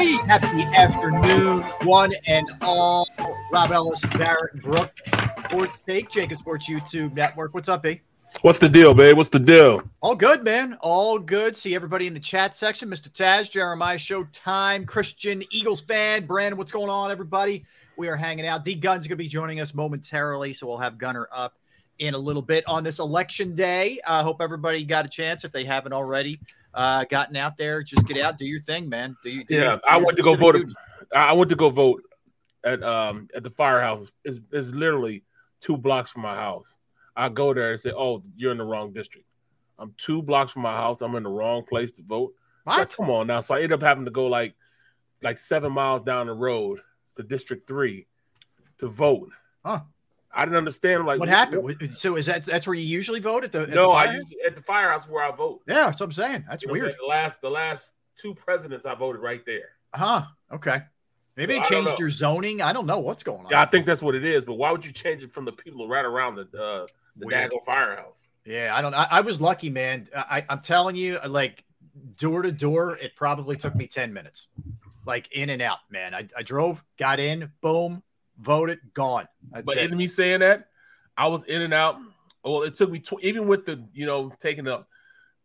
Everybody? Happy afternoon, one and all. Rob Ellis, Barrett, Brooks, Sports Take, JAKIB Sports YouTube Network. What's up, B? What's the deal, babe? What's the deal? All good, man. All good. See everybody in the chat section. Mr. Taz, Jeremiah, Showtime, Christian, Eagles fan, Brandon. What's going on, everybody? We are hanging out. D Gunn's going to be joining us momentarily, so we'll have Gunner up in a little bit on this election day. I hope everybody got a chance if they haven't already uh, gotten out there. Just get out, do your thing, man. Do you? Do Yeah, your- I went to go vote. duty. I went to go vote at um at the firehouse. It's, it's literally two blocks from my house. I go there and say, "Oh, you're in the wrong district." I'm two blocks from my house. I'm in the wrong place to vote. Like, come on now. So I ended up having to go like like seven miles down the road to District Three to vote. Huh. I didn't understand. Like What happened? So is that that's where you usually vote at the? at No, the I used at the firehouse where I vote. Yeah, that's what I'm saying. That's You know what weird. saying? The last the last two presidents I voted right there. Huh. Okay. Maybe So they changed your zoning. I don't know what's going on. Yeah, I think that's what it is. But why would you change it from the people right around the uh, the Weird. Dago firehouse? Yeah, I don't. I, I was lucky, man. I, I'm telling you, like door to door, it probably took me ten minutes, like in and out, man. I, I drove, got in, boom, voted, gone. That's But it. in me saying that, I was in and out. Well, it took me tw- even with the you know taking the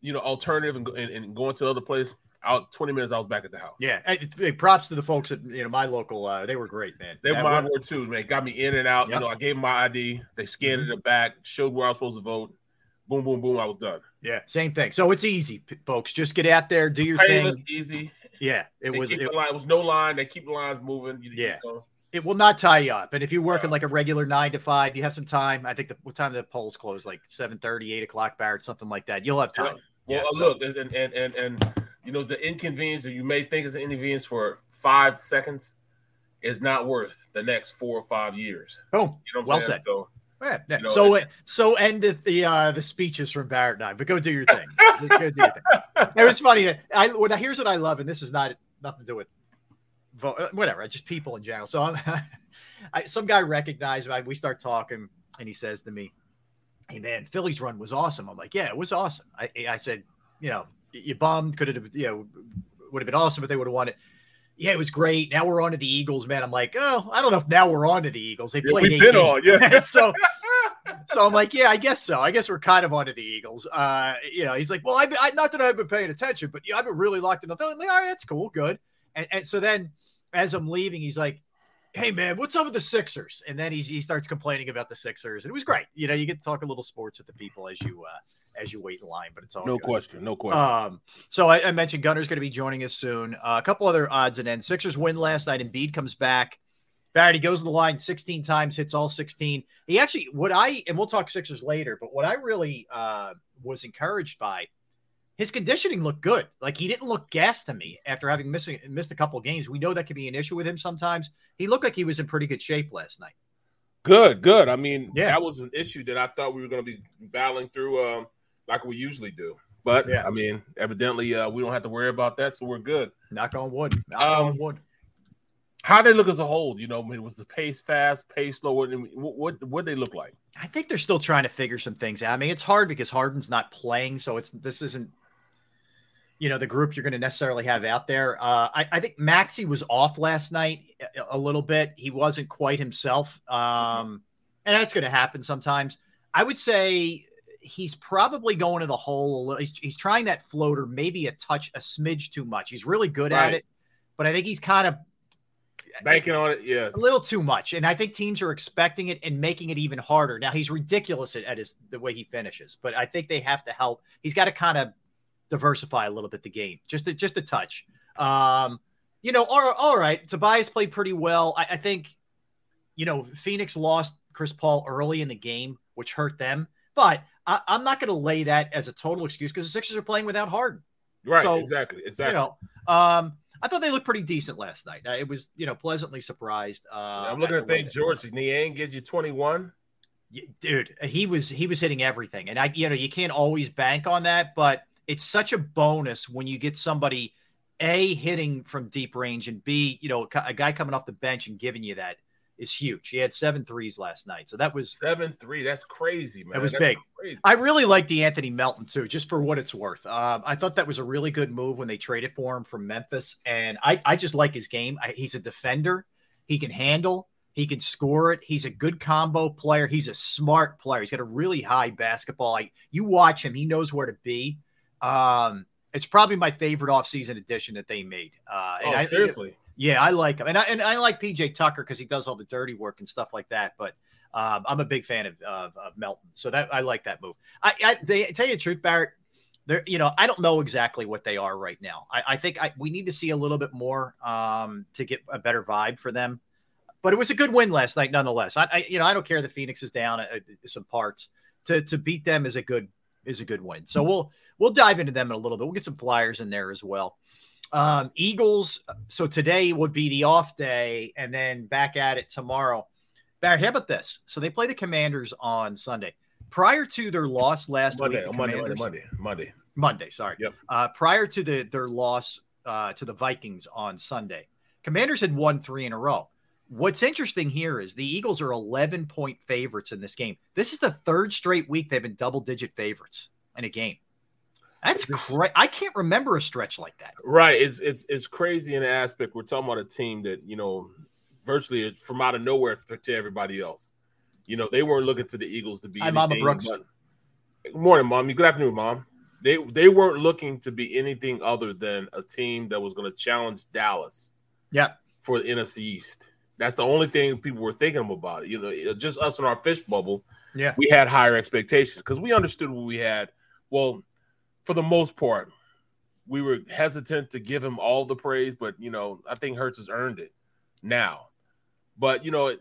you know alternative and, and, and going to other place. Out twenty minutes, I was back at the house. yeah, hey, hey, props to the folks at you know my local. Uh, they were great, man. They That mine were too, man. Got me in and out. Yep. You know, I gave them my ID. They scanned it back, showed where I was supposed to vote. Boom, boom, boom. I was done. yeah, same thing. So it's easy, folks. Just get out there, do your Painless, thing. easy. Yeah, it They was. It, line. It was no line. They keep the lines moving. You, Yeah. You know, it will not tie you up. And if you're working like a regular nine to five, you have some time. I think the what time the polls close, like 7 30, 8 o'clock, Barrett, something like that. You'll have Yeah. time. Well, Yeah, uh, so- look, and, and and and you know the inconvenience that you may think is an inconvenience for five seconds is not worth the next four or five years. Oh, You know what I'm Well saying? said. So Yeah, yeah. You know, so it's- so ended the uh the speeches from Barrett and I. But go do your thing. go do your thing. It was funny. I when I, here's what I love, and this is not nothing to do with vote, uh, whatever, just people in general. So I'm I, some guy recognized me. We start talking, and he says to me, "Hey man, Philly's run was awesome." I'm like, "Yeah, it was awesome." I I said, "You know, you bummed. Could it have, you know, would have been awesome if they would have won it." Yeah, it was great. Now we're on to the Eagles, man. I'm like, oh, I don't know if now we're on to the Eagles. They Yeah, played eight been on, yeah. so so I'm like, yeah, I guess so. I guess we're kind of onto the Eagles. Uh, you know, he's like, well, I've been, I, not that I've been paying attention, but yeah, I've been really locked in the film. I'm like, all right, that's cool, good. And, and so then as I'm leaving, he's like, hey man, what's up with the Sixers? And then he's, he starts complaining about the Sixers, and it was great. You know, you get to talk a little sports with the people as you uh, as you wait in line, but it's all no good. question, no question. Um, so I, I mentioned Gunner's going to be joining us soon. Uh, a couple other odds and ends. Sixers win last night. and Embiid comes back. Barrett, he goes to the line 16 times, hits all 16. He actually, what I, and we'll talk Sixers later, but what I really uh, was encouraged by, his conditioning looked good. Like he didn't look gassed to me after having missing missed a couple games. We know that can be an issue with him sometimes. He looked like he was in pretty good shape last night. Good, good. I mean, Yeah. that was an issue that I thought we were going to be battling through, um, like we usually do. But Yeah. I mean, evidently, uh, we don't have to worry about that, so we're good. Knock on wood. Knock Um, on wood. How they look as a whole? You know, I mean, was the pace fast, pace slow? What what what what they look like? I think they're still trying to figure some things out. I mean, it's hard because Harden's not playing, so it's this isn't you know the group you're going to necessarily have out there. Uh, I, I think Maxey was off last night a- a little bit. He wasn't quite himself, um, and that's going to happen sometimes. I would say he's probably going to the hole a little. He's, he's trying that floater, maybe a touch, a smidge too much. He's really good at it, but I think he's kind of Banking on it, yes. a little too much, and I think teams are expecting it and making it even harder. Now he's ridiculous at, at his the way he finishes, but I think they have to help. He's got to kind of diversify a little bit the game, just a, just a touch. Um, you know, all, all right. Tobias played pretty well. I, I think, you know, Phoenix lost Chris Paul early in the game, which hurt them. But I, I'm not going to lay that as a total excuse because the Sixers are playing without Harden Right, so, exactly, exactly. you know, um, I thought they looked pretty decent last night. I was, you know, pleasantly surprised. Uh, I'm looking at that- George. Niang gives you 21. Dude. He was he was hitting everything, and I, you know, you can't always bank on that, but it's such a bonus when you get somebody a hitting from deep range and b, you know, a guy coming off the bench and giving you that is huge. He had seven threes last night, so that was Seven three. That's crazy, man. That was That's big. Crazy. I really like the Anthony Melton too, just for what it's worth. Um, I thought that was a really good move when they traded for him from Memphis, and I, I just like his game. I, he's a defender. He can handle. He can score it. He's a good combo player. He's a smart player. He's got a really high basketball. I, you watch him. He knows where to be. Um, it's probably my favorite offseason addition that they made. Uh, and oh, I, seriously. yeah, I like him, and I and I like PJ Tucker because he does all the dirty work and stuff like that. But um, I'm a big fan of, of, of Melton, so that I like that move. I, I they tell you the truth, Barrett. They're, you know, I don't know exactly what they are right now. I, I think I, we need to see a little bit more um, to get a better vibe for them. But it was a good win last night, nonetheless. I, I you know, I don't care the Phoenix is down uh, some parts. To to beat them is a good is a good win. So we'll we'll dive into them in a little bit. We'll get some flyers in there as well. Um, Eagles. So today would be the off day, and then back at it tomorrow. Barrett, how about this? So they play the Commanders on Sunday. Prior to their loss last Monday, week, Monday, Monday, Monday, Monday. Monday, sorry. Yep. Uh, prior to the their loss uh, to the Vikings on Sunday, Commanders had won three in a row. What's interesting here is the Eagles are 11 point favorites in this game. This is the third straight week they've been double digit favorites in a game. That's crazy. I can't remember a stretch like that. Right. It's it's it's crazy in the aspect we're talking about a team that you know virtually from out of nowhere to everybody else. You know they weren't looking to the Eagles to be. Hi, Mama Brooks. Good morning, mom. Good afternoon, mom. They they weren't looking to be anything other than a team that was going to challenge Dallas Yeah. for the NFC East. That's the only thing people were thinking about. You know, just us in our fish bubble. Yeah. we had higher expectations because we understood what we had. Well, for the most part, we were hesitant to give him all the praise, but you know, I think Hurts has earned it now. But you know,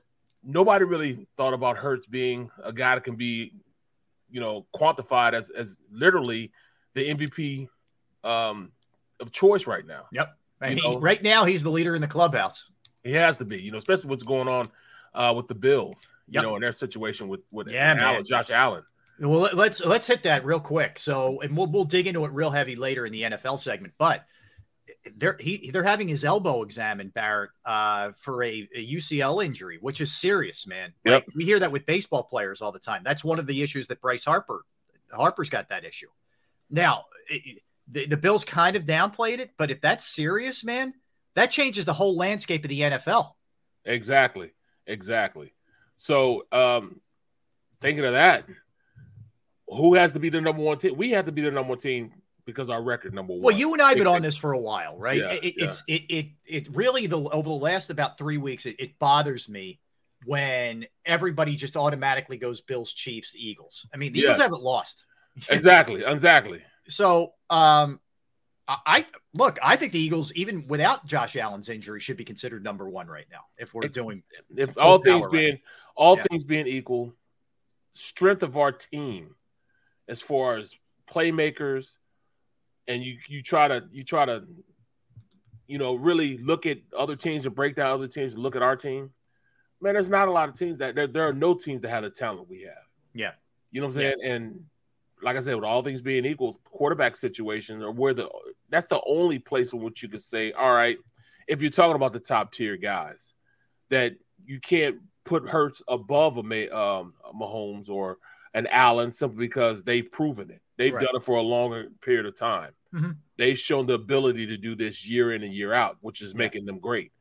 nobody really thought about Hurts being a guy that can be, you know, quantified as as literally the MVP um, of choice right now. Yep. You He- right now, he's the leader in the clubhouse. He has to be, you know, especially what's going on uh, with the Bills, you Yep. know, in their situation with with Yeah, Allen. Josh Allen. Well, let- let's let's hit that real quick. So, and we'll we'll dig into it real heavy later in the NFL segment. But they're he they're having his elbow examined, Barrett, uh, for a, a UCL injury, which is serious, man. Yep. Like, we hear that with baseball players all the time. That's one of the issues that Bryce Harper Harper's got that issue. Now, it- the, the Bills kind of downplayed it, but if that's serious, man, that changes the whole landscape of the NFL. Exactly, exactly. So, um, thinking of that, who has to be the number one team? We have to be the number one team because our record number one. Well, you and I have been on this for a while, right? Yeah, it, yeah. It's it it it really the over the last about three weeks, it, it bothers me when everybody just automatically goes Bills, Chiefs, Eagles. I mean, the Eagles haven't lost, exactly, exactly. so um, I, look. I think the Eagles, even without Josh Allen's injury, should be considered number one right now. If we're It- doing If all things being ranking. all Yeah. things being equal, strength of our team as far as playmakers, and you you try to you try to you know really look at other teams and break down other teams and look at our team. Man, there's not a lot of teams that there, there are no teams that have the talent we have. yeah, You know what I'm saying? And like I said, with all things being equal, quarterback situations are where the that's the only place in which you could say, all right, if you're talking about the top tier guys, that you can't put Hurts above a um, Mahomes or an Allen simply because they've proven it. They've Right. done it for a longer period of time. Mhm. They've shown the ability to do this year in and year out, which is Yeah. making them great.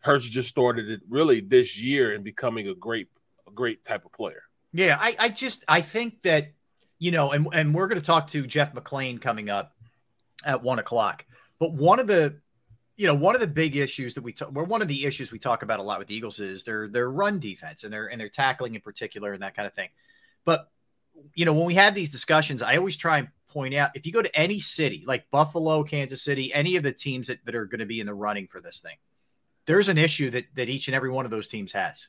Hurts just started it really this year and becoming a great, a great type of player. Yeah, I, I just I think that you know, and and we're going to talk to Jeff McLean coming up at one o'clock. But one of the you know one of the big issues that we talk, well, one of the issues we talk about a lot with the Eagles is their their run defense and their and their tackling in particular and that kind of thing. But you know when we have these discussions, I always try and point out if you go to any city like Buffalo, Kansas City, any of the teams that, that are going to be in the running for this thing, there's an issue that that each and every one of those teams has.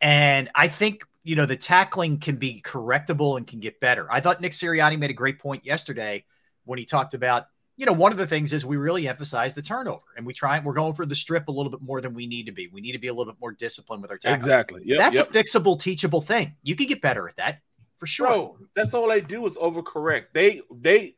And I think, you know, the tackling can be correctable and can get better. I thought Nick Sirianni made a great point yesterday when he talked about, you know, one of the things is we really emphasize the turnover and we try and we're going for the strip a little bit more than we need to be. We need to be a little bit more disciplined with our tackling. Exactly. Yep, That's yep. a fixable, teachable thing. You can get better at that for sure. Bro, that's all they do is overcorrect. They they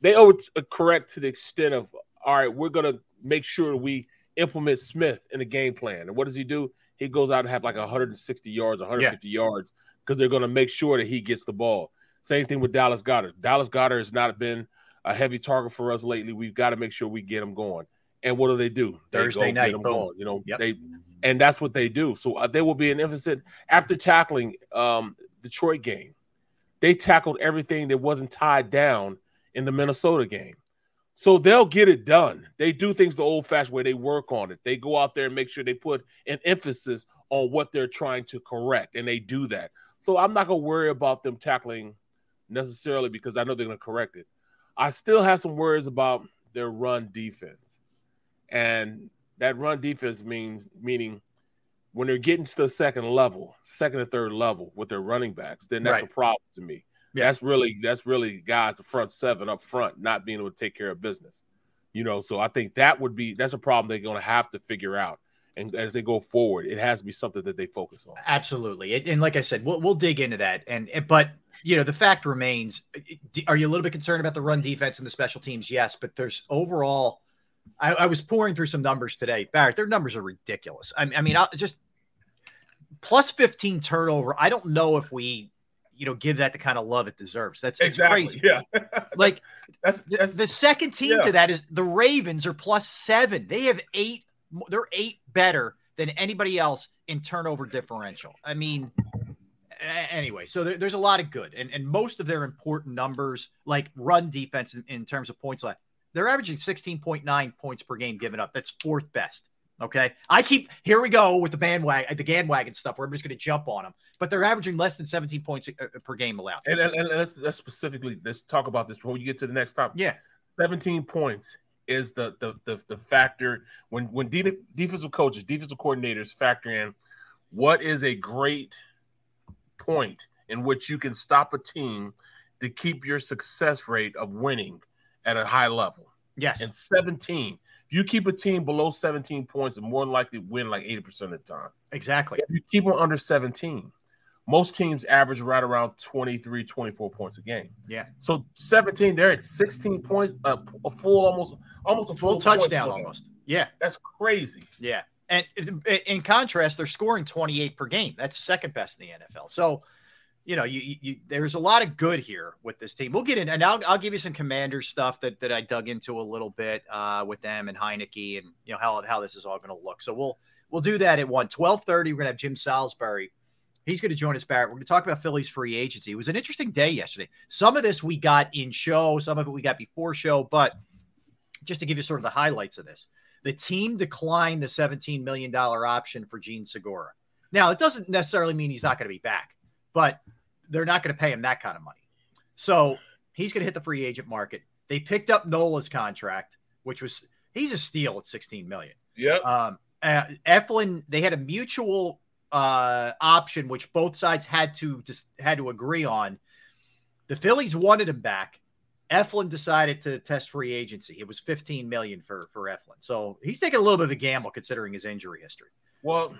they overcorrect to the extent of all right, we're gonna make sure we implement Smith in the game plan. And what does he do? He goes out and have like 160 yards, 150 yards because they're gonna make sure that he gets the ball. Same thing with Dallas Goedert. Dallas Goedert has not been a heavy target for us lately. We've got to make sure we get him going. And what do they do? They Thursday go night, boom. going. You know, Yep. they and that's what they do. So uh, there will be an emphasis after tackling um, Detroit game. They tackled everything that wasn't tied down in the Minnesota game. So they'll get it done. They do things the old fashioned way. They work on it. They go out there and make sure they put an emphasis on what they're trying to correct, and they do that. So I'm not gonna worry about them tackling necessarily because I know they're gonna correct it. I still have some worries about their run defense, and that run defense means meaning when they're getting to the second level, second and third level with their running backs, then that's Right. a problem to me. Yeah. That's really that's really guys the front seven up front not being able to take care of business. You know, so I think that would be that's a problem they're going to have to figure out. And as they go forward, it has to be something that they focus on. Absolutely. And, like I said, we'll, we'll dig into that. And, and- but, you know, the fact remains eh, eh, are you a little bit concerned about the run defense and the special teams? Yes. But there's overall, I, I was pouring through some numbers today. Barrett, their numbers are ridiculous. I, I mean, I'll just plus 15 turnover. I don't know if we, you know, give that the kind of love it deserves. That's it's crazy. Yeah. Like That's the, that's the second team yeah. to that is the Ravens are plus seven. They have eight. They're eight better than anybody else in turnover differential. I mean, anyway, so there, there's a lot of good, and and most of their important numbers, like run defense in, in terms of points left, they're averaging 16.9 points per game given up. That's fourth best. Okay, I keep here we go with the bandwagon, the bandwagon stuff where everybody's going to jump on them, but they're averaging less than 17 points uh, per game allowed. and, and, and let's, let's specifically let's talk about this before you get to the next topic. Yeah, 17 points is the the the, the factor when when de- defensive coaches, defensive coordinators factor in what is a great point in which you can stop a team to keep your success rate of winning at a high level. yes, And 17, if you keep a team below 17 points, they're more than likely to win like 80% of the time. Exactly. If you keep them under 17, most teams average right around 23, 24 points a game. Yeah. So 17, they're at 16 points, uh, a full almost almost a Full full, touchdown almost. Yeah. That's crazy. Yeah. And in contrast, they're scoring 28 per game. That's second best in the NFL. So, you know, you, you, there's a lot of good here with this team. We'll get in, and I'll, I'll give you some commander stuff that, that I dug into a little bit uh, with them and Heinicke and, you know, how, how this is all going to look. So we'll, we'll do that at 1 1230. We're going to have Jim Salisbury. He's going to join us, Barrett. We're going to talk about Philly's free agency. It was an interesting day yesterday. Some of this we got in show, some of it we got before show, but just to give you sort of the highlights of this, the team declined the $17 million option for Jean Segura. Now, it doesn't necessarily mean he's not going to be back, but they're not going to pay him that kind of money. So he's going to hit the free agent market. They picked up Nola's contract, which was he's a steal at 16 million. Yeah. Um, uh, Eflin, they had a mutual uh, option, which both sides had to just had to agree on. The Phillies wanted him back. Eflin decided to test free agency. It was 15 million for for Eflin, so he's taking a little bit of a gamble considering his injury history. Well,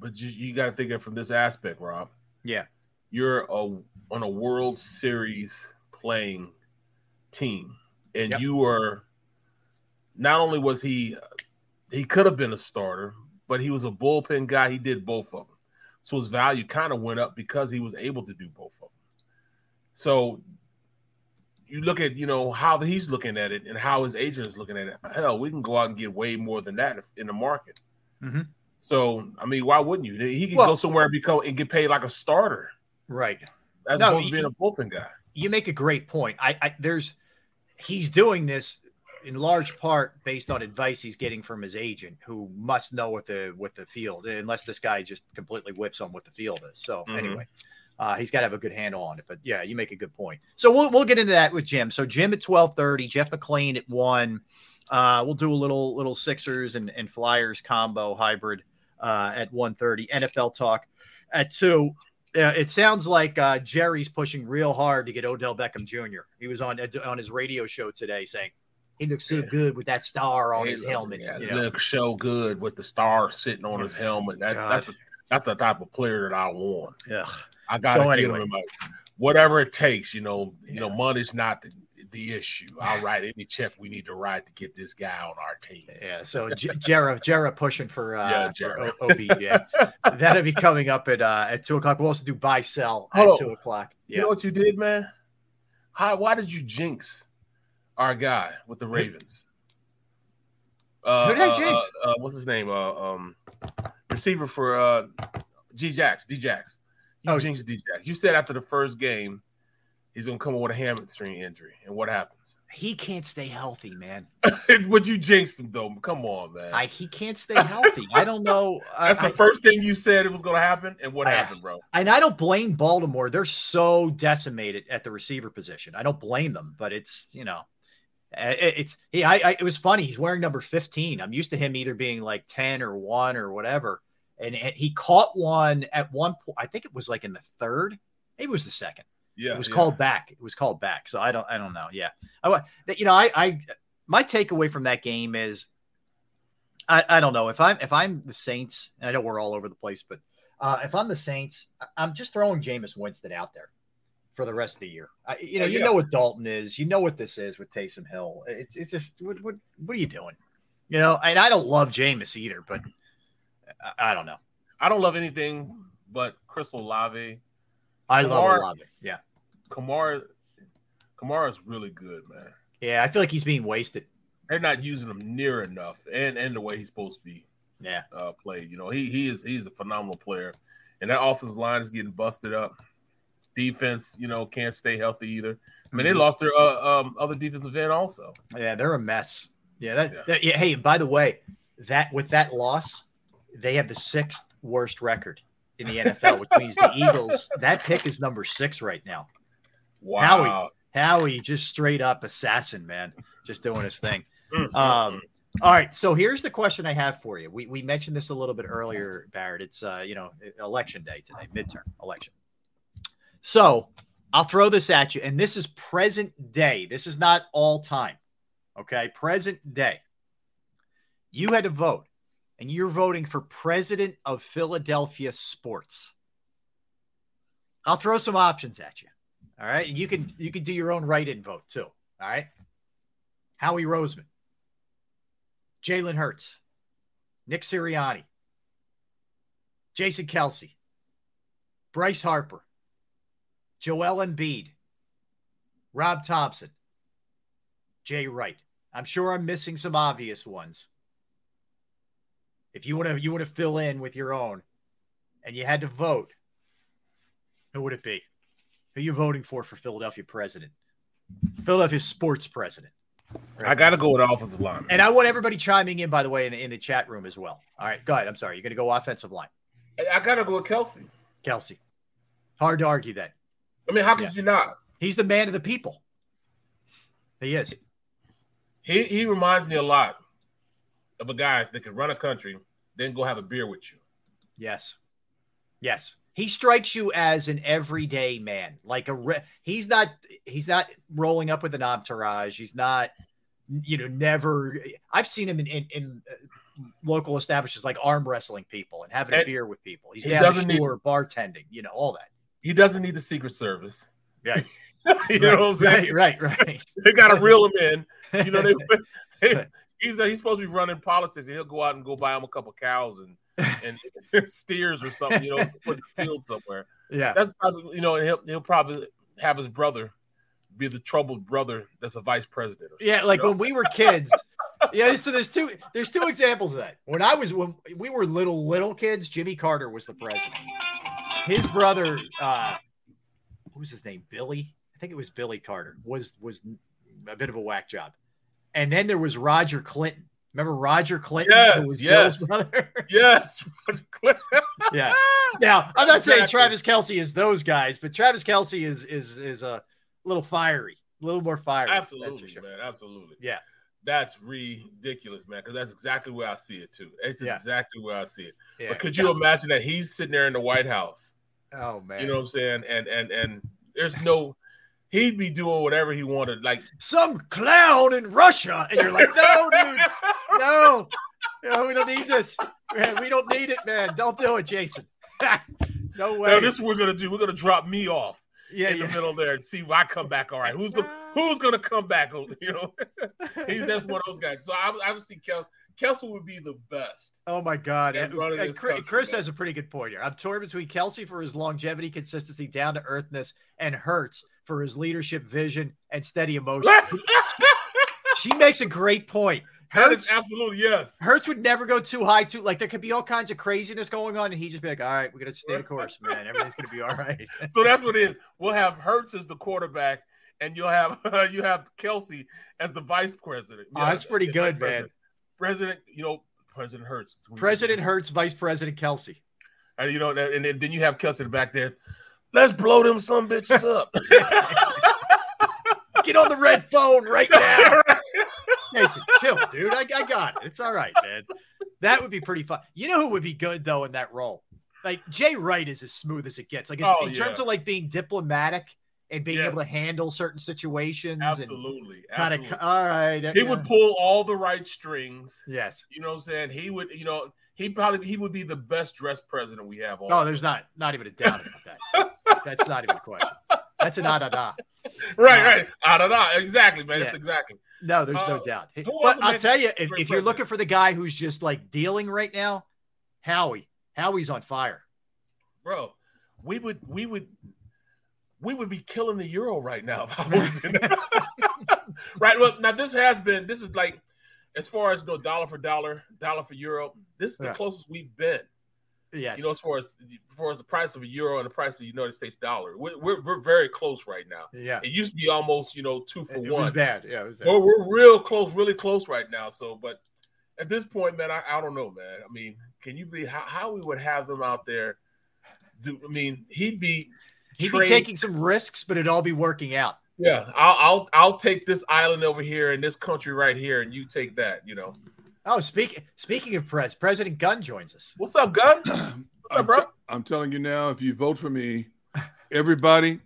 but you, you got to think of it from this aspect, Rob. Yeah, You're a, on a World Series playing team, and Yep. you were not only was he he could have been a starter, but he was a bullpen guy. He did both of them, so his value kind of went up because he was able to do both of them. So you look at you know how he's looking at it and how his agent is looking at it. Hell, we can go out and get way more than that if- in the market. Mhm. So I mean, why wouldn't you? He can Well- go somewhere and become and get paid like a starter right. as No, opposed to being a bullpen guy. you make a great point. I, I there's he's doing this in large part based on advice he's getting from his agent, who must know what the what the field, unless this guy just completely whips on what the field is. So Mhm. anyway, uh, he's got to have a good handle on it. But yeah, you make a good point. So we'll we'll get into that with Jim. So Jim at twelve thirty, Jeff McLean at one. Uh, we'll do a little little Sixers and, and Flyers combo hybrid uh, at one thirty. NFL talk at two. Uh, it sounds like uh, Jerry's pushing real hard to get Odell Beckham Jr. He was on on his radio show today saying he looks so Yeah. good with that star on Hey, his helmet. yeah, you know? Look so good with the star sitting on his helmet. That, that's the, that's the type of player that I want. yeah I got to So get anyway. him in my whatever it takes. You know, you know, money's not the, the issue. I'll write any check we need to write to get this guy on our team. Yeah, so J- Jera Jera pushing for uh Yeah, for Jera. O- OBJ. That'll be coming up at uh at two o'clock. We'll also do buy sell at Hold on. two o'clock. You Yeah. know what you did, man? How? Why did you jinx our guy with the Ravens? Uh, Who did I uh, jinx? Uh, uh, what's his name? Uh, um, receiver for uh, G Jax. D Jax. You Oh. jinxed D Jax. You said after the first game he's gonna come up with a hamstring injury, and what happens? He can't stay healthy, man. but you jinxed him though. Come on, man. I he can't stay healthy. I don't know. That's I, the first thing you said it was gonna happen, and what I- happened, bro? and I don't blame Baltimore. They're so decimated at the receiver position. I don't blame them, but it's you know, it- it's he. I, I it was funny. He's wearing number fifteen. I'm used to him either being like ten or one or whatever. And he caught one at one point. I think it was like in the third. Maybe it was the second. Yeah, it was yeah. called back. It was called back. So I don't. I don't know. Yeah. I you know. I. I my takeaway from that game is. I, I don't know if I'm if I'm the Saints. And I know we're all over the place, but uh, if I'm the Saints, I'm just throwing Jameis Winston out there for the rest of the year. I, you know, Oh, you know what Dalton is. You know what this is with Taysom Hill. It's it's just what what what are you doing? You know, and I don't love Jameis either, but I, I don't know. I don't love anything but Chris Olave. I love Kamara- Olave. Yeah, Kamara, Kamara's really good, man. yeah. I feel like he's being wasted. They're not using him near enough, and and the way he's supposed to be Yeah. uh, played. You know, he he is he's a phenomenal player, and that offensive line is getting busted up. Defense, you know, can't stay healthy either. I mean, they Mhm. lost their uh, um, other defensive end also. Yeah, they're a mess. Yeah, that, Yeah. that- yeah. Hey, by the way, that with that loss, they have the sixth worst record in the NFL, which means the Eagles. That pick is number six right now. Wow. Howie just straight up assassin, man, just doing his thing. Mm, Um, all right, so here's the question I have for you. We we mentioned this a little bit earlier, Barrett. It's uh, you know, election day today, midterm election. So I'll throw this at you, and this is present day. This is not all time. Okay, present day. you had to vote, and you're voting for president of Philadelphia sports. I'll throw some options at you. All right. You can you can do your own write-in vote too. All right. Howie Roseman, Jalen Hurts, Nick Sirianni, Jason Kelce, Bryce Harper, Joel Embiid, Rob Thomson, Jay Wright. I'm sure I'm missing some obvious ones. If you want to you want to fill in with your own and you had to vote, who would it be? Who are you voting for for Philadelphia president? Philadelphia sports president. I got to go with offensive line. And I want everybody chiming in, by the way, in the, in the chat room as well. All right, go ahead. I'm sorry. You're going to go offensive line. I got to go with Kelce. Kelce. Hard to argue that. I mean, how could Yeah. you not? He's the man of the people. He is. He he reminds me a lot of a guy that could run a country, then go have a beer with you. Yes. Yes. He strikes you as an everyday man. Like a re- he's not he's not rolling up with an entourage. He's not you know never I've seen him in in, in uh, local establishments like arm wrestling people and having a beer with people. He's he down doesn't the need- bartending, you know, all that. He doesn't need the Secret Service. Yeah. you know what I'm saying? Right, right, right. They got to reel him in. You know, they, they- he's he's supposed to be running politics. And he'll go out and go buy him a couple cows and and steers or something. You know, put in the field somewhere. yeah. That's probably you know, he'll he'll probably have his brother be the troubled brother that's a vice president. Or Yeah, like you know? when we were kids. Yeah, so there's two there's two examples of that. When I was when we were little little kids, Jimmy Carter was the president. His brother, uh, what was his name? Billy. I think it was Billy Carter. Was was a bit of a whack job. And then there was Roger Clinton. Remember Roger Clinton? Yes, who was yes. Bill's brother. yes. yeah. Now I'm not saying Travis Kelce is those guys, but Travis Kelce is is is a little fiery, a little more fiery. that's Absolutely, sure. man. Absolutely. Yeah. That's ridiculous, man. Because that's exactly where I see it too. It's Yeah. exactly where I see it. Yeah. But could you imagine that he's sitting there in the White House? Oh man. You know what I'm saying? And and and there's no he'd be doing whatever he wanted. Like some clown in Russia, and you're like, no, dude, no, no, we don't need this. Man, we don't need it, man. Don't do it, Jason. no way. no, this is what we're gonna do. We're gonna drop me off yeah, in the middle there and see if I come back. All right, who's gonna who's gonna come back? You know, he's that's one of those guys. So I, I would see Kelce. Kelce would be the best. Oh my God! And- running and this Chris, country, Chris has a pretty good point here. I'm torn between Kelce for his longevity, consistency, down to earthness, and Hurts for his leadership, vision, and steady emotion. she makes a great point. Hurts, absolutely yes. Hurts would never go too high, too like there could be all kinds of craziness going on, and he'd just be like, "All right, we're gonna stay the course, man. Everything's gonna be all right." So that's what it is. We'll have Hurts as the quarterback, and you'll have you have Kelce as the vice president. Oh, that's pretty good, man. president. You know, President Hurts. President Hurts, Vice President Kelce. and you know, and then you have Kelce back there. Let's blow them some bitches up. Get on the red phone right now. Jason, chill, dude. I, I got it. It's all right, man. That would be pretty fun. You know who would be good though in that role? Like Jay Wright is as smooth as it gets. Like Oh, in terms of like being diplomatic and being able to handle certain situations and absolutely, kind of absolutely. all right. He yeah. would pull all the right strings. Yes. You know what I'm saying? He would, you know, he probably he would be the best dressed president we have. Oh, also. there's not not even a doubt about that. That's not even a question. That's an ah da da. right, uh, right. I don't know exactly, man. That's Yeah. exactly. No, there's no Uh, doubt. But I'll tell you, if, if you're president? looking for the guy who's just like dealing right now, Howie. Howie's on fire. bro, we would we would we would be killing the euro right now. if I was in right. Well, now this has been this is like as far as you know, dollar for dollar, dollar for euro. This is the Yeah. closest we've been. Yes. You know, as far as as far as the price of a euro and the price of the United States dollar, we're we're, we're very close right now. yeah. It used to be almost you know two for It, one. was bad. Yeah, it was bad. We're real close, really close right now. So, but at this point, man, I, I don't know, man. I mean, can you be how, how we would have him out there? Do, I mean, he'd be He'd be taking some risks, but it'd all be working out. Yeah, I'll, I'll I'll take this island over here and this country right here, and you take that. You know, Oh, speaking speaking of pres, President Gunn joins us. what's up, Gunn? What's up, I'm, bro? t- I'm telling you now, if you vote for me, everybody,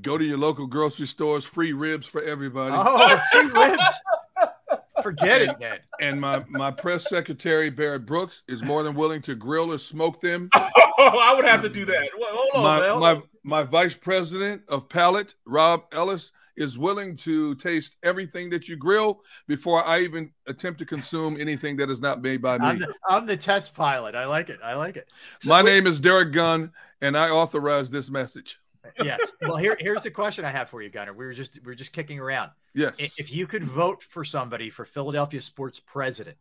go to your local grocery stores, free ribs for everybody. Oh, free ribs. Forget it, man. And my my press secretary Barrett Brooks is more than willing to grill or smoke them. Oh, I would have to do that. Hold on, my man. Hold my on. My vice president of palate, Rob Ellis, is willing to taste everything that you grill before I even attempt to consume anything that is not made by I'm me. the, I'm the test pilot. I like it. I like it. So My we- name is Derrick Gunn, and I authorize this message. yes. Well, here here's the question I have for you, Gunner. We were just we were just kicking around. Yes, If you could vote for somebody for Philadelphia sports president,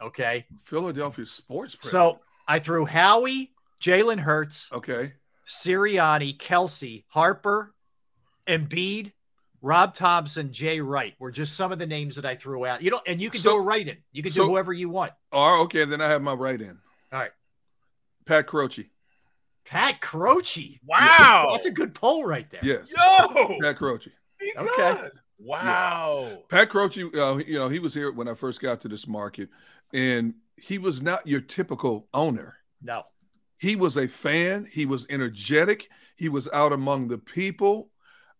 okay. Philadelphia sports. President. So I threw Howie, Jalen Hurts, okay, Sirianni, Kelsey, Harper, Embiid, Rob Thomson, Jay Wright were just some of the names that I threw out. You know, and you can So- do a write in. You can so- do whoever you want. oh, okay. Then I have my write in. All right. Pat Croce. Pat Croce. Wow. That's a good poll right there. Yes, Yo. Pat Croce. Okay. good. Wow. Pat Croce, uh, you know, he was here when I first got to this market, and he was not your typical owner. No. He was a fan. He was energetic. He was out among the people.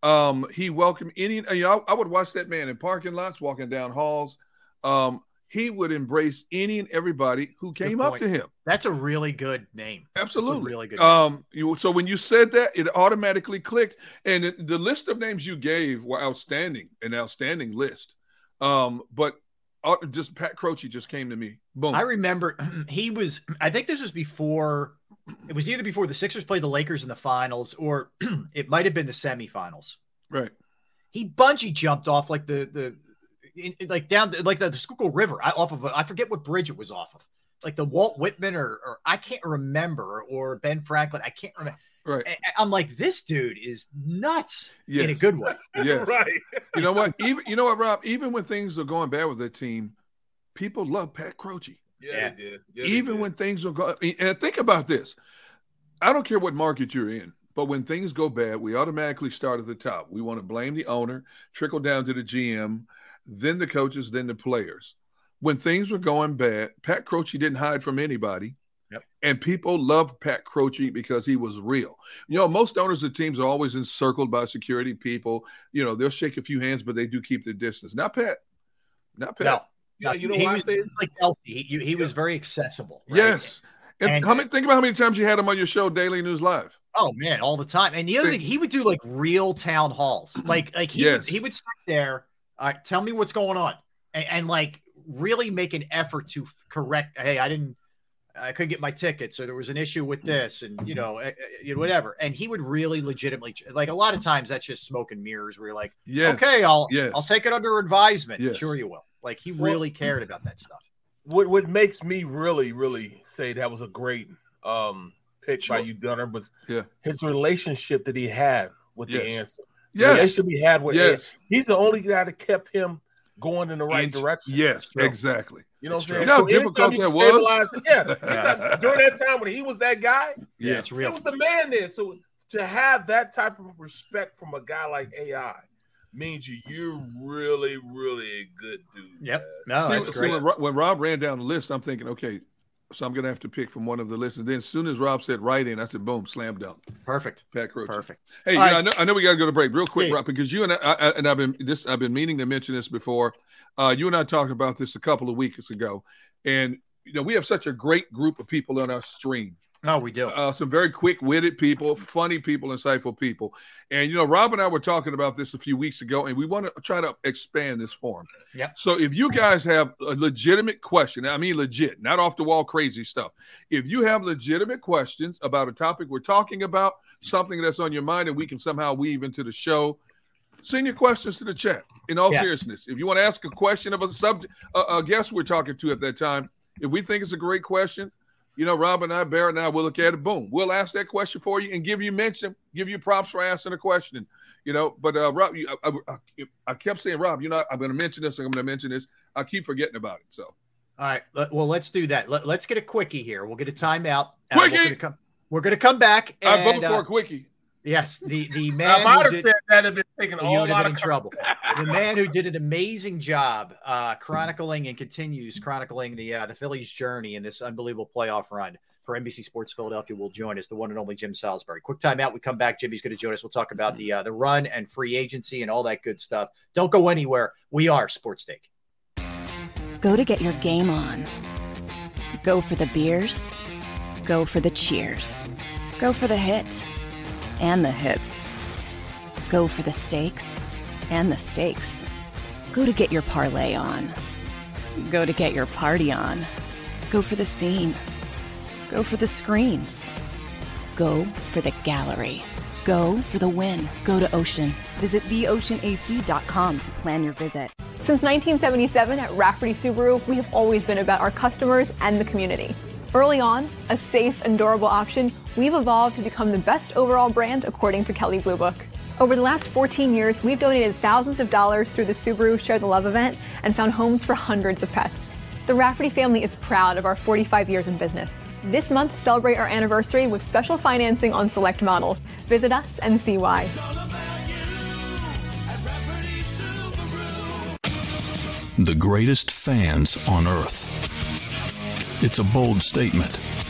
Um, he welcomed any. You know, I, I would watch that man in parking lots, walking down halls. Um, he would embrace any and everybody who came up to him. That's a really good name. That's a Absolutely, really good. Um, you, so when you said that, it automatically clicked, and it, the list of names you gave were outstanding, an outstanding list. Um, but uh, Oh, just Pat Croce just came to me. Boom. I remember he was. I think this was before. It was either before the Sixers played the Lakers in the finals, or it might have been the semifinals. right. He bungee jumped off like the the in, in- like down like the, the Schuylkill River I, off of a, I forget what bridge it was off of, like the Walt Whitman or or I can't remember or Ben Franklin. I can't remember. Right. I- I'm like this dude is nuts Yes. in a good way. Yes. right. You know what? Even you know what, Rob? Even when things are going bad with that team, people love Pat Croce. Yeah, Yeah. Yeah, Even did. when things are going, and think about this. I don't care what market you're in, but when things go bad, we automatically start at the top. We want to blame the owner, trickle down to the GM, then the coaches, then the players. When things were going bad, Pat Croce didn't hide from anybody. Yep. And people loved Pat Croce because he was real. You know, most owners of teams are always encircled by security people. You know, they'll shake a few hands, but they do keep their distance. Not Pat. Not Pat. No, Yeah, you know he why I was like Kelce. He, he was very accessible. right? Yes. And, And- how many, think about how many times you had him on your show, Daily News Live. Oh man, all the time. And the other thing, he would do like real town halls. Like like he Yes. would, he would sit there. Tell me what's going on, and, and like really make an effort to correct. Hey, I didn't. I couldn't get my ticket, so there was an issue with this, and you know, eh, eh, you whatever. And he would really legitimately, like a lot of times, that's just smoke and mirrors. Where you're like, Yes. okay, I'll Yes. I'll take it under advisement. Yes. Sure, you will. Like he Well- really cared about that stuff. what what makes me really really say that was a great um pick by Sure. you Gunner was Yeah. his relationship that he had with the answer. Yeah, Yes. relationship he had with Yes. he's the only guy that kept him going in the right Inch- direction. Yes, exactly. You know what It's I'm saying? true. You know how anytime difficult you that stabilize- was? Yeah. anytime- during that time when he was that guy, Yeah, Yeah. it's he real. was the man there. So to have that type of respect from a guy like AI means you you're really, really a good dude. Yep. man. No, see, that's see, great. when, Rob, when Rob ran down the list, I'm thinking, okay, so I'm going to have to pick from one of the lists. And then as soon as Rob said right in, I said, boom, slam dunk. Perfect. Pat Croce. Perfect. Hey, you know, right. I know, I know we got to go to break real quick, Yeah. Rob, because you and I, I, and I've been this, I've been meaning to mention this before. Uh, you and I talked about this a couple of weeks ago, and you know we have such a great group of people on our stream. No, we do. uh, some very quick-witted people, funny people, insightful people. And you know, Rob and I were talking about this a few weeks ago, and we want to try to expand this forum. Yep. So if you guys have a legitimate question, I mean legit, not off the wall crazy stuff. If you have legitimate questions about a topic we're talking about, something that's on your mind, and we can somehow weave into the show, send your questions to the chat. In all Yes. seriousness, if you want to ask a question of a subject, a, a guest we're talking to at that time, if we think it's a great question, you know, Rob and I, Barrett and I, will look at it. Boom, we'll ask that question for you and give you mention, give you props for asking a question. You know, but uh, Rob, you, I, I, I kept saying, Rob, you know, I'm going to mention this. I'm going to mention this. I keep forgetting about it. So All right. Well, let's do that. Let, us get a quickie here. We'll get a timeout. Uh, we're Quickie! gonna come. We're gonna come back. I vote for uh, a quickie. Yes, the the I man might who have did, said that have been taking a whole lot of in trouble. the man who did an amazing job uh, chronicling and continues chronicling the uh, the Phillies' journey in this unbelievable playoff run for NBC Sports Philadelphia will join us, the one and only Jim Salisbury. Quick timeout. We come back. Jimmy's going to join us. We'll talk about the uh, the run and free agency and all that good stuff. Don't go anywhere. We are Sports Take. Go to get your game on. Go for the beers. Go for the cheers. Go for the hit and the hits. Go for the stakes and the stakes. Go to get your parlay on. Go to get your party on. Go for the scene. Go for the screens. Go for the gallery. Go for the win. Go to Ocean. Visit theoceanac.com to plan your visit. Since 1977 at Rafferty Subaru, we have always been about our customers and the community. Early on, a safe and durable option, we've evolved to become the best overall brand according to Kelley Blue Book. Over the last 14 years, we've donated thousands of dollars through the Subaru Share the Love event and found homes for hundreds of pets. The Rafferty family is proud of our 45 years in business. This month, celebrate our anniversary with special financing on select models. Visit us and see why. The greatest fans on earth. It's a bold statement,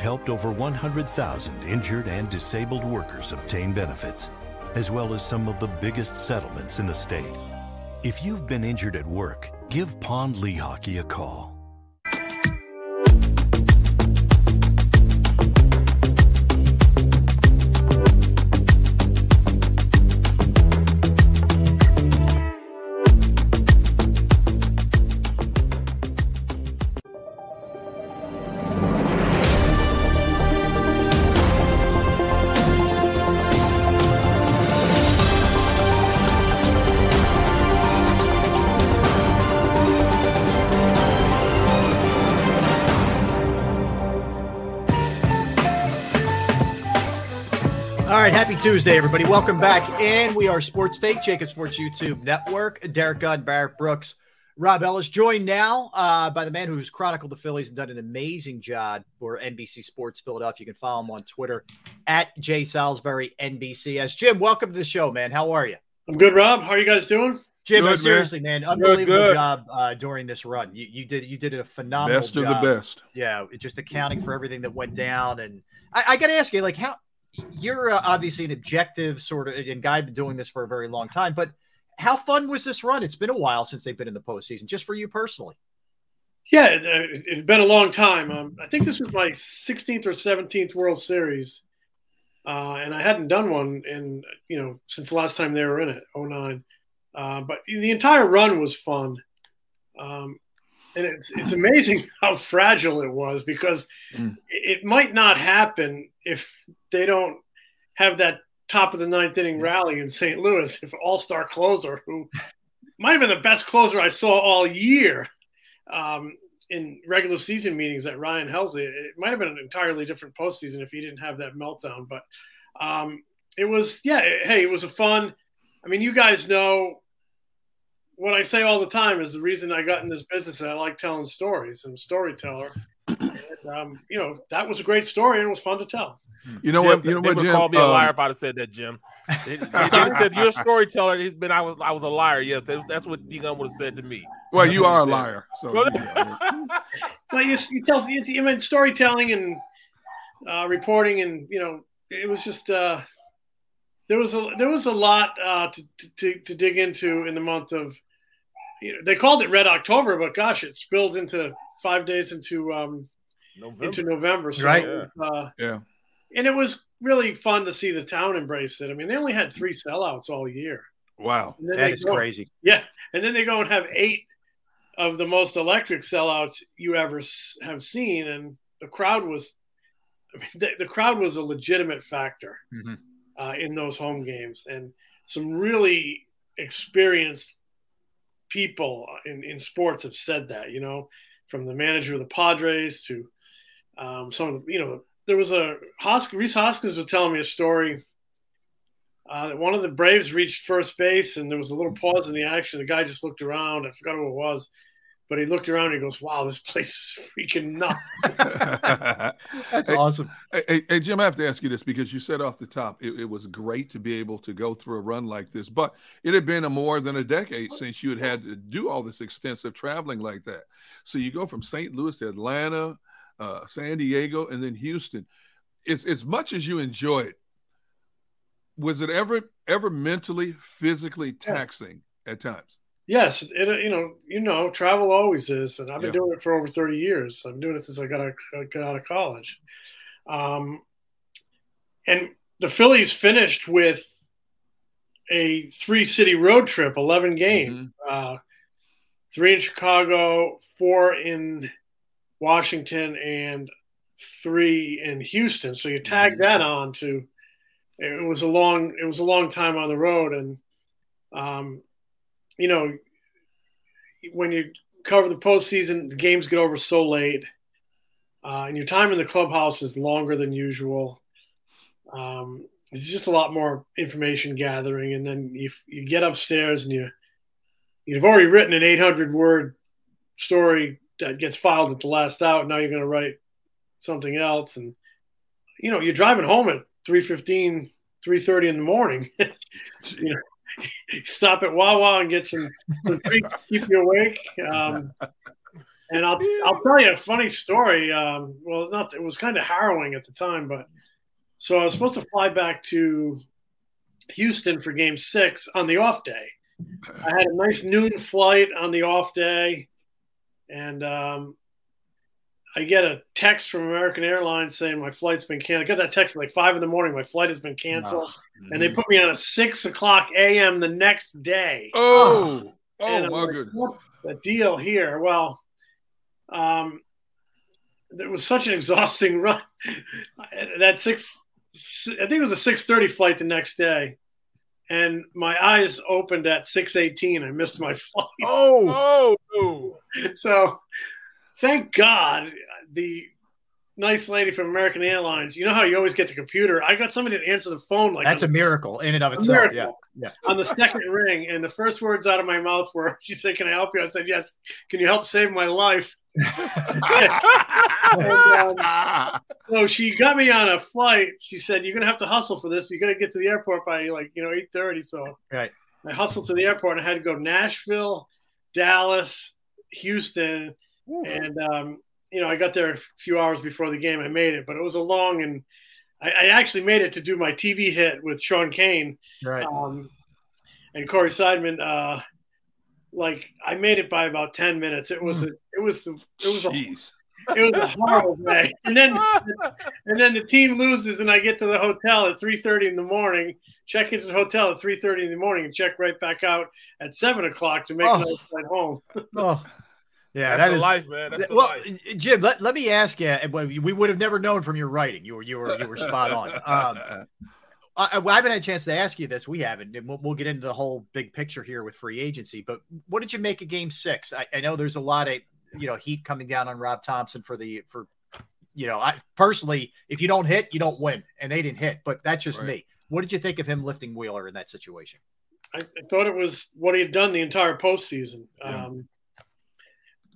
We've helped over 100,000 injured and disabled workers obtain benefits, as well as some of the biggest settlements in the state. If you've been injured at work, give Pond Lehocky a call. Right, happy Tuesday, everybody. Welcome back And We are Sports Take, JAKIB Sports YouTube Network. Derrick Gunn, Barrett Brooks, Rob Ellis, joined now uh, by the man who's chronicled the Phillies and done an amazing job for NBC Sports Philadelphia. You can follow him on Twitter at Jay Salisbury NBCS. Jim, welcome to the show, man. How are you? I'm good, Rob. How are you guys doing? Jim, Good, seriously, man, Good, unbelievable good. job uh, during this run. You, you did you did a phenomenal Best of the best. Yeah, just accounting for everything that went down. And I, I got to ask you, like, how you're uh, obviously an objective sort of and guy been doing this for a very long time, but how fun was this run? It's been a while since they've been in the postseason, just for you personally. Yeah, it, it, it's been a long time. Um, I think this was my 16th or 17th World Series, uh, and I hadn't done one in you know since the last time they were in it, 09. Uh, but the entire run was fun, um, and it's it's amazing how fragile it was because Mm. it might not happen if they don't have that top of the ninth inning rally in St. Louis. If All Star closer who might have been the best closer I saw all year um, in regular season meetings at Ryan Helsley. It might have been an entirely different postseason if he didn't have that meltdown. But um, it was, yeah, it- hey, it was a fun. I mean, you guys know what I say all the time is the reason I got in this business. And I like telling stories. I'm a storyteller. and, um, you know, that was a great story and it was fun to tell. You know Jim, what? You know they what, would Jim? call me a Um, liar if I'd have said that, Jim. They, they, they said you're a storyteller. He's been. I was. I was a liar. Yes, that, that's what D Gun would have said to me. well, you are a liar. So Well, Well, you, you tell you mean storytelling and uh, reporting, and you know, it was just uh, there was a there was a lot uh, to, to to dig into in the month of. You know, they called it Red October, but gosh, it spilled into five days into um, November. into November. So, Right. Uh, Yeah. And it was really fun to see the town embrace it. I mean, they only had three sellouts all year. wow. That is go- crazy. Yeah, and then they go and have eight of the most electric sellouts you ever have seen, and the crowd was. I mean, the, the crowd was a legitimate factor Mhm. uh, in those home games, and some really experienced people in, in sports have said that. You know, from the manager of the Padres to um, some of the, you know, there was a Hos- Rhys Hoskins was telling me a story uh, one of the Braves reached first base and there was a little pause in the action. The guy just looked around. I forgot who it was, but he looked around and he goes, "Wow, this place is freaking nuts." That's Hey, awesome. Hey, hey, hey, Jim, I have to ask you this because you said off the top it, it was great to be able to go through a run like this, but it had been a more than a decade since you had had to do all this extensive traveling like that. So you go from St. Louis to Atlanta, uh, San Diego, and then Houston. It's as much as you enjoy it. Was it ever ever mentally, physically taxing at times? Yes, it, you know, you know, travel always is, and I've been Yeah. doing it for over thirty years. I've been doing it since I got out, got out of college. Um, and the Phillies finished with a three city road trip, eleven games, uh, three in Chicago, four in Washington, and three in Houston. So you tag that on to it was a long it was a long time on the road, and um, you know, when you cover the postseason, the games get over so late, uh, and your time in the clubhouse is longer than usual. Um, it's just a lot more information gathering, and then you you get upstairs and you you've already written an 800 word story that gets filed at the last out. Now you're going to write something else, and you know you're driving home at 3:15, 3:30 in the morning. you know, stop at Wawa and get some, some treats to keep you awake. Um, and I'll I'll tell you a funny story. Um, well, it's not. It was kind of harrowing at the time, but so I was supposed to fly back to Houston for Game Six on the off day. I had a nice noon flight on the off day, and um, I get a text from American Airlines saying my flight's been canceled. I got that text at like five in the morning. My flight has been canceled, and they put me on a six o'clock a.m. the next day. Oh, oh And my like, goodness. What's the deal here? Well, um, it was such an exhausting run. that six, I think it was a six thirty flight the next day, and my eyes opened at six eighteen. I missed my flight. Oh, Oh, So, thank God the nice lady from American Airlines. You know how you always get the computer. I got somebody to answer the phone like that's a miracle in and of itself. Yeah. Yeah. on the second ring, and the first words out of my mouth were, "She said, can I help you?" I said, "Yes." Can you help save my life? And, um, so she got me on a flight. She said, "You're gonna have to hustle for this. You're gonna get to the airport by like you know 8:30." So Right. I hustled to the airport and I had to go Nashville, Dallas, Houston, and um, you know I got there a few hours before the game. I made it, but it was a long and I, I actually made it to do my TV hit with Sean Kane Right. um, and Corey Seidman. Uh, like I made it by about ten minutes. It was a, it was the, it was a, Jeez. It was a horrible day. And then and then the team loses, and I get to the hotel at three thirty in the morning. Check into the hotel at three thirty in the morning, and check right back out at seven o'clock to make Oh. another flight home. Oh, yeah. that's that the is life, man. That's well, life. Jim. Let, let me ask you. well, We would have never known from your writing. You were you were you were spot on. Um, I, I haven't had a chance to ask you this. We haven't. And we'll, we'll get into the whole big picture here with free agency. But what did you make of Game Six? I, I know there's a lot of you know heat coming down on Rob Thomson for the for you know I personally, if you don't hit, you don't win, and they didn't hit. But that's just Right. me. What did you think of him lifting Wheeler in that situation? I, I thought it was what he had done the entire postseason. Yeah. Um,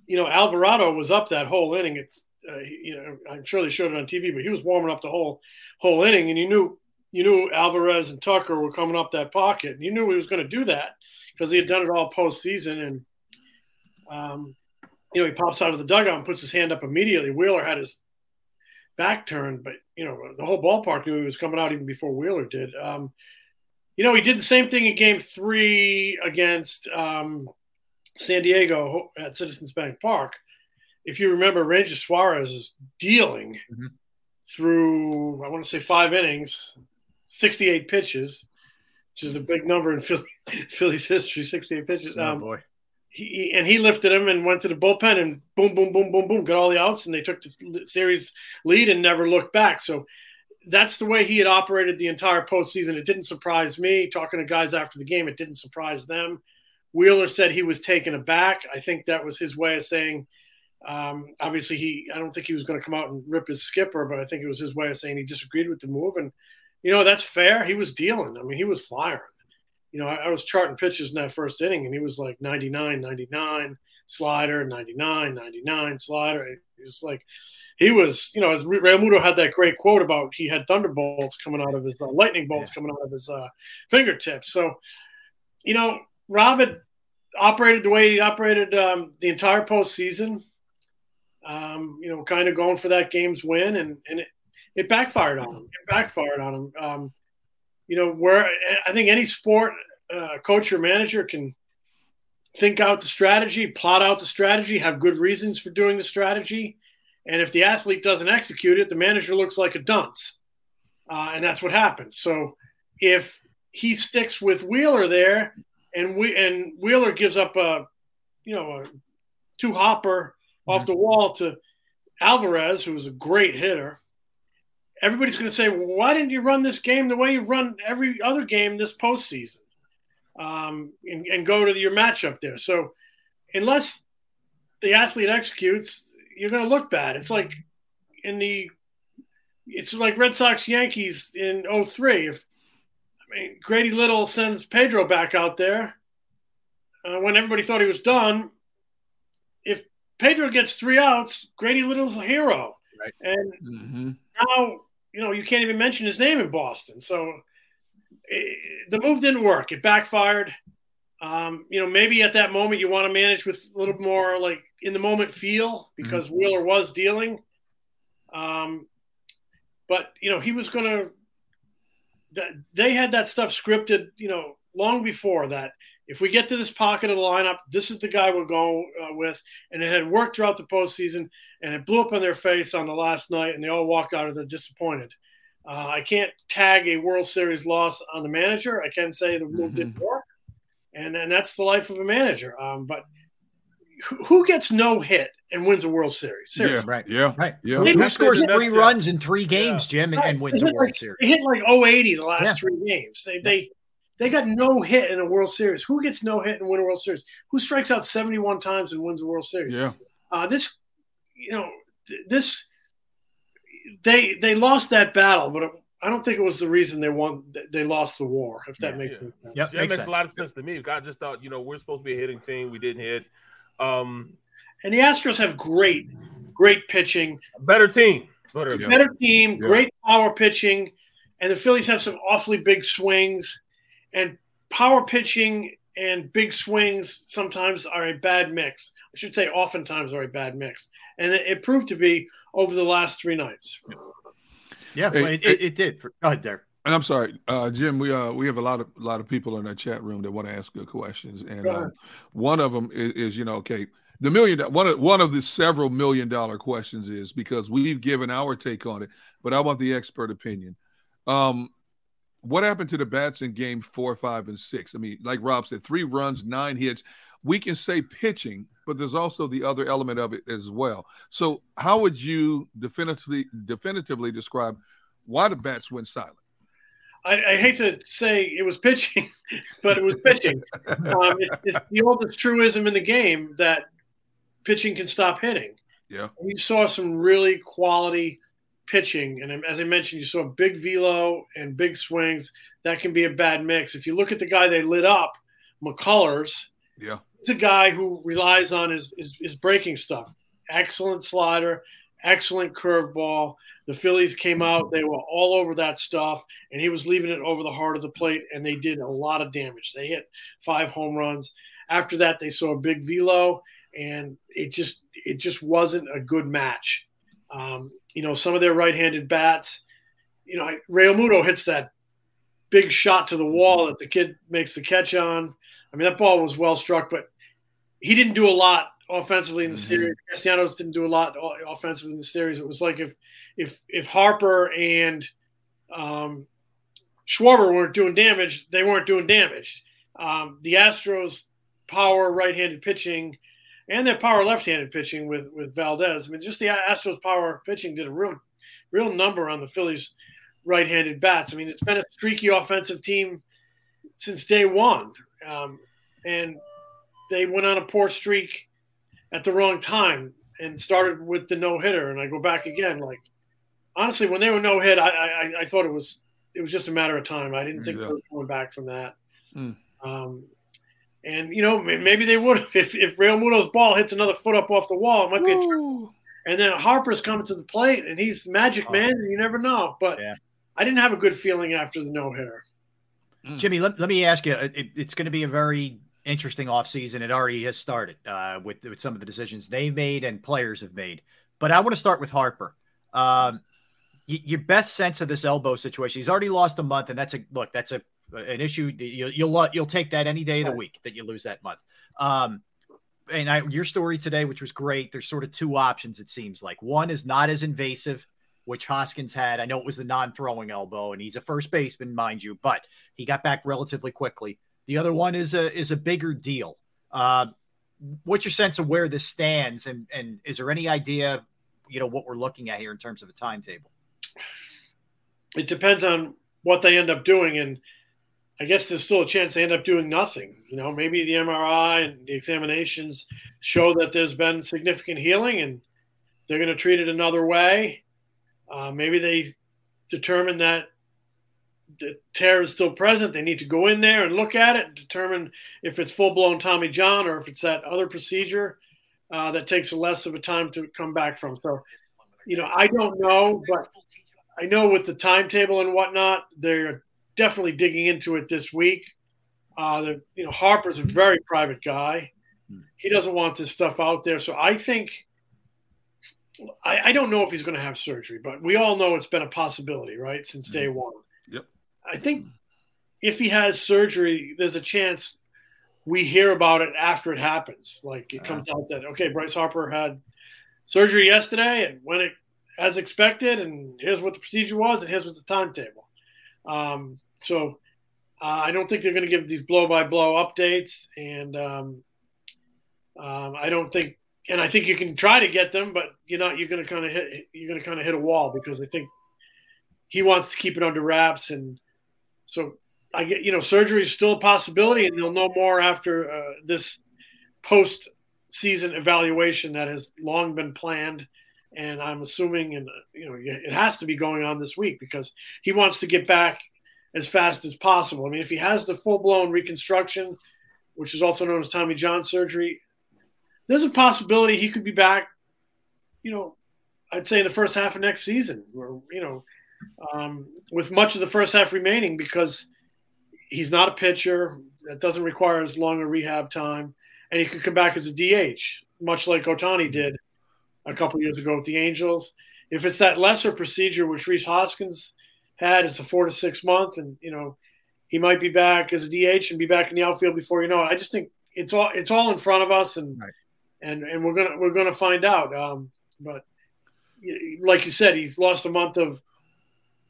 you know, Alvarado was up that whole inning. It's uh, you know, I'm sure they showed it on TV, but he was warming up the whole whole inning, and you knew you knew Alvarez and Tucker were coming up that pocket, and you knew he was going to do that because he had done it all postseason, and um, you know, he pops out of the dugout and puts his hand up immediately. Wheeler had his back turned, but you know, the whole ballpark knew he was coming out even before Wheeler did. Um, you know, he did the same thing in game three against um, San Diego at Citizens Bank Park. If you remember, Ranger Suarez is dealing Mhm. through, I want to say five innings, 68 pitches, which is a big number in Philly, Philly's history, 68 pitches. Oh Um, boy. He and he lifted him and went to the bullpen and boom, boom, boom, boom, boom, got all the outs and they took the series lead and never looked back. So that's the way he had operated the entire postseason. It didn't surprise me. Talking to guys after the game, it didn't surprise them. Wheeler said he was taken aback. I think that was his way of saying. Um, obviously, he. I don't think he was going to come out and rip his skipper, but I think it was his way of saying he disagreed with the move. And you know that's fair. He was dealing. I mean, he was firing you know, I, I, was charting pitches in that first inning, and he was like 99, 99 slider, 99, 99 slider. It was like he was, you know, as Realmuto had that great quote about he had thunderbolts coming out of his uh, lightning bolts yeah. coming out of his uh, fingertips. So, you know, Rob had operated the way he operated um, the entire postseason. Um, you know, kind of going for that game's win, and and it, it backfired on him. It backfired on him. Um, you know, where I think any sport uh, coach or manager can think out the strategy, plot out the strategy, have good reasons for doing the strategy. And if the athlete doesn't execute it, the manager looks like a dunce. Uh, and that's what happens. So if he sticks with Wheeler there and we and Wheeler gives up a you know a two hopper off the wall to Alvarez, who's a great hitter, everybody's going to say, well, why didn't you run this game the way you run every other game this postseason um, and, and go to your matchup there? So, unless the athlete executes, you're going to look bad. It's like in the, it's like Red Sox Yankees in 03. If, I mean, Grady Little sends Pedro back out there uh, when everybody thought he was done. If Pedro gets three outs, Grady Little's a hero. Right. And mm-hmm. now you know, you can't even mention his name in Boston. So it, the move didn't work. It backfired. Um, you know, maybe at that moment you want to manage with a little more like in the moment feel because mm-hmm. Wheeler was dealing. Um, but you know, he was going to. They had that stuff scripted, you know, long before that. If we get to this pocket of the lineup, this is the guy we're going uh, with, and it had worked throughout the postseason and it blew up on their face on the last night, and they all walked out of there disappointed. Uh, I can't tag a World Series loss on the manager. I can say the move mm-hmm. didn't work, and and that's the life of a manager. Um, but who gets no hit and wins a World Series? Seriously. Yeah, right. Yeah, right. Yeah. Who, who scores three runs in three games, yeah. Jim, and, and wins a World like, Series? They hit like 080 the last yeah. three games. They they they got no hit in a World Series. Who gets no hit and win a World Series? Who strikes out 71 times and wins a World Series? Yeah. Uh, this you know, this they they lost that battle, but I don't think it was the reason they won. They lost the war. If that yeah, makes yeah. sense. Yep, yeah, makes, makes a lot of sense to me. I just thought, you know, we're supposed to be a hitting team. We didn't hit. Um, and the Astros have great, great pitching. Better team. Better, better team. Yeah. Great power pitching, and the Phillies have some awfully big swings, and power pitching and big swings sometimes are a bad mix. I should say, oftentimes are a bad mix, and it, it proved to be over the last three nights. Yeah, hey, it, it, it, did. Go ahead, there. And I'm sorry, uh, Jim. We uh, we have a lot of a lot of people in our chat room that want to ask good questions, and uh, one of them is, is, you know, okay, the million one of one of the several million dollar questions is because we've given our take on it, but I want the expert opinion. Um, what happened to the bats in game four, five, and six? I mean, like Rob said, three runs, nine hits. We can say pitching, but there's also the other element of it as well. So, how would you definitively definitively describe why the bats went silent? I, I hate to say it was pitching, but it was pitching. um, it's, it's the oldest truism in the game that pitching can stop hitting. Yeah, we saw some really quality pitching. And as I mentioned, you saw big velo and big swings. That can be a bad mix. If you look at the guy they lit up, McCullers, yeah, he's a guy who relies on his, his, his breaking stuff. Excellent slider, excellent curveball. The Phillies came out, they were all over that stuff, and he was leaving it over the heart of the plate, and they did a lot of damage. They hit five home runs. After that, they saw a big velo, and it just it just wasn't a good match. Um, you know, some of their right-handed bats. You know, Realmuto hits that big shot to the wall that the kid makes the catch on. I mean, that ball was well struck, but he didn't do a lot offensively in the mm-hmm. series. Castellanos didn't do a lot offensively in the series. It was like if if if Harper and um, Schwarber weren't doing damage, they weren't doing damage. Um, the Astros power right-handed pitching and their power left-handed pitching with with Valdez. I mean, just the Astros power pitching did a real real number on the Phillies right-handed bats. I mean, it's been a streaky offensive team since day one, um, and they went on a poor streak at the wrong time and started with the no hitter. And I go back again, like honestly, when they were no hit, I, I I thought it was it was just a matter of time. I didn't think yeah. they were going back from that. Mm. Um, and you know, maybe they would if if Realmuto's ball hits another foot up off the wall, it might Woo. be a trick. And then Harper's coming to the plate, and he's the magic oh. man, and you never know. But yeah. I didn't have a good feeling after the no hitter. Mm. Jimmy, let, let me ask you. It, it's going to be a very interesting offseason. It already has started uh, with with some of the decisions they've made and players have made. But I want to start with Harper. Um, y- your best sense of this elbow situation. He's already lost a month, and that's a look. That's a an issue. You'll you'll, you'll take that any day of the week that you lose that month. Um, and I, your story today, which was great. There's sort of two options. It seems like one is not as invasive, which Hoskins had. I know it was the non-throwing elbow, and he's a first baseman, mind you, but he got back relatively quickly. The other one is a is a bigger deal. Uh, what's your sense of where this stands, and and is there any idea, you know, what we're looking at here in terms of a timetable? It depends on what they end up doing, and I guess there's still a chance they end up doing nothing. You know, maybe the MRI and the examinations show that there's been significant healing, and they're going to treat it another way. Uh, maybe they determine that the tear is still present. They need to go in there and look at it and determine if it's full blown Tommy John or if it's that other procedure uh, that takes less of a time to come back from. So, you know, I don't know, but I know with the timetable and whatnot, they're definitely digging into it this week. Uh, the, you know, Harper's a very private guy. He doesn't want this stuff out there. So I think, I, I don't know if he's going to have surgery, but we all know it's been a possibility, right, since day mm-hmm. one. Yep. I think if he has surgery, there's a chance we hear about it after it happens. Like it comes out that okay, Bryce Harper had surgery yesterday and when it as expected, and here's what the procedure was, and here's what the timetable. Um, so uh, I don't think they're going to give these blow by blow updates, and um, um, I don't think, and I think you can try to get them, but you're not. You're going to kind of hit. You're going to kind of hit a wall because I think he wants to keep it under wraps, and so I get. You know, surgery is still a possibility, and they'll know more after uh, this post season evaluation that has long been planned and I'm assuming, and you know, it has to be going on this week because he wants to get back as fast as possible. I mean, if he has the full blown reconstruction, which is also known as Tommy John surgery, there's a possibility he could be back. You know, I'd say in the first half of next season, or you know, um, with much of the first half remaining because he's not a pitcher that doesn't require as long a rehab time, and he could come back as a DH, much like Ohtani did a couple years ago with the Angels. If it's that lesser procedure, which Rhys Hoskins had, it's a four to six month, and you know he might be back as a DH and be back in the outfield before you know it. I just think it's all it's all in front of us, and right. and and we're gonna we're gonna find out. Um, but like you said, he's lost a month of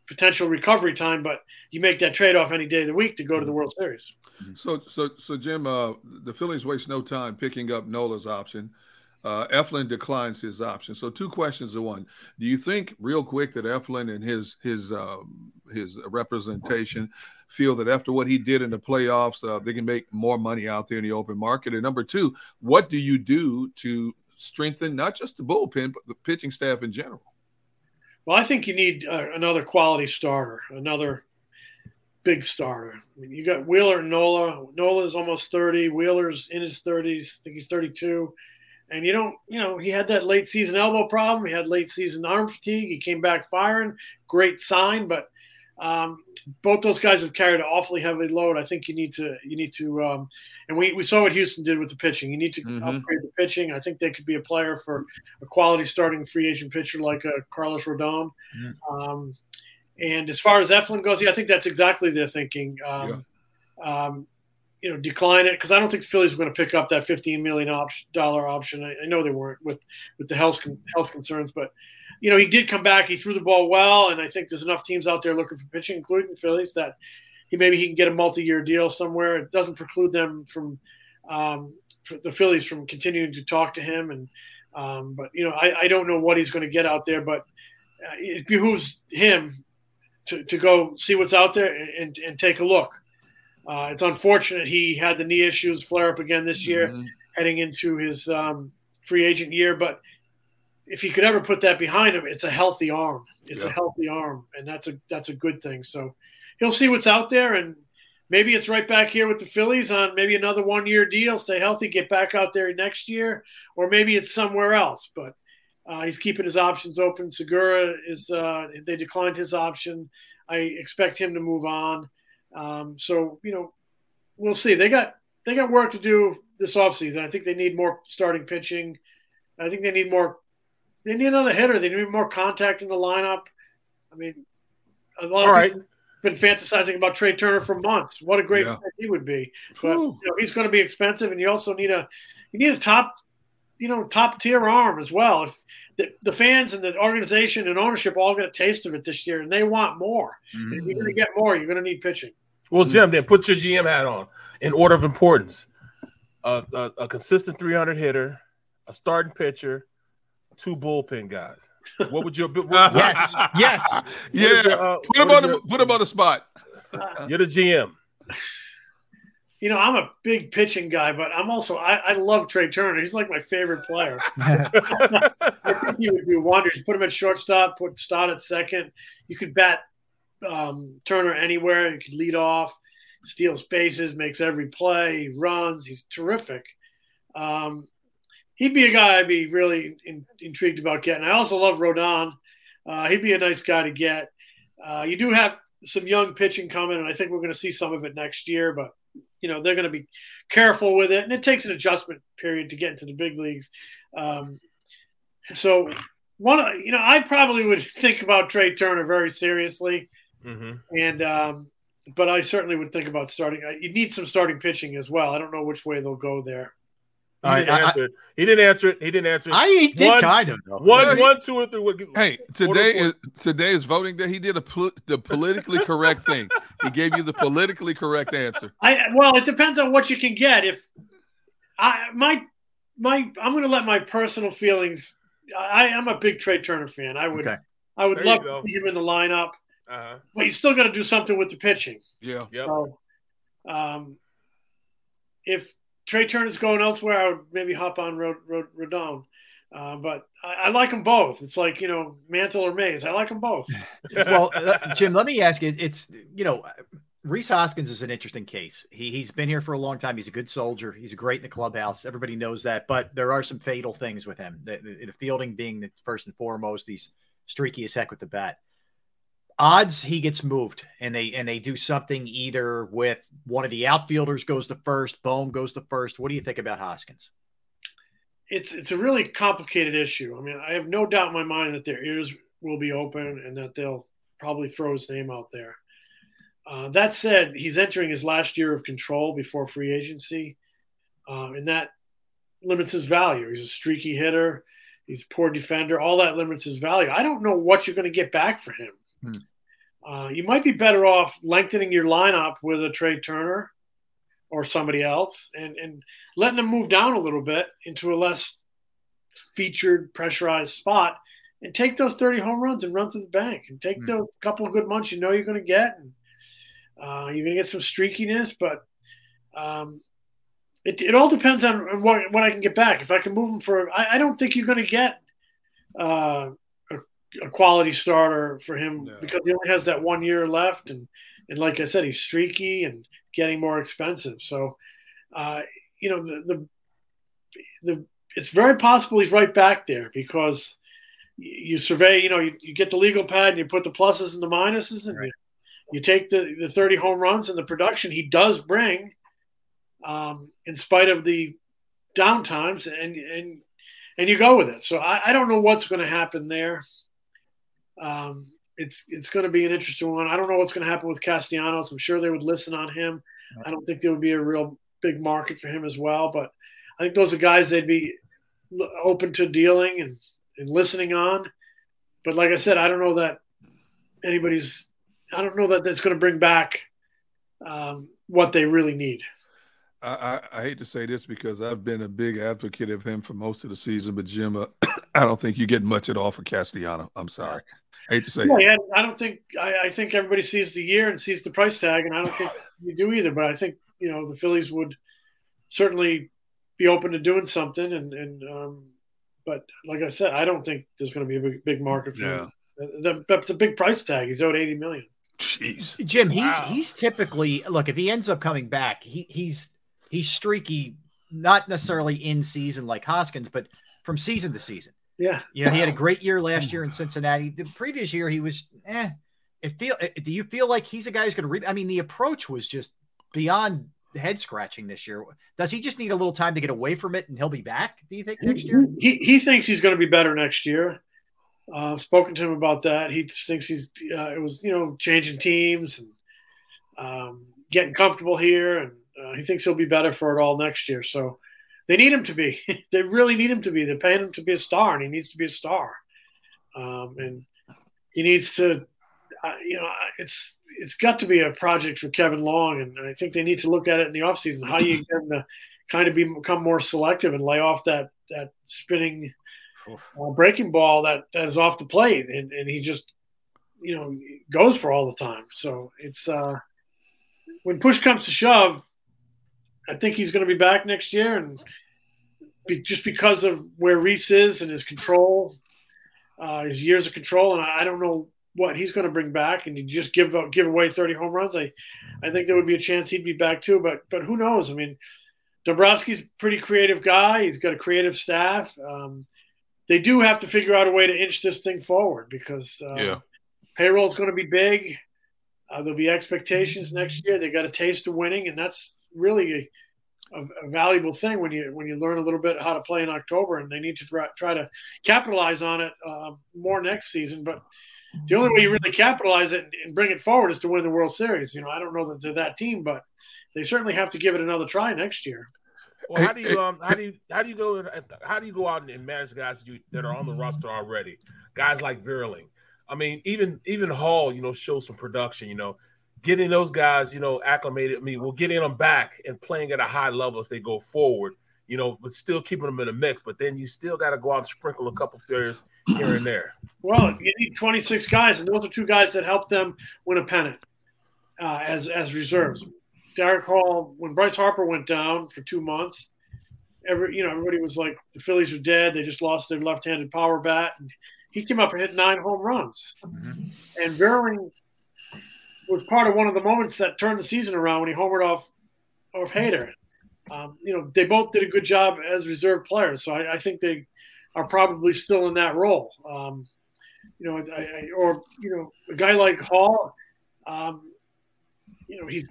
potential recovery time, but you make that trade off any day of the week to go to the World Series. So, so, so, Jim, uh, the Phillies waste no time picking up Nola's option. Uh, Eflin declines his option. So two questions to one. Do you think, real quick, that Eflin and his his uh, his representation feel that after what he did in the playoffs, uh, they can make more money out there in the open market? And number two, what do you do to strengthen not just the bullpen but the pitching staff in general? Well, I think you need uh, another quality starter, another big starter. I mean, you got Wheeler and Nola. Nola's almost 30. Wheeler's in his 30s. I think he's 32. And you don't, you know, he had that late season elbow problem. He had late season arm fatigue. He came back firing. Great sign, but um, both those guys have carried an awfully heavy load. I think you need to, you need to, um, and we, we saw what Houston did with the pitching. You need to mm-hmm. upgrade the pitching. I think they could be a player for a quality starting free agent pitcher like a uh, Carlos Rodon. Mm-hmm. Um, and as far as Eflin goes, yeah, I think that's exactly their thinking. Um, yeah. um, you know, decline it because I don't think the Phillies were going to pick up that fifteen million dollar option. I, I, know they weren't with with the health health concerns, but you know, he did come back. He threw the ball well, and I think there's enough teams out there looking for pitching, including the Phillies, that he maybe he can get a multi year deal somewhere. It doesn't preclude them from um, the Phillies from continuing to talk to him. And um, but you know, I, I don't know what he's going to get out there, but uh, it behooves him to, to go see what's out there and, and take a look. Uh, it's unfortunate he had the knee issues flare up again this year, Mhm. heading into his um, free agent year. But if he could ever put that behind him, it's a healthy arm. It's a healthy arm, and that's a that's a good thing. So he'll see what's out there, and maybe it's right back here with the Phillies on maybe another one year deal. Stay healthy, get back out there next year, or maybe it's somewhere else. But uh, he's keeping his options open. Segura is uh, they declined his option. I expect him to move on. Um, so you know, we'll see. They got they got work to do this offseason. I think they need more starting pitching. I think they need more. They need another hitter. They need more contact in the lineup. I mean, a lot All of right. people have been fantasizing about Trea Turner for months. What a great Yeah. fit he would be. But you know, he's going to be expensive, and you also need a you need a top you know top tier arm as well. If the, the fans and the organization and ownership all get a taste of it this year, and they want more. And if you're going to get more, you're going to need pitching. Well, Jim, then put your GM hat on in order of importance. A, a, a consistent 300 hitter, a starting pitcher, two bullpen guys. What would your what, Yes, yes. Yeah. your, uh, put him on is the put him on the spot. You're the GM. You know, I'm a big pitching guy, but I'm also I, I love Trea Turner. He's like my favorite player. I think he would do wonders. Put him at shortstop, put Stott at second. You could bat um, Turner anywhere. You could lead off, steals bases, makes every play, he runs. He's terrific. Um, he'd be a guy I'd be really in, intrigued about getting. I also love Rodon. Uh, he'd be a nice guy to get. Uh, you do have some young pitching coming, and I think we're going to see some of it next year. But you know they're going to be careful with it, and it takes an adjustment period to get into the big leagues. Um, so one, you know, I probably would think about Trea Turner very seriously, hmm and um, but I certainly would think about starting. uh, You need some starting pitching as well. I don't know which way they'll go there. He, didn't I- answer it. he didn't answer it. He didn't answer it. I he did One- kind of. though. one, Hey. one, two, or three. what- Hey, today is today is voting day. He did a pol- the politically correct thing. He gave you the politically correct answer. I well, it depends on what you can get. If I my my, I'm going to let my personal feelings. I am a big Trea Turner fan. I would Okay. I would There love to see him in the lineup, Uh-huh. but you still got to do something with the pitching. Yeah. Yep. So, um, if Trea Turner's going elsewhere, I would maybe hop on Rod, Rod, Rodon. Uh, but I, I like them both. It's like you know, Mantle or Mays. I like them both. well, uh, Jim, let me ask you. It's you know, Rhys Hoskins is an interesting case. He he's been here for a long time. He's a good soldier. He's great in the clubhouse. Everybody knows that. But there are some fatal things with him. The, the, the fielding being the first and foremost. He's streaky as heck with the bat. Odds he gets moved and they and they do something either with one of the outfielders goes to first, Bohm goes to first. What do you think about Hoskins? It's it's a really complicated issue. I mean, I have no doubt in my mind that their ears will be open and that they'll probably throw his name out there. Uh, that said, he's entering his last year of control before free agency, uh, and that limits his value. He's a streaky hitter. He's a poor defender. All that limits his value. I don't know what you're going to get back for him. Hmm. Uh, you might be better off lengthening your lineup with a Trea Turner or somebody else, and and letting them move down a little bit into a less featured, pressurized spot, and take those 30 home runs and run to the bank, and take Hmm. those couple of good months you know you're going to get. And, uh, you're going to get some streakiness, but um, it, it all depends on, on what, what I can get back. If I can move them for, I, I don't think you're going to get uh, a, quality starter for him No. because he only has that one year left, and and like I said, he's streaky and getting more expensive. So, uh, you know, the, the the it's very possible he's right back there because you, you survey, you know, you, you get the legal pad and you put the pluses and the minuses, and Right. you, you take the the 30 home runs and the production he does bring, um, in spite of the downtimes, and and and you go with it. So I, I don't know what's going to happen there. Um, it's it's going to be an interesting one. I don't know what's going to happen with Castellanos. I'm sure they would listen on him. I don't think there would be a real big market for him as well. But I think those are guys they'd be open to dealing and, and listening on. But like I said, I don't know that anybody's. I don't know that that's going to bring back um, what they really need. I, I, I, hate to say this because I've been a big advocate of him for most of the season, but Jim, uh, I don't think you get much at all for Castellano. I'm sorry. I hate to say yeah, yeah, I don't think I, I, think everybody sees the year and sees the price tag, and I don't think you do either. But I think you know the Phillies would certainly be open to doing something, and and um, but like I said, I don't think there's going to be a big, big market for yeah. him. The, the, the big price tag. He's owed eighty million. Jeez, Jim, he's wow. he's typically look if he ends up coming back, he he's he's streaky, not necessarily in season like Hoskins, but from season to season. Yeah, you know, he had a great year last year in Cincinnati. The previous year, he was eh. It feel do you feel like he's a guy who's going to? Re- I mean, the approach was just beyond head scratching this year. Does he just need a little time to get away from it, and he'll be back? Do you think next year? He he thinks he's going to be better next year. Uh, I've spoken to him about that. He thinks he's uh, it was you know changing teams and um, getting comfortable here, and uh, he thinks he'll be better for it all next year. So they need him to be. they really need him to be. They're paying him to be a star, and he needs to be a star. Um, and he needs to, uh, you know, it's it's got to be a project for Kevin Long, and I think they need to look at it in the offseason. How you get him to kind of be, become more selective and lay off that that spinning uh, breaking ball that, that is off the plate, and, and he just you know goes for all the time. So it's uh, when push comes to shove, I think he's going to be back next year, and be, just because of where Rhys is and his control, uh, his years of control, and I, I don't know what he's going to bring back, and you just give give away 30 home runs. I, I think there would be a chance he'd be back too, but but who knows? I mean, Dombrowski's a pretty creative guy. He's got a creative staff. Um, they do have to figure out a way to inch this thing forward because uh, yeah. payroll is going to be big. Uh, there'll be expectations next year. They got a taste of winning, and that's really a, a, valuable thing when you when you learn a little bit how to play in October. And they need to try, try to capitalize on it uh, more next season. But the only way you really capitalize it and bring it forward is to win the World Series. You know, I don't know that they're that team, but they certainly have to give it another try next year. Well, how do you um how do you how do you go how do you go out and manage guys that, you, that are on the roster already? Guys like Vierling, I mean, even even Hall, you know, shows some production. You know, getting those guys, you know, acclimated. I mean, we're getting them back and playing at a high level as they go forward. You know, but still keeping them in the mix. But then you still got to go out and sprinkle a couple players here and there. Well, you need 26 guys, and those are two guys that helped them win a pennant uh, as as reserves. Darick Hall, when Bryce Harper went down for two months, every you know everybody was like the Phillies are dead. They just lost their left-handed power bat. And he came up and hit nine home runs. Mm-hmm. And Vierling was part of one of the moments that turned the season around when he homered off off Hader. Um, you know, they both did a good job as reserve players, so I, I think they are probably still in that role. Um, you know, I, I, or you know, a guy like Hall, um, you know, he's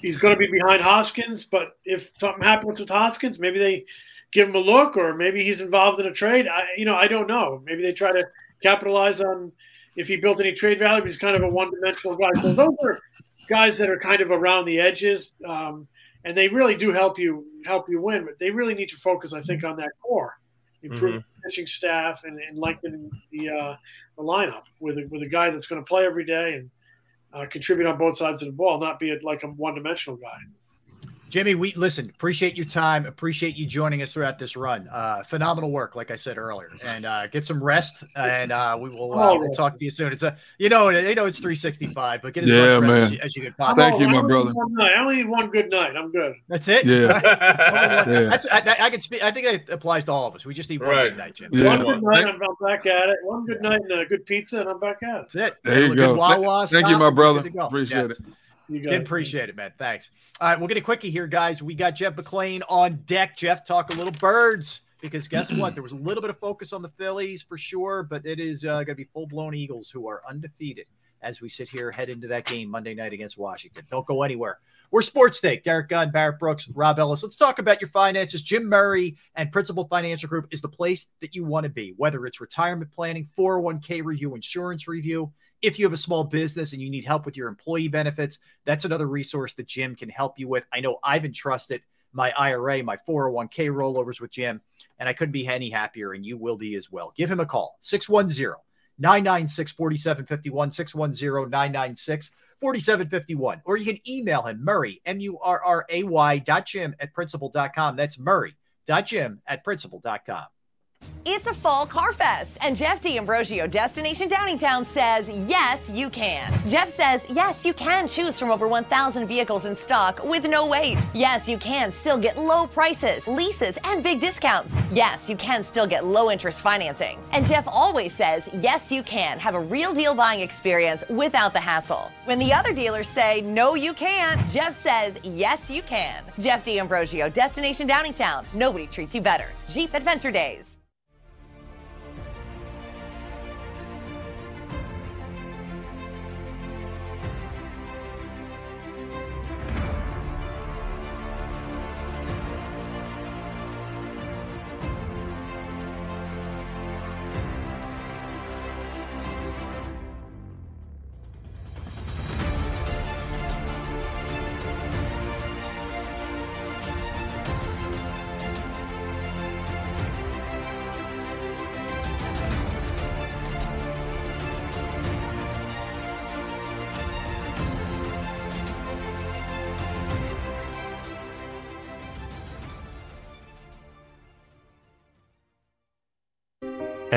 he's going to be behind Hoskins, but if something happens with Hoskins, maybe they give him a look, or maybe he's involved in a trade. I, you know, I don't know. Maybe they try to capitalize on if he built any trade value. He's kind of a one-dimensional guy. So those are guys that are kind of around the edges, um, and they really do help you help you win. But they really need to focus, I think, on that core, improve mm-hmm. pitching staff, and, and lengthening the uh, the lineup with a, with a guy that's going to play every day and uh, contribute on both sides of the ball, not be a, like a one-dimensional guy. Jimmy, we listen, appreciate your time, appreciate you joining us throughout this run. Uh, phenomenal work, like I said earlier, and uh, get some rest, and uh, we will uh, we'll talk to you soon. It's a you know they know it's 365, but get as yeah, much man. As, you, as you can possibly. Thank you, my brother. I only need one good night. I'm good. That's it. Yeah, yeah. That's, I, I, can speak. I think it applies to all of us. We just need one right. good night, Jimmy. Yeah. One good night, I'm back at it. One good night and a good pizza, and I'm back at it. That's it. There you go. Wawa Thank you, my brother. Appreciate yes. it. You Did appreciate it, man. Thanks. All right, we'll get a quickie here, guys. We got Jeff McLane on deck. Jeff, talk a little birds because guess what? There was a little bit of focus on the Phillies for sure, but it is uh, going to be full blown Eagles who are undefeated as we sit here head into that game Monday night against Washington. Don't go anywhere. We're Sports Take. Derrick Gunn, Barrett Brooks, Rob Ellis. Let's talk about your finances. Jim Murray and Principal Financial Group is the place that you want to be, whether it's retirement planning, 401k review, insurance review if you have a small business and you need help with your employee benefits, that's another resource that Jim can help you with. I know I've entrusted my IRA, my 401k rollovers with Jim, and I couldn't be any happier, and you will be as well. Give him a call 610 996 4751, 610 996 4751. Or you can email him, Murray, M U R R A Y dot Jim at principal.com. That's Murray dot Jim at principal.com. It's a fall car fest, and Jeff D'Ambrosio, Destination Downingtown, says yes, you can. Jeff says yes, you can choose from over 1,000 vehicles in stock with no wait. Yes, you can still get low prices, leases, and big discounts. Yes, you can still get low interest financing. And Jeff always says yes, you can have a real deal buying experience without the hassle. When the other dealers say no, you can't, Jeff says yes, you can. Jeff D'Ambrosio, Destination Downingtown. Nobody treats you better. Jeep Adventure Days.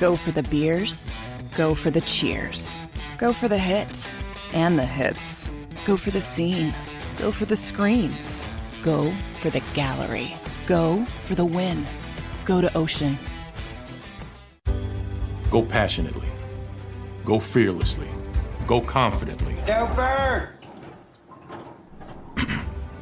Go for the beers, go for the cheers, go for the hit and the hits. Go for the scene, go for the screens, go for the gallery, go for the win. Go to Ocean. Go passionately. Go fearlessly. Go confidently. Go birds!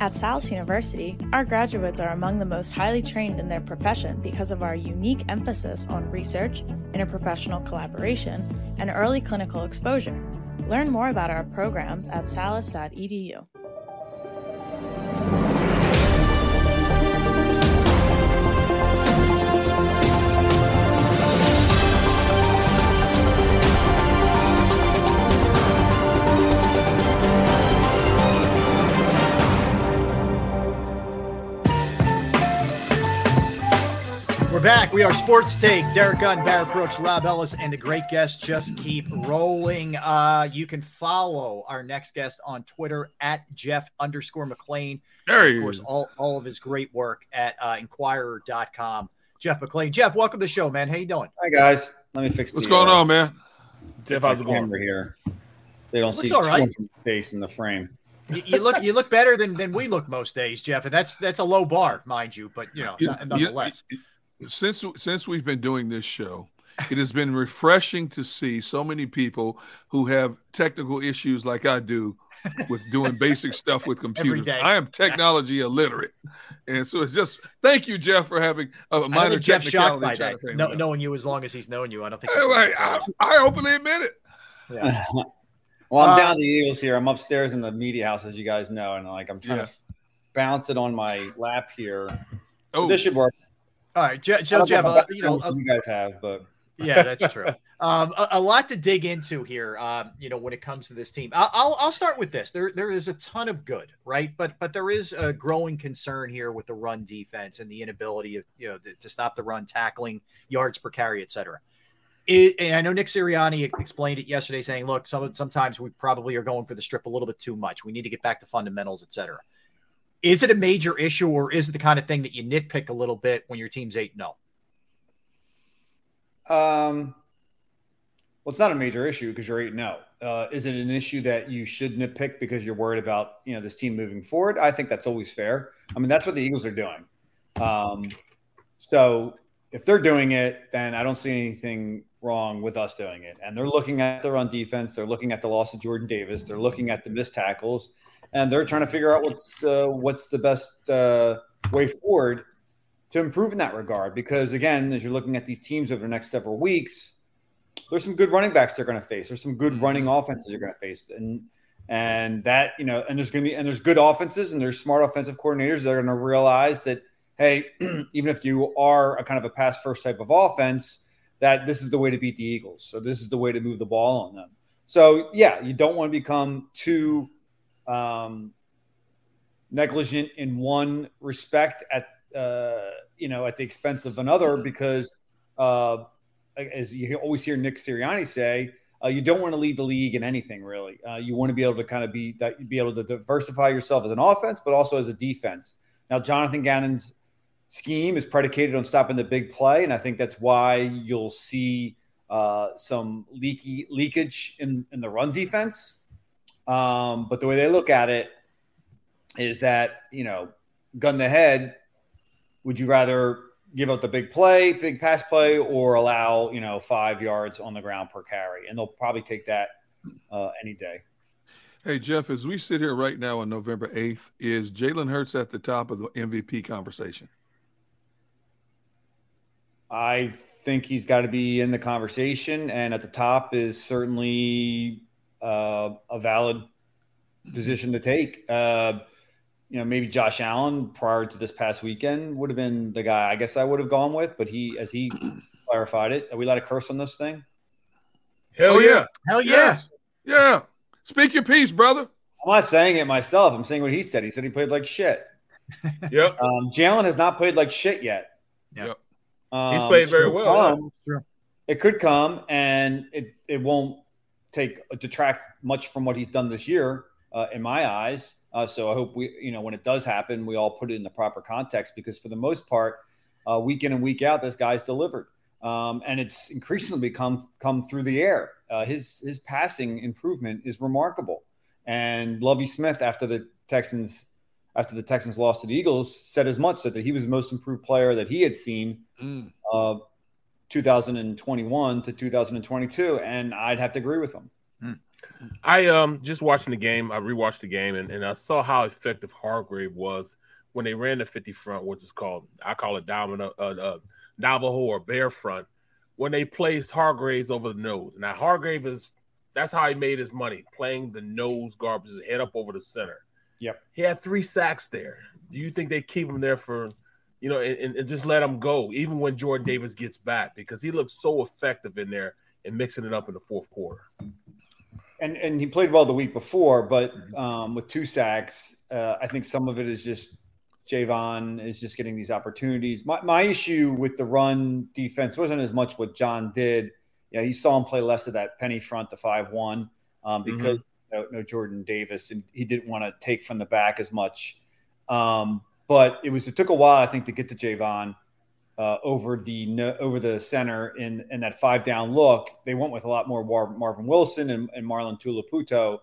At Salus University, our graduates are among the most highly trained in their profession because of our unique emphasis on research, interprofessional collaboration, and early clinical exposure. Learn more about our programs at salus.edu. We're back. We are Sports Take. Derrick Gunn, Barrett Brooks, Rob Ellis, and the great guests just keep rolling. Uh, you can follow our next guest on Twitter at Jeff underscore McLane. There And he of course, is. all, all of his great work at uh, Inquirer.com. Jeff McLane. Jeff, welcome to the show, man. How you doing? Hi guys, let me fix. What's the, going uh, on, man? Jeff, my how's it going? camera here. They don't Looks see all right. face in the frame. You, you look you look better than than we look most days, Jeff, and that's that's a low bar, mind you. But you know, You- not- you- nonetheless. Since since we've been doing this show, it has been refreshing to see so many people who have technical issues like I do with doing basic stuff with computers. I am technology illiterate, and so it's just thank you, Jeff, for having a I don't minor think Jeff's shocked by that. No, knowing you as long as he's known you, I don't think. Hey, he's wait, I. I openly admit it. Yeah. Well, I'm Uh, down the Eagles here. I'm upstairs in the media house, as you guys know, and like I'm trying Yeah. to bounce it on my lap here. Oh, This should work. All right, I Jeff, uh, you know, the you guys have, but Yeah, that's true. um, a, a lot to dig into here. Um, you know, when it comes to this team, I'll, I'll I'll start with this. There there is a ton of good, right? But but there is a growing concern here with the run defense and the inability of you know to, to stop the run, tackling, yards per carry, et cetera. It, and I know Nick Sirianni explained it yesterday, saying, "Look, some sometimes we probably are going for the strip a little bit too much. We need to get back to fundamentals, et cetera." Is it a major issue, or is it the kind of thing that you nitpick a little bit when your team's eight? No. Um, well, it's not a major issue because you're eight and zero. Uh, is it an issue that you should nitpick because you're worried about you know this team moving forward? I think that's always fair. I mean, that's what the Eagles are doing. Um, so if they're doing it, then I don't see anything wrong with us doing it. And they're looking at their run defense. They're looking at the loss of Jordan Davis. They're looking at the missed tackles, and they're trying to figure out what's uh, what's the best uh, way forward to improve in that regard. Because again, as you're looking at these teams over the next several weeks, there's some good running backs they're going to face. There's some good running offenses you're going to face, and and that you know, and there's going to be and there's good offenses and there's smart offensive coordinators that are going to realize that hey, even if you are a kind of a pass first type of offense, that this is the way to beat the Eagles. So this is the way to move the ball on them. So yeah, you don't want to become too um, negligent in one respect at uh, you know at the expense of another because uh, as you always hear Nick Sirianni say, uh, you don't want to lead the league in anything really. Uh, you want to be able to kind of be that be able to diversify yourself as an offense, but also as a defense. Now, Jonathan Gannon's scheme is predicated on stopping the big play, and I think that's why you'll see uh, some leaky leakage in in the run defense. Um, but the way they look at it is that you know, gun the head. Would you rather give up the big play, big pass play, or allow you know five yards on the ground per carry? And they'll probably take that uh, any day. Hey Jeff, as we sit here right now on November eighth, is Jalen Hurts at the top of the MVP conversation? I think he's got to be in the conversation, and at the top is certainly uh, a valid position to take. Uh, you know, maybe Josh Allen prior to this past weekend would have been the guy I guess I would have gone with, but he, as he clarified it, are we allowed to curse on this thing? Hell oh, yeah. Hell yeah. yeah. Yeah. Speak your piece, brother. I'm not saying it myself. I'm saying what he said. He said he played like shit. yep. Um, Jalen has not played like shit yet. Yep. Um, He's played very well. Come, it could come, and it, it won't take detract much from what he's done this year, uh, in my eyes. Uh, so I hope we, you know, when it does happen, we all put it in the proper context because for the most part, uh, week in and week out, this guy's delivered, um, and it's increasingly come come through the air. Uh, his his passing improvement is remarkable, and Lovie Smith after the Texans after the Texans lost to the Eagles said as much said that he was the most improved player that he had seen. Mm. Uh, 2021 to 2022, and I'd have to agree with him. I um just watching the game. I rewatched the game and, and I saw how effective Hargrave was when they ran the 50 front, which is called I call it domino uh, uh Navajo or bear front. When they placed Hargraves over the nose. Now Hargrave is that's how he made his money, playing the nose guard, his head up over the center. Yep. He had three sacks there. Do you think they keep him there for, you know, and, and just let him go, even when Jordan Davis gets back, because he looks so effective in there and mixing it up in the fourth quarter and and he played well the week before, but um, with two sacks, uh, I think some of it is just Javon is just getting these opportunities. My, my issue with the run defense wasn't as much what John did. Yeah, he saw him play less of that penny front, the five one, um, because mm-hmm. no, no, Jordan Davis, and he didn't want to take from the back as much. Um, but it was it took a while, I think, to get to Javon uh, over the over the center in in that five down look. They went with a lot more War- Marvin Wilson and, and Marlon Tuipulotu,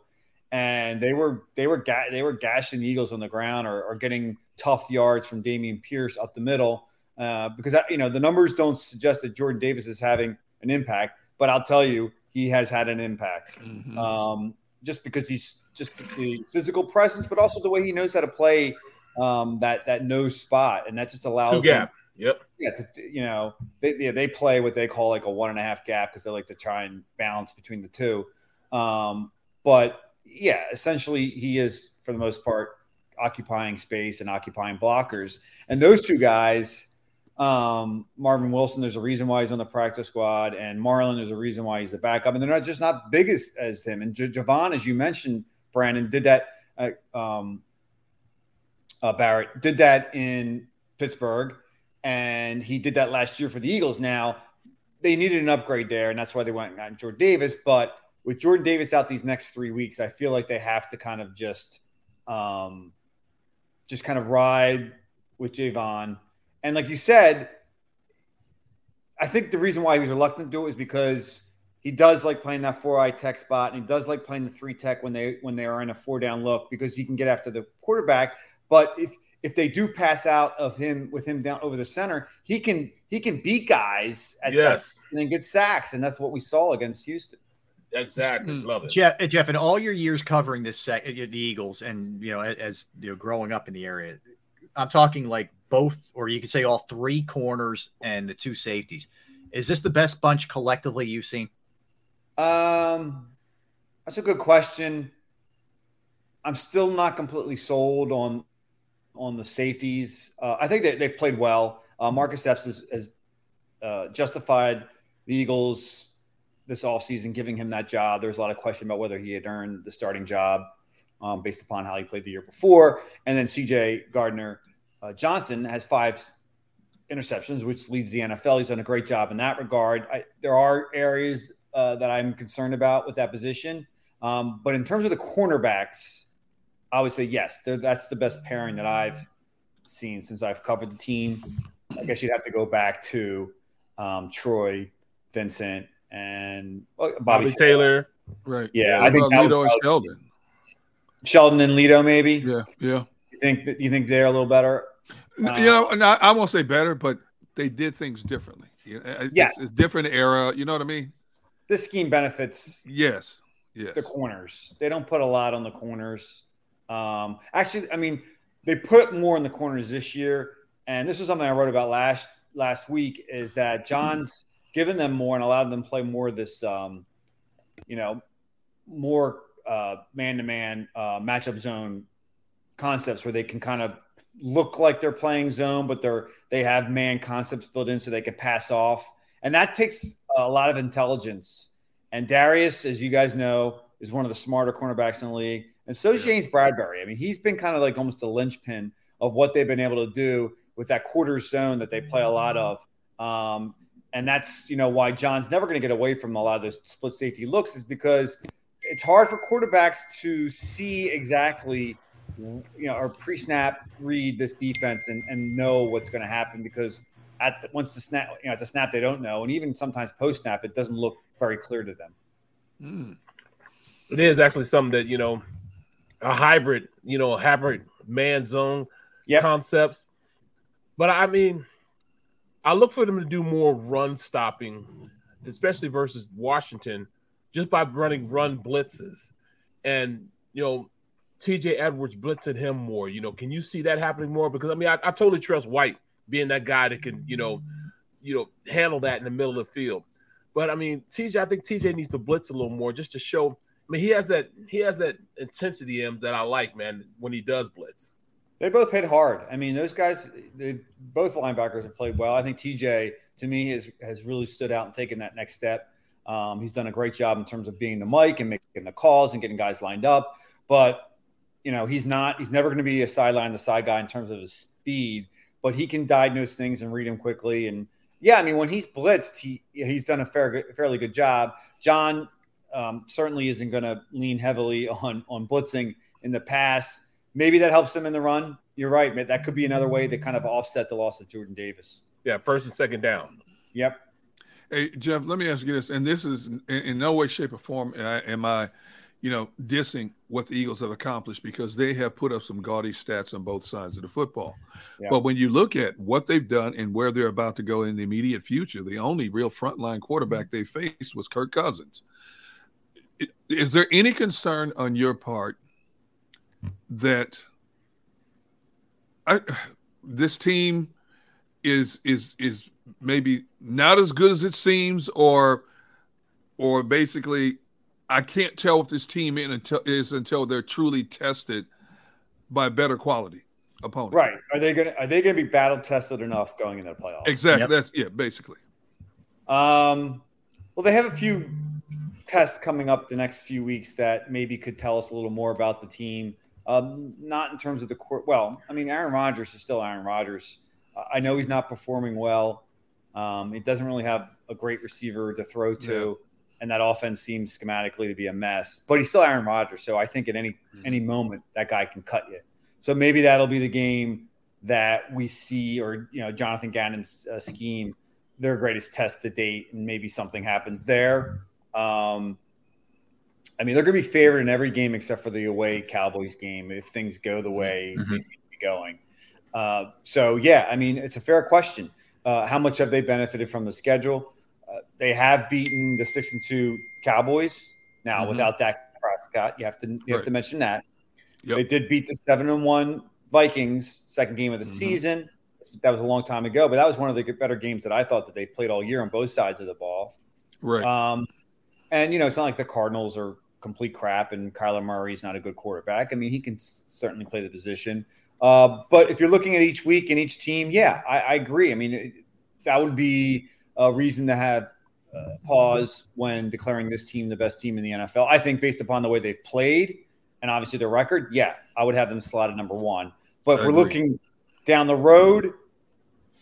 and they were they were ga- they were gashing the Eagles on the ground or, or getting tough yards from Dameon Pierce up the middle uh, because you know the numbers don't suggest that Jordan Davis is having an impact, but I'll tell you he has had an impact. Mm-hmm. Um, just because he's just the physical presence, but also the way he knows how to play um, that that no spot, and that just allows Two gap. Yep. Yeah, to, you know, they yeah, they play what they call like a one and a half gap because they like to try and balance between the two. Um, but yeah, essentially he is for the most part occupying space and occupying blockers. And those two guys, um, Marvin Wilson, there's a reason why he's on the practice squad, and Marlon, there's a reason why he's the backup, and they're not just not big as, as him. And J- Javon, as you mentioned, Brandon did that. Uh, um, uh, Barrett did that in Pittsburgh and he did that last year for the Eagles. Now they needed an upgrade there, and that's why they went and got Jordan Davis. But with Jordan Davis out these next three weeks, I feel like they have to kind of just, um, just kind of ride with Javon. And like you said, I think the reason why he was reluctant to do it was because he does like playing that four eye tech spot, and he does like playing the three tech when they when they are in a four down look because he can get after the quarterback. But if if they do pass out of him with him down over the center, he can he can beat guys at Yes. and then get sacks, and that's what we saw against Houston. Exactly. Love it. Jeff, uh, Jeff, in all your years covering this sec, uh, the Eagles, and you know, as, as you know, growing up in the area, I'm talking like both, or you could say all three corners and the two safeties. Is this the best bunch collectively you've seen? Um, that's a good question. I'm still not completely sold on on the safeties. Uh, I think that they've played well. Uh, Marcus Epps has, has uh, justified the Eagles this offseason giving him that job. There was a lot of question about whether he had earned the starting job um, based upon how he played the year before. And then CJ Gardner uh, Johnson has five interceptions, which leads the NFL. He's done a great job in that regard. I, there are areas uh, that I'm concerned about with that position. Um, but in terms of the cornerbacks, I would say yes, that's the best pairing that I've seen since I've covered the team. I guess you'd have to go back to um, Troy, Vincent, and well, Bobby, Bobby Taylor. Right. Yeah, What I think about that Lito and Sheldon. Sheldon and Lito, maybe. Yeah, yeah. You think that you think they're a little better? N- Uh, you know, and I, I won't say better, but they did things differently. It's, Yes. it's different era. You know what I mean? This scheme benefits Yes, yes. the corners. They don't put a lot on the corners. Um, actually, I mean, they put more in the corners this year, and this was something I wrote about last last week. Is that John's given them more and allowed them to play more of this, um, you know, more man to man matchup zone concepts where they can kind of look like they're playing zone, but they're they have man concepts built in so they can pass off, and that takes a lot of intelligence. And Darius, as you guys know, is one of the smarter cornerbacks in the league, and so is James Bradberry. I mean, he's been kind of like almost a linchpin of what they've been able to do with that quarter zone that they play a lot of. Um, and that's you know why John's never going to get away from a lot of those split safety looks is because it's hard for quarterbacks to see exactly you know or pre-snap read this defense and, and know what's going to happen because at the, once the snap you know at the snap they don't know and even sometimes post snap it doesn't look very clear to them It is actually something that you know, a hybrid, you know, a hybrid man zone concepts. But I mean, I look for them to do more run stopping, especially versus Washington, just by running run blitzes, and you know, T.J. Edwards blitzing him more. You know, can you see that happening more? Because I mean, I, I totally trust White being that guy that can, you know, you know, handle that in the middle of the field. But I mean, TJ, I think TJ needs to blitz a little more just to show. I mean, he has that he has that intensity in that I like, man, when he does blitz. They both hit hard. I mean, those guys, they, both linebackers have played well. I think TJ, to me, has has really stood out and taken that next step. Um, he's done a great job in terms of being the mic and making the calls and getting guys lined up. But you know, he's not. He's never going to be a sideline the side guy in terms of his speed. But he can diagnose things and read them quickly. And yeah, I mean, when he's blitzed, he he's done a fair, fairly good job. John um, certainly isn't going to lean heavily on on blitzing in the pass. Maybe that helps them in the run. You're right, man. That could be another way to kind of offset the loss of Jordan Davis. Yeah, first and second down. Yep. Hey Jeff, let me ask you this, and this is in, in no way, shape, or form am I, am I, you know, dissing what the Eagles have accomplished because they have put up some gaudy stats on both sides of the football. Yeah. But when you look at what they've done and where they're about to go in the immediate future, the only real frontline quarterback they faced was Kirk Cousins. I- Is there any concern on your part that I, this team is is is maybe not as good as it seems, or or basically, I can't tell if this team in until, is until they're truly tested by better quality opponent. Right. Are they going to are they going to be battle tested enough going into the playoffs? Exactly. That's yeah. Basically. Um, well, they have a few tests coming up the next few weeks that maybe could tell us a little more about the team. Um, not in terms of the court. Well, I mean, Aaron Rodgers is still Aaron Rodgers. I know he's not performing well. Um, it doesn't really have a great receiver to throw to, and that offense seems schematically to be a mess. But he's still Aaron Rodgers, so I think at any any moment that guy can cut you. So maybe that'll be the game that we see, or you know, Jonathan Gannon's uh, scheme, their greatest test to date, and maybe something happens there. Um, I mean, they're going to be favored in every game except for the away Cowboys game if things go the way they seem to be going. Uh, so yeah, I mean, it's a fair question. Uh, how much have they benefited from the schedule? Uh, they have beaten the six and two Cowboys. Now, Mhm. without Dak Prescott, you have to you have to mention that. Yep. They did beat the seven and one Vikings second game of the Mhm. season. That was a long time ago, but that was one of the better games that I thought that they've played all year on both sides of the ball. Right. Um, and you know, it's not like the Cardinals are complete crap, and Kyler Murray's not a good quarterback. I mean, he can certainly play the position. Uh, but if you're looking at each week and each team, yeah, I, I agree. I mean, it, that would be a reason to have uh, pause when declaring this team the best team in the NFL. I think based upon the way they've played and obviously their record, yeah, I would have them slotted number one. But if we're looking down the road,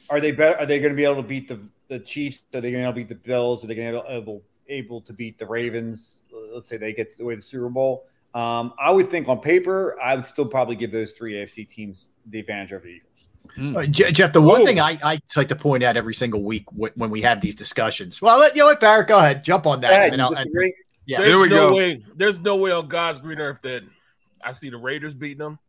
are they better? Are they going to be able to beat the the Chiefs? Are they going to be able to beat the Bills? Are they going to be able able to beat the Ravens? Let's say they get away the Super Bowl. Um, I would think on paper, I would still probably give those three AFC teams the advantage over the Eagles. Uh, Jeff, the one thing I, I like to point out every single week w- when we have these discussions. Well, let, you know what, Barrett, go ahead, jump on that. Go ahead, and I'll- and- yeah, There's There we no go. way. There's no way on God's green earth that I see the Raiders beating them.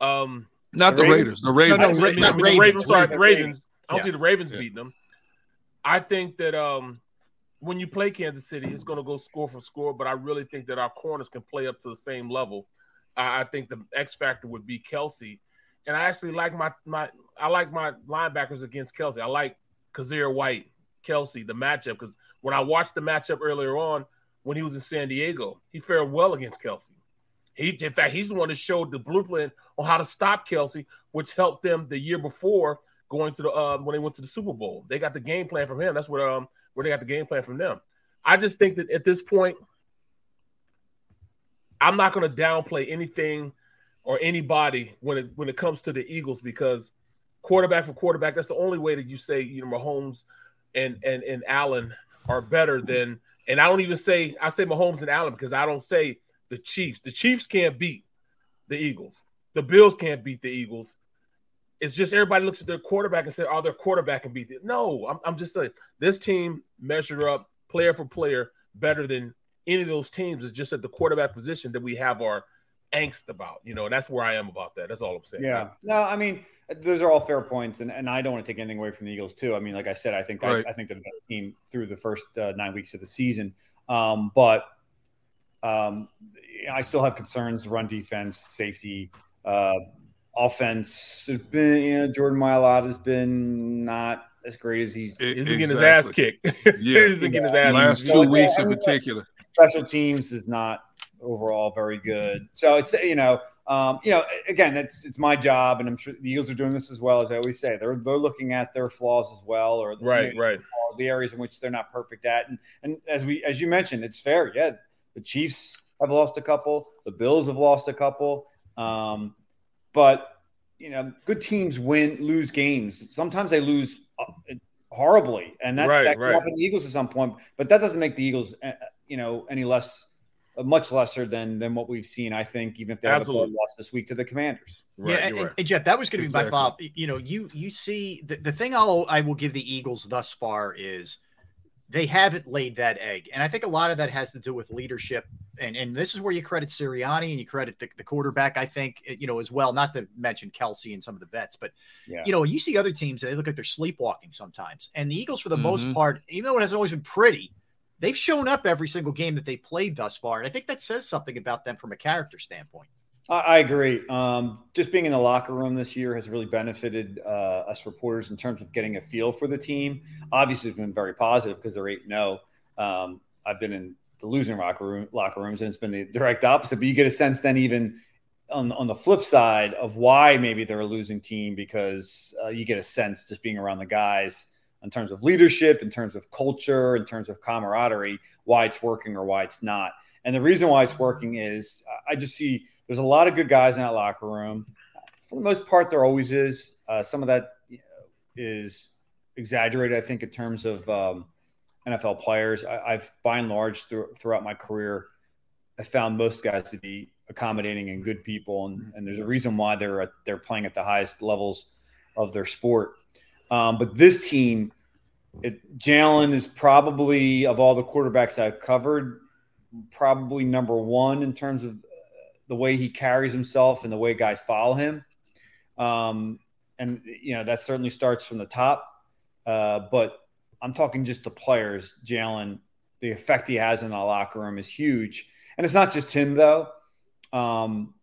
Um, Not the Raiders. The Ravens. No, I no, mean, Ra- I mean, not the Ravens, Ravens. Sorry, Ravens. Ravens. I don't Yeah. see the Ravens Yeah. beating them. I think that um, when you play Kansas City, it's going to go score for score. But I really think that our corners can play up to the same level. I, I think the X factor would be Kelce, and I actually like my my I like my linebackers against Kelce. I like Kyzir White, Kelce, the matchup because when I watched the matchup earlier on when he was in San Diego, he fared well against Kelce. He, in fact, he's the one that showed the blueprint on how to stop Kelce, which helped them the year before going to the uh, when they went to the Super Bowl. They got the game plan from him. That's where um where they got the game plan from them. I just think that at this point, I'm not going to downplay anything or anybody when it when it comes to the Eagles because quarterback for quarterback, that's the only way that you say you know Mahomes and and and Allen are better than. And I don't even say I say Mahomes and Allen because I don't say the Chiefs. The Chiefs can't beat the Eagles. The Bills can't beat the Eagles. It's just everybody looks at their quarterback and say, "Oh, their quarterback can beat it." No, I'm, I'm just saying this team measure up player for player better than any of those teams. It's just at the quarterback position that we have our angst about. You know, that's where I am about that. That's all I'm saying. Yeah. No, I mean, those are all fair points, and, and I don't want to take anything away from the Eagles too. I mean, like I said, I think Right. I, I think they're the best team through the first uh, nine weeks of the season. Um, but um, I still have concerns: run defense, safety, uh, offense. Has been, you know, Jordan Mailata has been not as great as he's. E- He's been getting his ass kicked. Yeah. He's been getting his ass Last kicked. two Yeah, weeks I in particular. special teams is not overall very good. So it's you know, um, you know, again, it's it's my job, and I'm sure the Eagles are doing this as well as I always say. They're they're looking at their flaws as well, or Right, the, right. flaws, the areas in which they're not perfect at, and and as we as you mentioned, it's fair. Yeah, the Chiefs have lost a couple, the Bills have lost a couple, um, but you know, good teams win lose games. Sometimes they lose. Uh, horribly, and that, Right, that right. could happen to the Eagles at some point. But that doesn't make the Eagles, uh, you know, any less, uh, much lesser than than what we've seen. I think, even if they have a loss this week to the Commanders. Right, yeah, and, you're and- right. and Jeff, that was going to be my Exactly. follow-up. You know, you you see the, the thing I'll I will give the Eagles thus far is they haven't laid that egg, and I think a lot of that has to do with leadership. And and this is where you credit Sirianni and you credit the, the quarterback. I think you know as well. Not to mention Kelce and some of the vets, but Yeah. you know you see other teams they look like they're sleepwalking sometimes, and the Eagles for the most Mhm. part, even though it hasn't always been pretty. They've shown up every single game that they played thus far, and I think that says something about them from a character standpoint. I, agree. Um, just being in the locker room this year has really benefited uh, us reporters in terms of getting a feel for the team. Obviously, it's been very positive because they're eight zero. Um, I've been in the losing locker room locker rooms, and it's been the direct opposite. But you get a sense then even on on the flip side of why maybe they're a losing team because uh, you get a sense just being around the guys in terms of leadership, in terms of culture, in terms of camaraderie, why it's working or why it's not. And the reason why it's working is I just see there's a lot of good guys in that locker room. For the most part, there always is. Uh, some of that is exaggerated, I think, in terms of um, NFL players. I, I've, by and large, through, throughout my career, I found most guys to be accommodating and good people, and, and there's a reason why they're at, they're playing at the highest levels of their sport. Um, but this team, it, Jalen is probably of all the quarterbacks I've covered, probably number one in terms of the way he carries himself and the way guys follow him. Um, and you know that certainly starts from the top. Uh, but I'm talking just the players. Jalen, the effect he has in the locker room is huge, and it's not just him though. Um,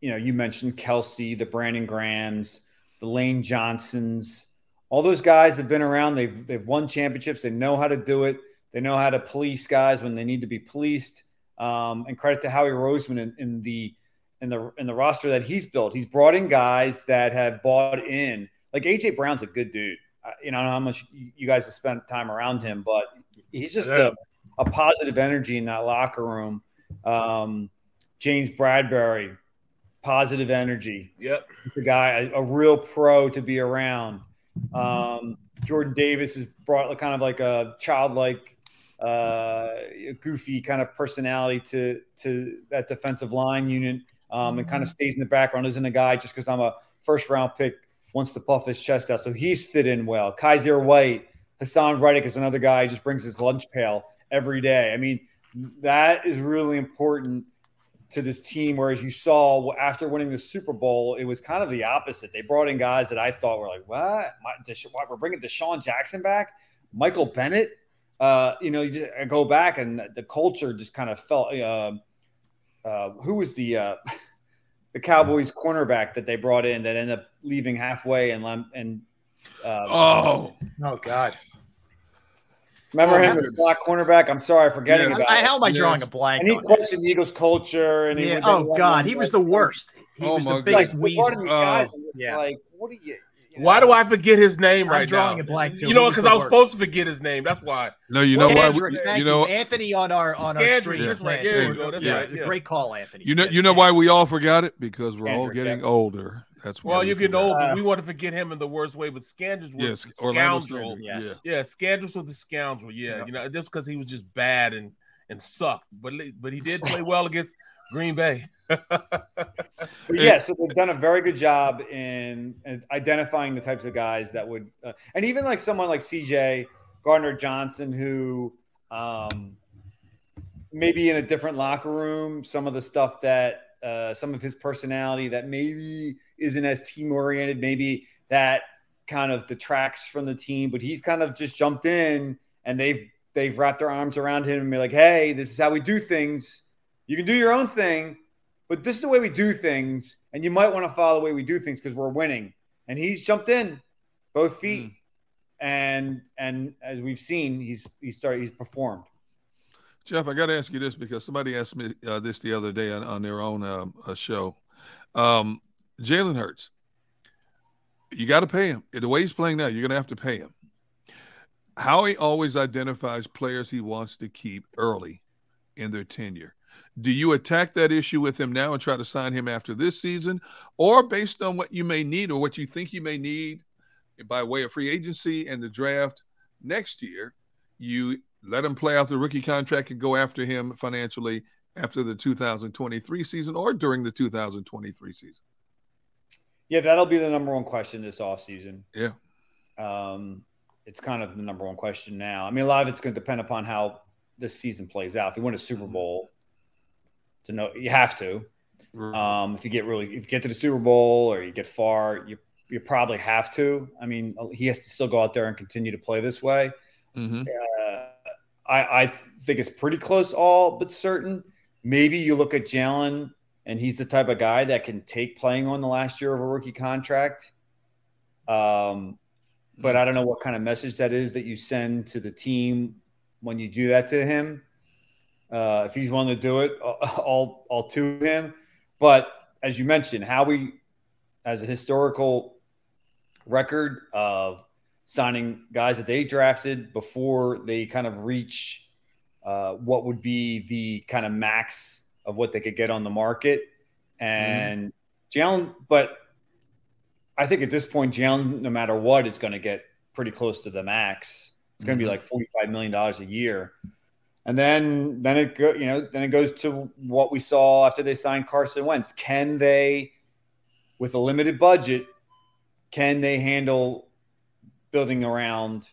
you know, you mentioned Kelce, the Brandon Grahams, the Lane Johnsons. All those guys have been around. They've they've won championships. They know how to do it. They know how to police guys when they need to be policed. Um, and credit to Howie Roseman in, in the in the in the roster that he's built. He's brought in guys that have bought in. Like AJ Brown's a good dude. Uh, you know, I don't know how much you guys have spent time around him, but he's just Yeah. a, a positive energy in that locker room. Um, James Bradberry, positive energy. Yep. the guy, a, a real pro to be around. Um, Jordan Davis has brought kind of like a childlike, uh, goofy kind of personality to to that defensive line unit, um, and kind of stays in the background. Isn't a guy just because I'm a first round pick wants to puff his chest out. So he's fit in well. Kyzir White, Haason Reddick is another guy. Just brings his lunch pail every day. I mean, that is really important to this team. Whereas you saw after winning the Super Bowl, it was kind of the opposite. They brought in guys that I thought were like, what? My, Desha- what? We're bringing DeSean Jackson back, Michael Bennett. Uh, you know, you just I go back and the culture just kind of felt. Uh, uh, who was the uh, the Cowboys cornerback that they brought in that ended up leaving halfway and and uh, Oh, Oh God. remember Oh, him, the slot cornerback? I'm sorry, forgetting Yes. about. I- it. how am I drawing a blank And he questioned the Eagles' culture, and he Yeah, oh, God, he was the worst. He Oh, was my the biggest Like, they brought in weasel. these Uh, and yeah. like, what are you? Why do I forget his name I'm right drawing now? a blank, too. You know He what? was Because I was worst. supposed to forget his name. That's why. no, you know Well, why? Andrew, we- thank you know, Anthony on our on our Scandrick, stream. that's right. Yeah, There you go, that's yeah, right, yeah. Great call, Anthony. you know, Yes, you know why we all forgot it because we're all getting yeah. older. That's why. Well, we you're getting forgot. old, Uh, but we want to forget him in the worst way. But Scandrick was Yes, a Orlando scoundrel. Scandrick, Yes. Yeah, Scandrick was the scoundrel. Yeah, Yeah. you know, just because he was just bad and and sucked, but but he did play well against Green Bay. Yeah, so they've done a very good job in, in identifying the types of guys that would, uh, and even like someone like CJ Gardner Johnson, who um, maybe in a different locker room, some of the stuff that, uh, some of his personality that maybe isn't as team oriented, maybe that kind of detracts from the team, but he's kind of just jumped in and they've they've wrapped their arms around him and be like, hey, this is how we do things. You can do your own thing, but this is the way we do things, and you might want to follow the way we do things because we're winning. And he's jumped in, both feet, and and as we've seen, he's he's started he's performed. Jeff, I got to ask you this because somebody asked me uh, this the other day on, on their own um, uh, show. Um, Jalen Hurts, you got to pay him. The way he's playing now, you're going to have to pay him. How he always identifies players he wants to keep early in their tenure. Do you attack that issue with him now and try to sign him after this season, or based on what you may need or what you think you may need by way of free agency and the draft next year, you let him play out the rookie contract and go after him financially after the 2023 season or during the 2023 season? Yeah, that'll be the number one question this offseason. Yeah. Um, it's kind of the number one question now. I mean, a lot of it's going to depend upon how this season plays out. If you win a Super Bowl, to know you have to. Um, if you get really, if you get to the Super Bowl or you get far, you you probably have to. I mean, he has to still go out there and continue to play this way. Mm-hmm. Uh, I, I think it's pretty close, all but certain. Maybe you look at Jalen, and he's the type of guy that can take playing on the last year of a rookie contract. Um, but I don't know what kind of message that is that you send to the team when you do that to him. Uh, if he's willing to do it, all all to him. But as you mentioned, Howie has a historical record of signing guys that they drafted before they kind of reach uh, what would be the kind of max of what they could get on the market. And Jalen, but I think at this point, Jalen, no matter what, is going to get pretty close to the max. It's going to Mhm. be like forty-five million dollars a year, and then then it go, you know then it goes to what we saw after they signed Carson Wentz. Can they, with a limited budget, can they handle building around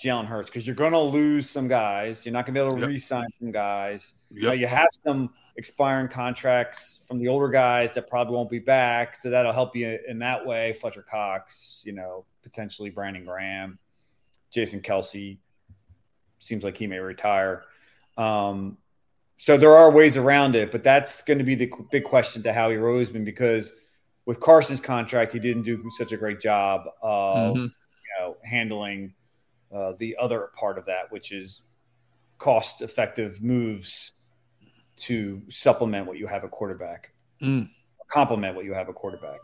Jalen Hurts? Because you're going to lose some guys. You're not going to be able to Yep. re-sign some guys. Yep. Now, you have some expiring contracts from the older guys that probably won't be back. So that'll help you in that way. Fletcher Cox, you know, potentially Brandon Graham, Jason Kelce seems like he may retire. Um, so there are ways around it, but that's going to be the big question to Howie Roseman because with Carson's contract, he didn't do such a great job of Mhm. you know handling uh, the other part of that, which is cost-effective moves to supplement what you have a quarterback, Mm. complement what you have a quarterback.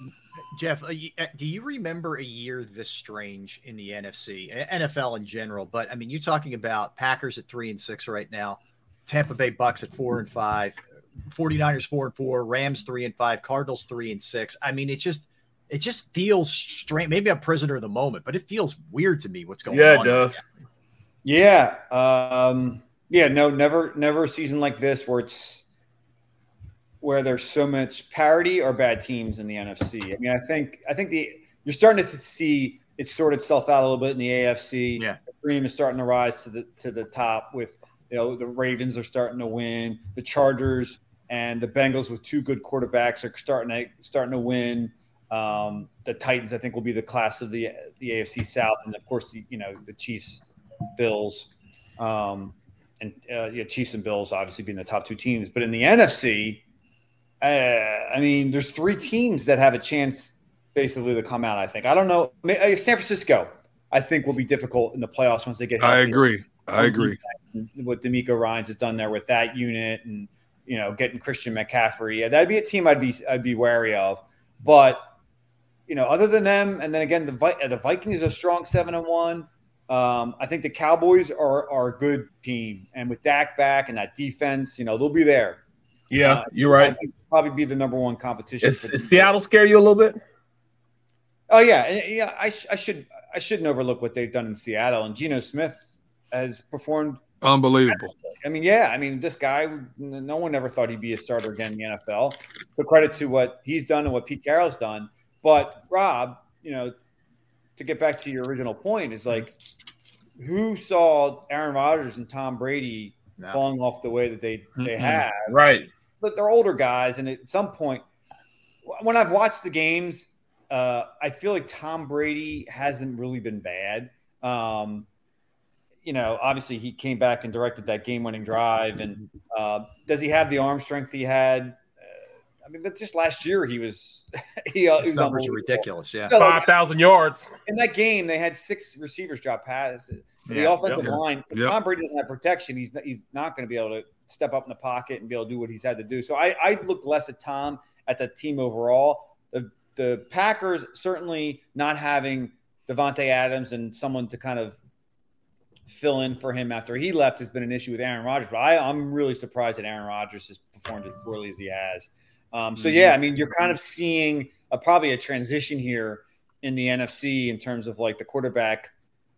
Jeff, uh, y- uh, do you remember a year this strange in the NFC, NFL in general? But I mean, you're talking about Packers at three and six right now, Tampa Bay Bucks at four and five, 49ers four and four, Rams three and five, Cardinals three and six. I mean, it just it just feels strange. Maybe I'm prisoner of the moment, but it feels weird to me what's going on. Yeah, it does. Yeah. Um, yeah, no, never never a season like this where it's where there's so much parity or bad teams in the NFC. I mean, I think I think the you're starting to see it sort itself out a little bit in the AFC. Yeah. The cream is starting to rise to the to the top with you know the Ravens are starting to win, the Chargers and the Bengals with two good quarterbacks are starting to starting to win. Um, the Titans, I think, will be the class of the the AFC South, and of course, the, you know the Chiefs, Bills, um, and uh, yeah, Chiefs and Bills obviously being the top two teams. But in the NFC, uh, I mean, there's three teams that have a chance basically to come out. I think. I don't know. Uh, San Francisco, I think, will be difficult in the playoffs once they get. I agree. I agree. What DeMeco Ryans has done there with that unit, and you know, getting Christian McCaffrey, yeah, that'd be a team I'd be I'd be wary of. But you know, other than them, and then again, the Vi- the Vikings are strong seven and one. Um, I think the Cowboys are are a good team, and with Dak back and that defense, you know, they'll be there. Yeah, Uh, you're I right. think probably be the number one competition. Is, is Seattle scare you a little bit? Oh yeah, and, yeah. I, sh- I should I shouldn't overlook what they've done in Seattle, and Geno Smith has performed Unbelievable. I mean, yeah, I mean, this guy, no one ever thought he'd be a starter again in the NFL. But credit to what he's done and what Pete Carroll's done. But Rob, you know, to get back to your original point, is like, who saw Aaron Rodgers and Tom Brady No. falling off the way that they they Mm-mm. have? Right. But they're older guys, and at some point, when I've watched the games, uh, I feel like Tom Brady hasn't really been bad. Um, you know, obviously he came back and directed that game-winning drive, and uh, does he have the arm strength he had? Uh, I mean, but just last year he was he, uh, he His was numbers are ridiculous. Yeah. So, like, Five thousand yards. in that game, they had six receivers drop passes. The Yeah. offensive Yep. line, if Yep. Tom Brady doesn't have protection, he's he's not going to be able to step up in the pocket and be able to do what he's had to do. So I, I look less at Tom at the team overall. The the Packers certainly not having Davante Adams and someone to kind of fill in for him after he left has been an issue with Aaron Rodgers. But I, I'm really surprised that Aaron Rodgers has performed as poorly as he has. Um, so yeah, I mean, you're kind of seeing a, probably a transition here in the NFC in terms of like the quarterback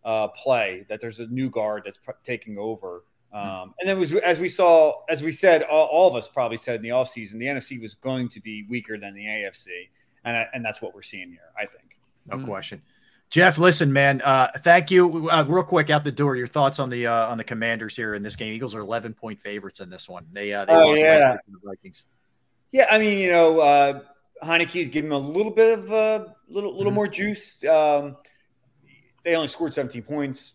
uh, play. That there's a new guard that's pr- taking over. Um, and then was as we saw, as we said, all, all of us probably said in the offseason, the NFC was going to be weaker than the AFC, and I, and that's what we're seeing here. I think. No question. Jeff, listen, man. Uh, thank you. Uh, real quick out the door, your thoughts on the uh, on the Commanders here in this game? Eagles are 11 point favorites in this one. They uh, they Oh, lost yeah. last the Vikings. Yeah, I mean, you know, uh, Heinicke's giving them a little bit of a uh, little little more juice. Um, they only scored 17 points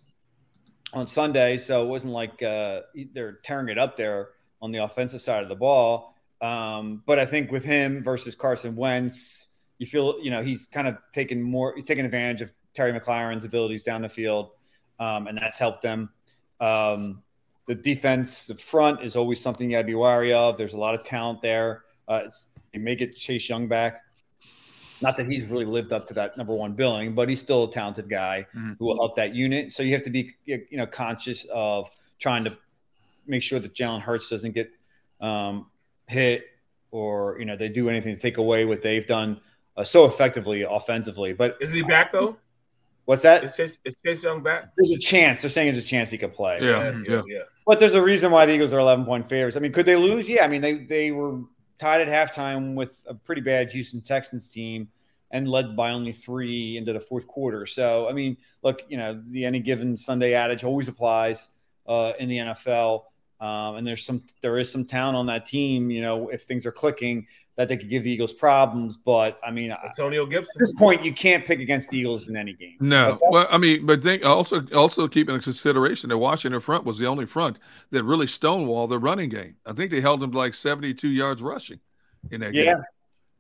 on Sunday, so it wasn't like uh, they're tearing it up there on the offensive side of the ball. Um, but I think with him versus Carson Wentz, you feel you know he's kind of taking more, taking advantage of Terry McLaurin's abilities down the field, um, and that's helped them. Um, the defensive front is always something you got to be wary of. There's a lot of talent there. Uh, it's, they may get Chase Young back. Not that he's really lived up to that number one billing, but he's still a talented guy Mhm. who will help that unit. So you have to be, you know, conscious of trying to make sure that Jalen Hurts doesn't get um, hit or you know they do anything to take away what they've done uh, so effectively offensively. But Is he back though? what's that? Is Chase, is Chase Young back? There's a chance. They're saying there's a chance he could play. Yeah, yeah. yeah. But there's a reason why the Eagles are 11 point favorites. I mean, could they lose? Yeah. I mean, they they were tied at halftime with a pretty bad Houston Texans team and led by only three into the fourth quarter. So, I mean, look, you know, the any given Sunday adage always applies uh, in the NFL. Um, and there's some there is some talent on that team. You know, if things are clicking, that they could give the Eagles problems. But I mean, Antonio Gibson. At this point, you can't pick against the Eagles in any game. No, well, I mean, but think also also keeping in consideration that Washington front was the only front that really stonewalled the running game. I think they held them to like 72 yards rushing in that Yeah. game.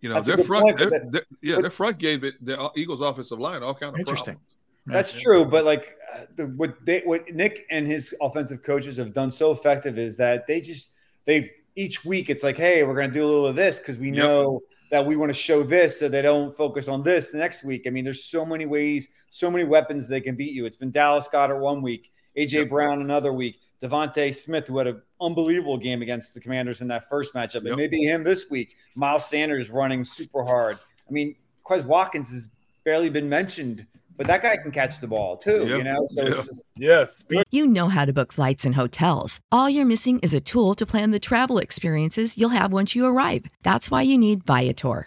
You know, That's their front, point, but their- that- their- yeah, their front gave it the Eagles' offensive line all kind of Interesting. problems. That's true, but like uh, the, what they what Nick and his offensive coaches have done so effective is that they just they've each week it's like, hey, we're going to do a little of this because we Yep. know that we want to show this, so they don't focus on this the next week. I mean, there's so many ways, so many weapons they can beat you. It's been Dallas Goedert one week, AJ Brown another week, DeVonta Smith who had an unbelievable game against the Commanders in that first matchup, Yep. and maybe him this week. Miles Sanders running super hard. I mean, Quez Watkins has barely been mentioned, but that guy can catch the ball too. Yeah. You know, so Yeah. it's just, Yes. You know how to book flights and hotels. All you're missing is a tool to plan the travel experiences you'll have once you arrive. That's why you need Viator.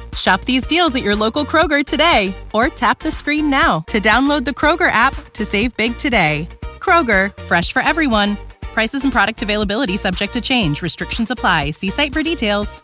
Shop these deals at your local Kroger today or tap the screen now to download the Kroger app to save big today. Kroger, fresh for everyone. Prices and product availability subject to change. Restrictions apply. See site for details.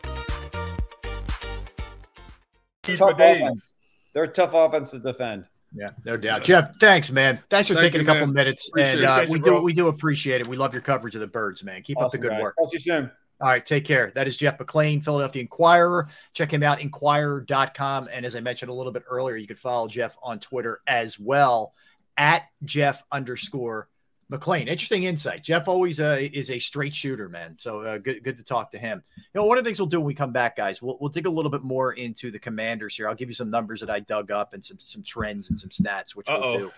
tough offense. They're a tough offense to defend. Yeah, no doubt. Jeff, thanks, man. Thanks for Thank taking you, a couple man. minutes, Appreciate and uh, we do we do appreciate it. We love your coverage of the birds, man. Keep up the good guys. work. Talk to you soon. All right, take care. That is Jeff McLane, Philadelphia Inquirer. Check him out, inquirer.com. And as I mentioned a little bit earlier, you can follow Jeff on Twitter as well at Jeff underscore McLane. Interesting insight. Jeff always uh, is a straight shooter, man. So uh, good, good to talk to him. You know, one of the things we'll do when we come back, guys, we'll, we'll dig a little bit more into the commanders here. I'll give you some numbers that I dug up and some some trends and some stats, which Uh-oh. we'll do.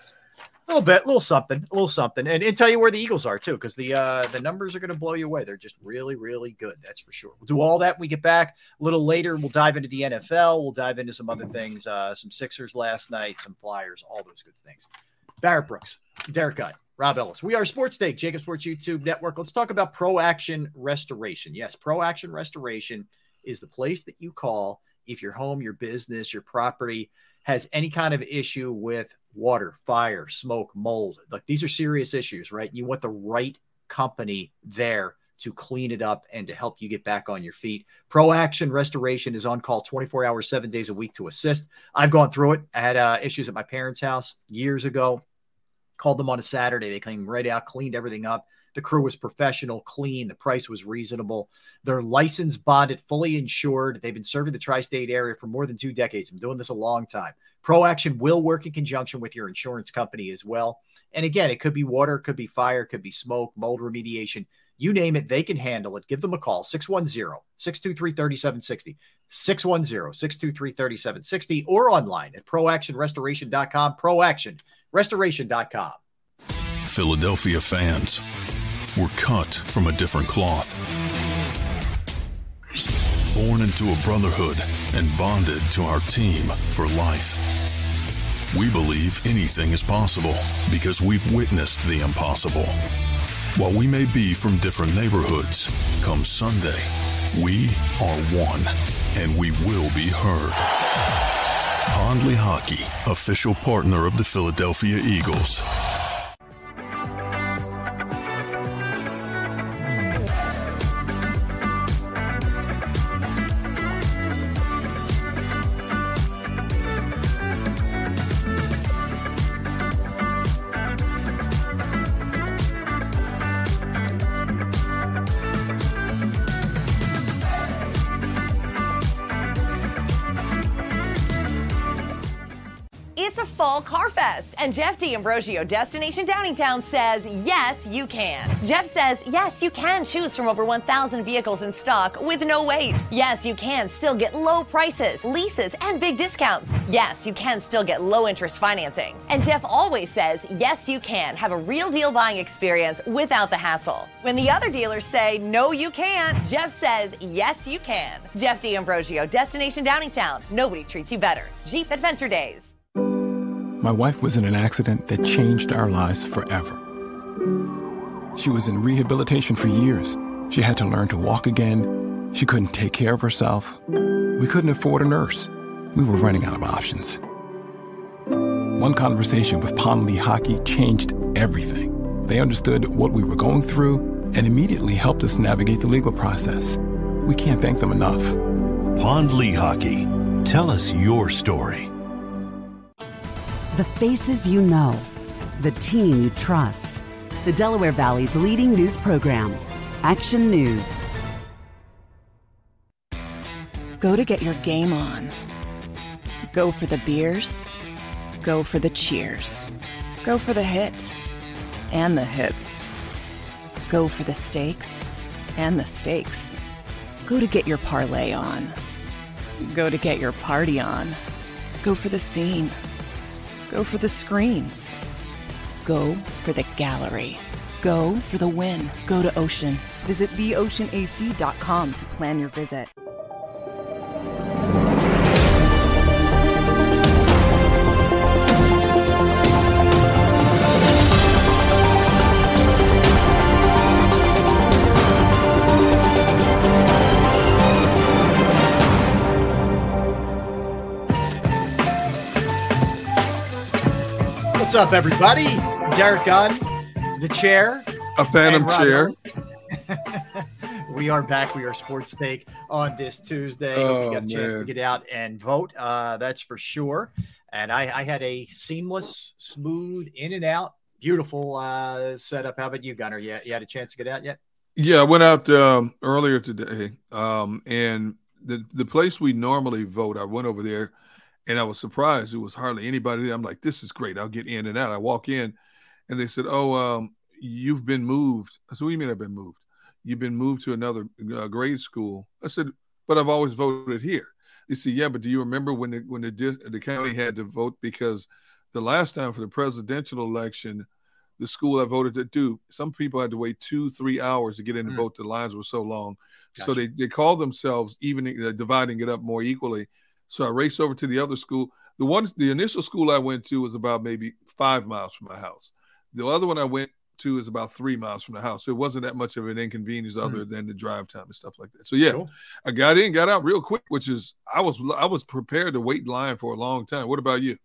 A little bit, a little something, a little something, and, and tell you where the Eagles are too, because the uh, the numbers are going to blow you away. They're just really, really good. That's for sure. We'll do all that when we get back. A little later, we'll dive into the NFL. We'll dive into some other things, uh, some Sixers last night, some Flyers, all those good things. Barrett Brooks, Derrick Gunn, Rob Ellis. We are Sports Take, JAKIB Sports YouTube Network. Let's talk about Pro Action Restoration. Yes, Pro Action Restoration is the place that you call if your home, your business, your property has any kind of issue with water, fire, smoke, mold. Like these are serious issues, right? You want the right company there to clean it up and to help you get back on your feet. Pro Action Restoration is on call 24 hours, seven days a week to assist. I've gone through it. I had uh, issues at my parents' house years ago. Called them on a Saturday. They came right out, cleaned everything up. The crew was professional, clean. The price was reasonable. They're licensed, bonded, fully insured. They've been serving the tri state area for more than two decades. I'm doing this a long time. Pro Action will work in conjunction with your insurance company as well. And again, it could be water, could be fire, could be smoke, mold remediation. You name it, they can handle it. Give them a call 610 623 3760. 610 623 3760 or online at proactionrestoration.com. Proactionrestoration.com. Philadelphia fans were cut from a different cloth. Born into a brotherhood and bonded to our team for life. We believe anything is possible because we've witnessed the impossible. While we may be from different neighborhoods, come Sunday, we are one and we will be heard. Pond Lehocky, official partner of the Philadelphia Eagles. And Jeff D'Ambrosio, Destination Downingtown, says yes, you can. Jeff says yes, you can choose from over 1,000 vehicles in stock with no wait. Yes, you can still get low prices, leases, and big discounts. Yes, you can still get low interest financing. And Jeff always says yes, you can have a real deal buying experience without the hassle. When the other dealers say no, you can't, Jeff says yes, you can. Jeff D'Ambrosio, Destination Downingtown. Nobody treats you better. Jeep Adventure Days. My wife was in an accident that changed our lives forever. She was in rehabilitation for years. She had to learn to walk again. She couldn't take care of herself. We couldn't afford a nurse. We were running out of options. One conversation with Pond Lehocky changed everything. They understood what we were going through and immediately helped us navigate the legal process. We can't thank them enough. Pond Lehocky. Tell us your story. The faces you know, the team you trust. The Delaware Valley's leading news program, Action News. Go to get your game on. Go for the beers. Go for the cheers. Go for the hit and the hits. Go for the stakes and the stakes. Go to get your parlay on. Go to get your party on. Go for the scene. Go for the screens. Go for the gallery. Go for the win. Go to Ocean. Visit theoceanac.com to plan your visit. Up, everybody? Derrick Gunn, the chair. A phantom chair. We are back. We are Sports Take on this Tuesday. Hope Oh, you got a chance to get out and vote. Uh, that's for sure. And I, I had a seamless, smooth, in and out, beautiful uh, setup. How about you, Gunner? You, you had a chance to get out yet? Yeah, I went out um, earlier today, um, and the the place we normally vote, I went over there, and I was surprised It was hardly anybody there. I'm like, this is great. I'll get in and out. I walk in, and they said, "Oh, um, you've been moved." I said, "What do you mean I've been moved? You've been moved to another uh, grade school?" I said, "But I've always voted here." They said, "Yeah, but do you remember when the when the the county had to vote because the last time for the presidential election?" the school I voted to do, some people had to wait two, three hours to get in and Mm. vote. The lines were so long. Gotcha. So they, they called themselves evening, uh, dividing it up more equally. So I raced over to the other school. The one, the initial school I went to was about maybe five miles from my house. The other one I went to is about three miles from the house. So it wasn't that much of an inconvenience hmm. other than the drive time and stuff like that. So yeah, Cool. I got in, got out real quick, which is I was I was prepared to wait in line for a long time. What about you?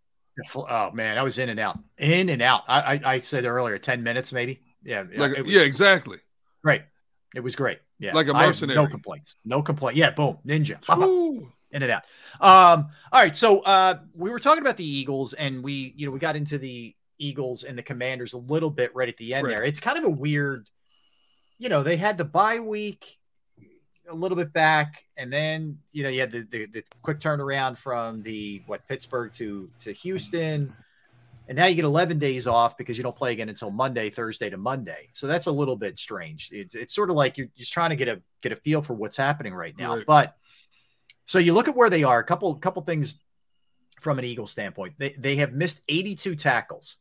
Oh, man. I was in and out. In and out. I, I, I said earlier, 10 minutes maybe. Yeah. Like was yeah, exactly. Great. It was great. Yeah. Like a mercenary. No complaints. No complaint. Yeah. Boom. Ninja. In and out. Um, all right. So uh, we were talking about the Eagles, and we, you know, we got into the Eagles and the Commanders a little bit right at the end Right. there. It's kind of a weird, you know, they had the bye week a little bit back, and then you know you had the, the the quick turnaround from the what Pittsburgh to to Houston. And now you get 11 days off because you don't play again until Monday, Thursday to Monday. So that's a little bit strange. It's, it's sort of like you're just trying to get a get a feel for what's happening right now. Right. But so you look at where they are. A couple couple things from an Eagle standpoint. They they have missed 82 tackles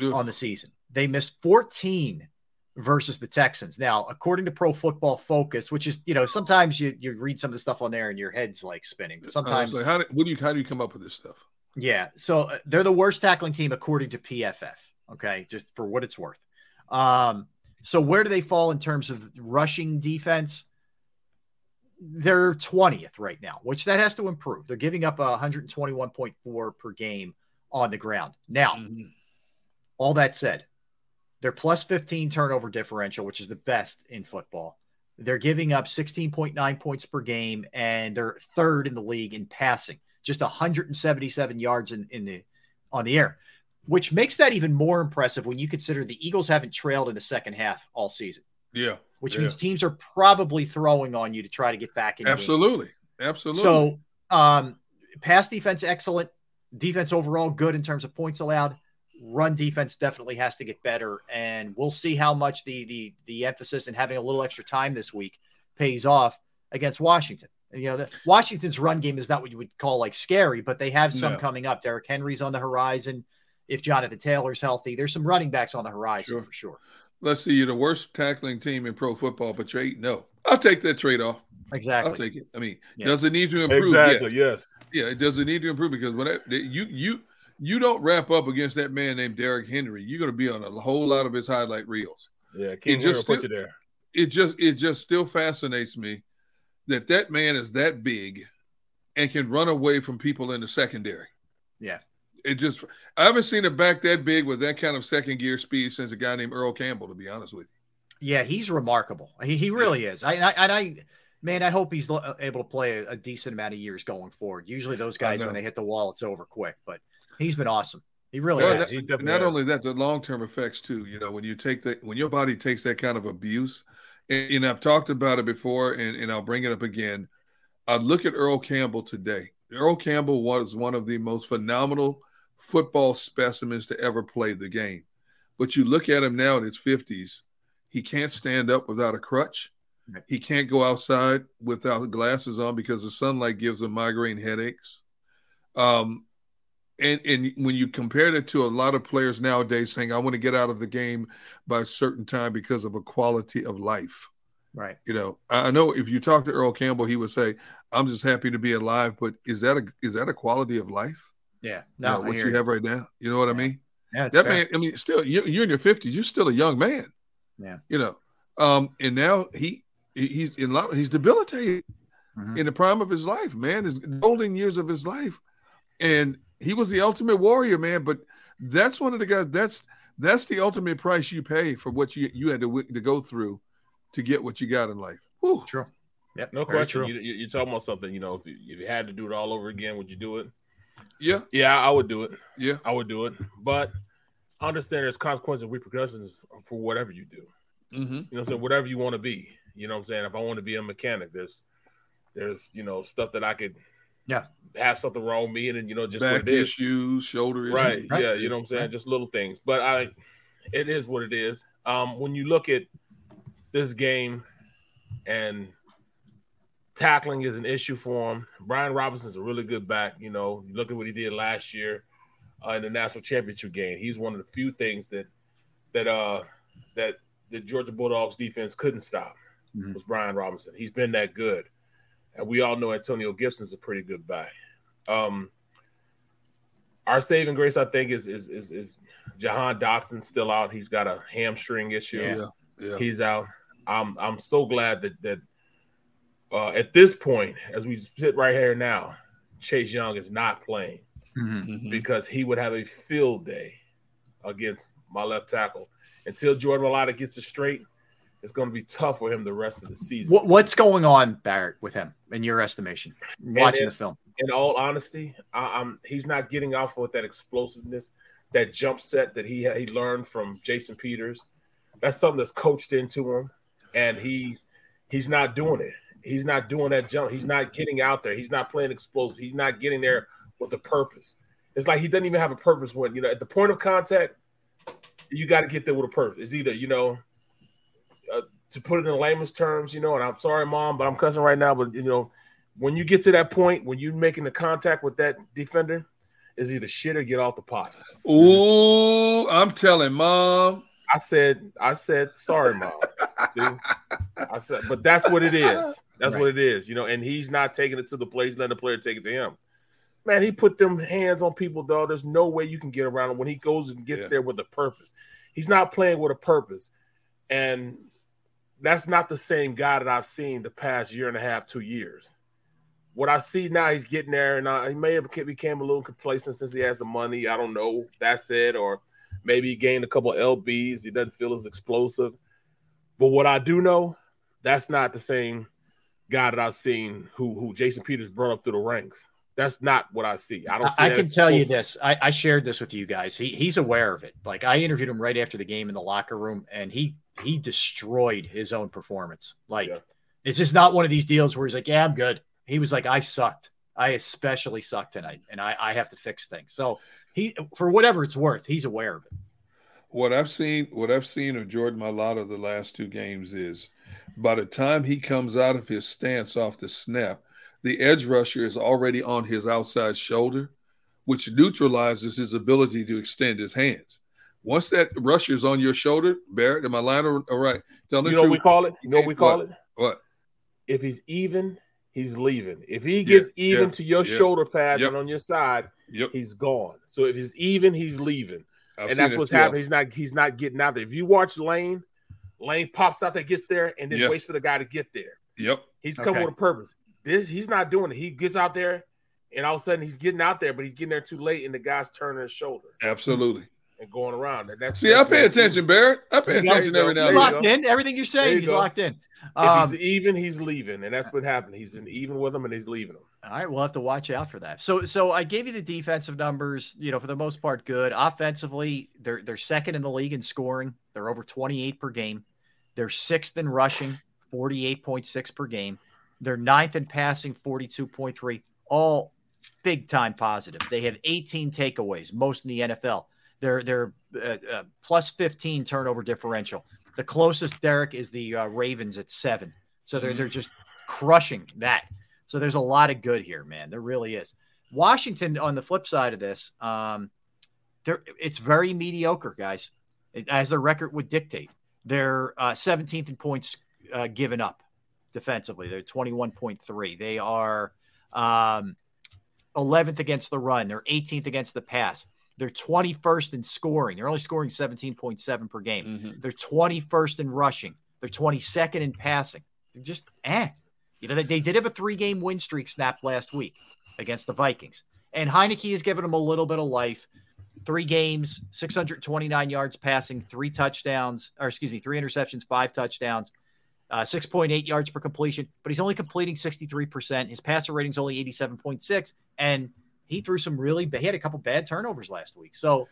on the season. They missed 14 versus the Texans. Now, according to Pro Football Focus, which is you know sometimes you you read some of the stuff on there and your head's like spinning, but sometimes like, how do, what do you how do you come up with this stuff? Yeah. So uh, they're the worst tackling team according to PFF. Okay. Just for what it's worth. Um, so where do they fall in terms of rushing defense? They're 20th right now, which that has to improve. They're giving up 121.4 per game on the ground. Now, mm-hmm. all that said, they're plus 15 turnover differential, which is the best in football. They're giving up 16.9 points per game, and they're third in the league in passing, just 177 yards in, in the on the air, which makes that even more impressive when you consider the Eagles haven't trailed in the second half all season. Yeah. Which yeah. means teams are probably throwing on you to try to get back in. Absolutely. Games. Absolutely. So um pass defense excellent. Defense overall good in terms of points allowed run defense definitely has to get better, and we'll see how much the the the emphasis and having a little extra time this week pays off against Washington. You know, the, Washington's run game is not what you would call like scary, but they have some no. coming up. Derrick Henry's on the horizon. If Jonathan Taylor's healthy, there's some running backs on the horizon sure. for sure. Let's see, you're the worst tackling team in pro football, but you're eight. No, oh. I'll take that trade off. Exactly. I'll take it. I mean, yeah. does it need to improve? Exactly. Yes. Yeah, it does. It need to improve because when it, you you you don't wrap up against that man named Derrick Henry, you're going to be on a whole lot of his highlight reels. Yeah, King it just still, put you there. It just it just still fascinates me that that man is that big and can run away from people in the secondary. Yeah. It just I haven't seen it back that big with that kind of second gear speed since a guy named Earl Campbell, to be honest with you. Yeah, he's remarkable. He, he really yeah. is. I, I and I man, I hope he's uh, able to play a, a, decent amount of years going forward. Usually those guys when they hit the wall, it's over quick. But He's been awesome. He really well, has. He not has. only that, the long term effects too. You know, when you take that, when your body takes that kind of abuse, and, and I've talked about it before, and, and I'll bring it up again. I look at Earl Campbell today. Earl Campbell was one of the most phenomenal football specimens to ever play the game. But you look at him now in his 50s, he can't stand up without a crutch. He can't go outside without glasses on because the sunlight gives him migraine headaches. Um, and and when you compare it to a lot of players nowadays saying, "I want to get out of the game by a certain time because of a quality of life," right? You know, I know if you talk to Earl Campbell, he would say, "I'm just happy to be alive." But is that a is that a quality of life? Yeah, no, you know, what you, you have right now. You know what yeah. I mean? Yeah, that fair. man. I mean, still, you, you're in your 50s. You're still a young man. Yeah, you know, um, and now he he's in a lot. He's debilitated mm-hmm. in the prime of his life, man. His golden years of his life, and he was the ultimate warrior, man. But that's one of the guys. That's that's the ultimate price you pay for what you you had to to go through to get what you got in life. Whew. True. Yeah, no question. You, you, are talking about something. You know, if you, if you had to do it all over again, would you do it? Yeah. Yeah, I would do it. Yeah, I would do it. But I understand there's consequences, repercussions for whatever you do. Mm-hmm. You know, so whatever you want to be. You know what I'm saying? If I want to be a mechanic, there's there's you know stuff that I could yeah have something wrong with me, and then you know just back issues, shoulder issues, right? Yeah, you know what I'm saying, right. just little things. But I, it is what it is. Um, when you look at this game, and tackling is an issue for him. Brian Robinson's a really good back. You know, look at what he did last year uh, in the national championship game. He's one of the few things that that uh that the Georgia Bulldogs defense couldn't stop mm-hmm. was Brian Robinson. He's been that good and we all know Antonio Gibson's a pretty good buy. Um, our saving grace, I think, is is is, is Jahan Dotson still out. He's got a hamstring issue. Yeah, yeah. He's out. I'm I'm so glad that that uh, at this point, as we sit right here now, Chase Young is not playing mm-hmm. because he would have a field day against my left tackle until Jordan Mailata gets it straight it's going to be tough for him the rest of the season. What, what's going on, Barrett, with him in your estimation? Watching in, the film. In all honesty, I, am he's not getting off with that explosiveness, that jump set that he he learned from Jason Peters. That's something that's coached into him, and he's he's not doing it. He's not doing that jump. He's not getting out there. He's not playing explosive. He's not getting there with a purpose. It's like he doesn't even have a purpose when you know at the point of contact. You got to get there with a purpose. It's either you know uh, to put it in layman's terms, you know, and I'm sorry, mom, but I'm cussing right now. But you know, when you get to that point, when you're making the contact with that defender, is either shit or get off the pot. Ooh, I'm telling mom. I said, I said, sorry, mom. Dude. I said, but that's what it is. That's right. what it is, you know. And he's not taking it to the place, letting the player take it to him. Man, he put them hands on people, though. There's no way you can get around him when he goes and gets Yeah. there with a purpose. He's not playing with a purpose. And that's not the same guy that I've seen the past year and a half, two years. What I see now, he's getting there, and uh, he may have became a little complacent since he has the money. I don't know if that's it, or maybe he gained a couple of lbs. He doesn't feel as explosive. But what I do know, that's not the same guy that I've seen who who Jason Peters brought up through the ranks. That's not what I see. I don't. See I that can tell you this. I, I shared this with you guys. He he's aware of it. Like I interviewed him right after the game in the locker room, and he he destroyed his own performance. Like it's just not one of these deals where he's like, "Yeah, I'm good." He was like, "I sucked. I especially sucked tonight, and I I have to fix things." So he, for whatever it's worth, he's aware of it. What I've seen, what I've seen of Jordan Mailata the last two games is, by the time he comes out of his stance off the snap, the edge rusher is already on his outside shoulder, which neutralizes his ability to extend his hands. Once that rusher is on your shoulder, Barrett, am I lying or all right? Tell the You know what we call it? You know what we call What? it? What? If he's even, he's leaving. If he Yeah, gets even yeah, to your yeah. shoulder pad Yep. and on your side, Yep. he's gone. So if he's even, he's leaving. I've and that's what's too. happening. He's not he's not getting out there. If you watch Lane, Lane pops out there, gets there, and then Yeah. waits for the guy to get there. Yep. He's coming Okay. with a purpose. This he's not doing it. He gets out there, and all of a sudden he's getting out there, but he's getting there too late, and the guy's turning his shoulder Absolutely. and going around. And that's See, I pay attention, Barrett. I pay attention go. every now He's and then. locked in. Everything you're saying, you he's go. locked in. If Um, he's even, he's leaving, and that's what happened. He's been even with him, and he's leaving him. All right, we'll have to watch out for that. So, so I gave you the defensive numbers. You know, for the most part, good. Offensively, they're they're second in the league in scoring. They're over twenty eight per game. They're sixth in rushing, forty eight point six per game. They're ninth in passing, forty two point three. All big time positive. They have eighteen takeaways, most in the NFL. They're they're uh, uh, plus fifteen turnover differential. The closest Derrick is the uh, Ravens at seven. So they're they're just crushing that. So there's a lot of good here, man. There really is. Washington, on the flip side of this, um, they're it's very mediocre, guys, as their record would dictate. They're uh, 17th in points uh, given up defensively. They're 21.3. They are um, 11th against the run. They're 18th against the pass. They're 21st in scoring. They're only scoring 17.7 per game. They're 21st in rushing. They're 22nd in passing. They're just eh. You know, they, they did have a three game win streak snapped last week against the Vikings. And Heinicke has given them a little bit of life. Three games, 629 yards passing, three touchdowns, or excuse me, three interceptions, five touchdowns, uh, 6.8 yards per completion, but he's only completing 63%. His passer rating's only 87.6. And he threw some really bad, he had a couple bad turnovers last week. So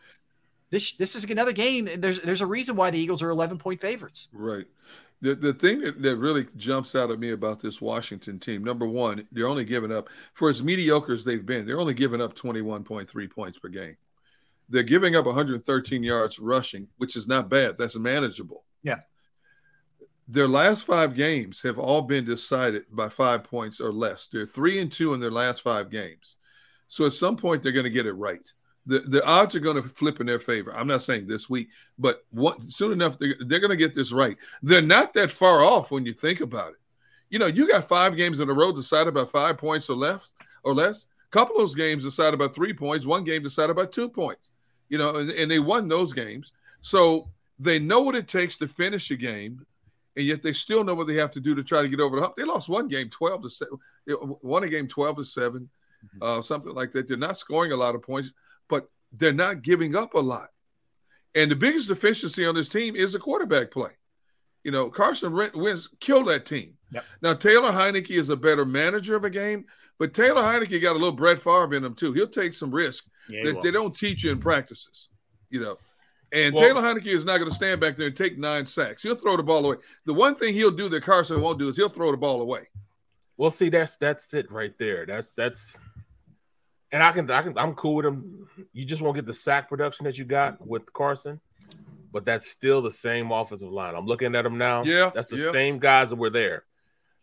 this this is another game. And there's there's a reason why the Eagles are 11 point favorites. Right. The the thing that, that really jumps out at me about this Washington team, number one, they're only giving up for as mediocre as they've been, they're only giving up 21.3 points per game. They're giving up 113 yards rushing, which is not bad. That's manageable. Yeah. Their last five games have all been decided by five points or less. They're three and two in their last five games. So at some point they're going to get it right. The the odds are going to flip in their favor. I'm not saying this week, but what, soon enough they're, they're going to get this right. They're not that far off when you think about it. You know, you got five games in a row decided by five points or less or less. A couple of those games decided by three points. One game decided by two points. You know, and, and they won those games. So they know what it takes to finish a game, and yet they still know what they have to do to try to get over the hump. They lost one game twelve to seven, won a game twelve to 7 uh, something like that. They're not scoring a lot of points, but they're not giving up a lot. And the biggest deficiency on this team is the quarterback play. You know, Carson Wentz killed that team. Yep. Now Taylor Heinicke is a better manager of a game, but Taylor Heinicke got a little Brett Favre in him too. He'll take some risk Yeah, that they don't teach you in practices. You know, and Well- Taylor Heinicke is not going to stand back there and take nine sacks. He'll throw the ball away. The one thing he'll do that Carson won't do is he'll throw the ball away. Well, see, that's that's it right there. That's that's, and I can I can I'm cool with him. You just won't get the sack production that you got with Carson, but that's still the same offensive line. I'm looking at them now. Yeah, that's the yeah. same guys that were there.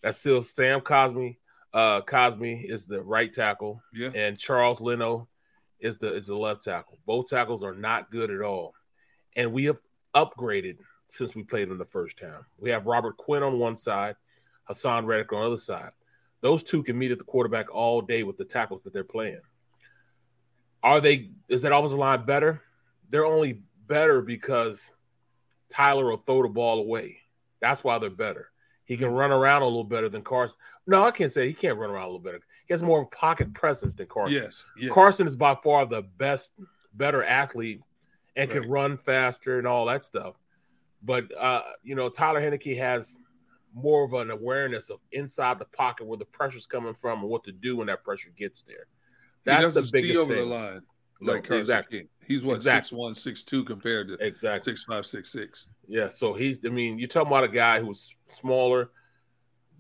That's still Sam Cosmi. Uh, Cosmi is the right tackle. Yeah. and Charles Leno is the is the left tackle. Both tackles are not good at all, and we have upgraded since we played them the first time. We have Robert Quinn on one side, Haason Reddick on the other side. Those two can meet at the quarterback all day with the tackles that they're playing. Are they? Is that offensive line better? They're only better because Tyler will throw the ball away. That's why they're better. He can run around a little better than Carson. No, I can't say he can't run around a little better. He has more of a pocket presence than Carson. Yes, yes. Carson is by far the best, better athlete and can run faster and all that stuff. But uh, you know, Tyler Heinicke has more of an awareness of inside the pocket where the pressure's coming from and what to do when that pressure gets there. That's he the biggest over thing. the line No, like Carson exactly. King. He's what Exactly. six one, six two compared to exactly six five, six six. Yeah, so he's. I mean, you're talking about a guy who's smaller,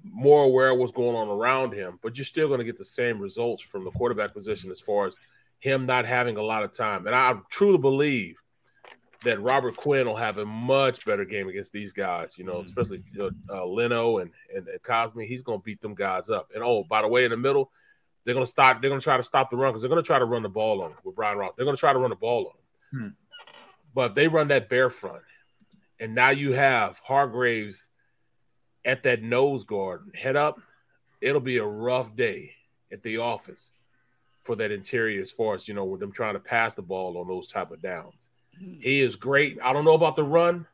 more aware of what's going on around him, but you're still going to get the same results from the quarterback position as far as him not having a lot of time. And I truly believe that Robert Quinn will have a much better game against these guys. You know, especially uh, uh, Leno and, and and Cosmi. He's going to beat them guys up. And oh, by the way, in the middle, they're going to stop. They're going to try to stop the run because they're going to try to run the ball on him with Brian Ross. They're going to try to run the ball on him. Hmm. But if they run that bear front, and now you have Hargraves at that nose guard, head up, it'll be a rough day at the office for that interior as far as you know, with them trying to pass the ball on those type of downs. Hmm. He is great. I don't know about the run.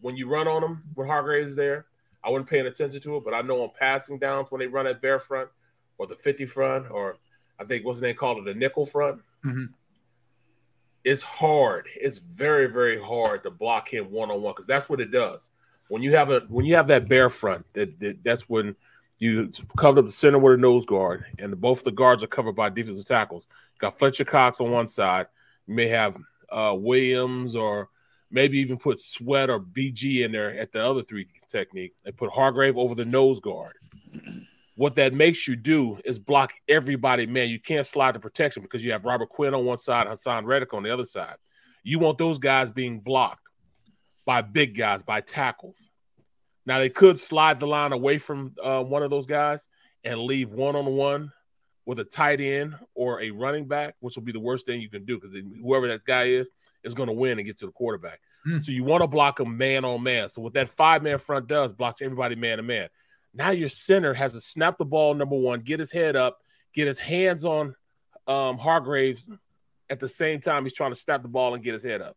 When you run on him when Hargraves is there, I wasn't paying attention to it, but I know on passing downs when they run that bear front or the 50 front, or I think what's the name called it, the nickel front it's hard. It's very, very hard to block him one on one because that's what it does. When you have a when you have that bear front, that, that that's when you cover up the center with a nose guard, and the, both the guards are covered by defensive tackles. You got Fletcher Cox on one side. You may have uh, Williams or maybe even put Sweat or BG in there at the other three technique. They put Hargrave over the nose guard. What that makes you do is block everybody, man. You can't slide the protection because you have Robert Quinn on one side, Haason Reddick on the other side. You want those guys being blocked by big guys, by tackles. Now they could slide the line away from uh, one of those guys and leave one on one with a tight end or a running back, which will be the worst thing you can do because whoever that guy is is going to win and get to the quarterback. So you want to block them man on man. So what that five man front does blocks everybody man to man. Now your center has to snap the ball number one, get his head up, get his hands on um, Hargraves at the same time he's trying to snap the ball and get his head up.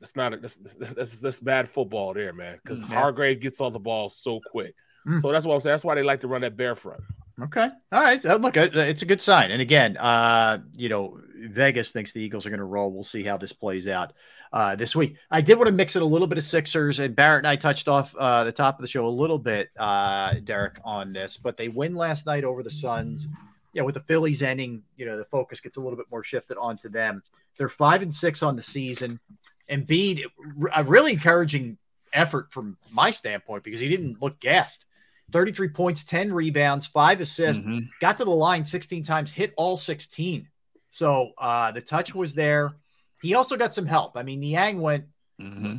That's not a, that's, that's, that's, that's bad football there, man. Because Mm. Hargrave gets on the ball so quick. Mm. So that's what I'm saying. That's why they like to run that bear front. Okay. All right. Uh, Look, uh, it's a good sign. And again, uh, you know, Vegas thinks the Eagles are going to roll. We'll see how this plays out uh, this week. I did want to mix in a little bit of Sixers, and Barrett and I touched off uh, the top of the show a little bit, uh, Derrick, on this, but they win last night over the Suns. Yeah, with the Phillies ending, you know, the focus gets a little bit more shifted onto them. They're five and six on the season. Embiid, a really encouraging effort from my standpoint because he didn't look gassed. 33 points, 10 rebounds, five assists, got to the line 16 times, hit all 16. So uh, the touch was there. He also got some help. I mean, Niang went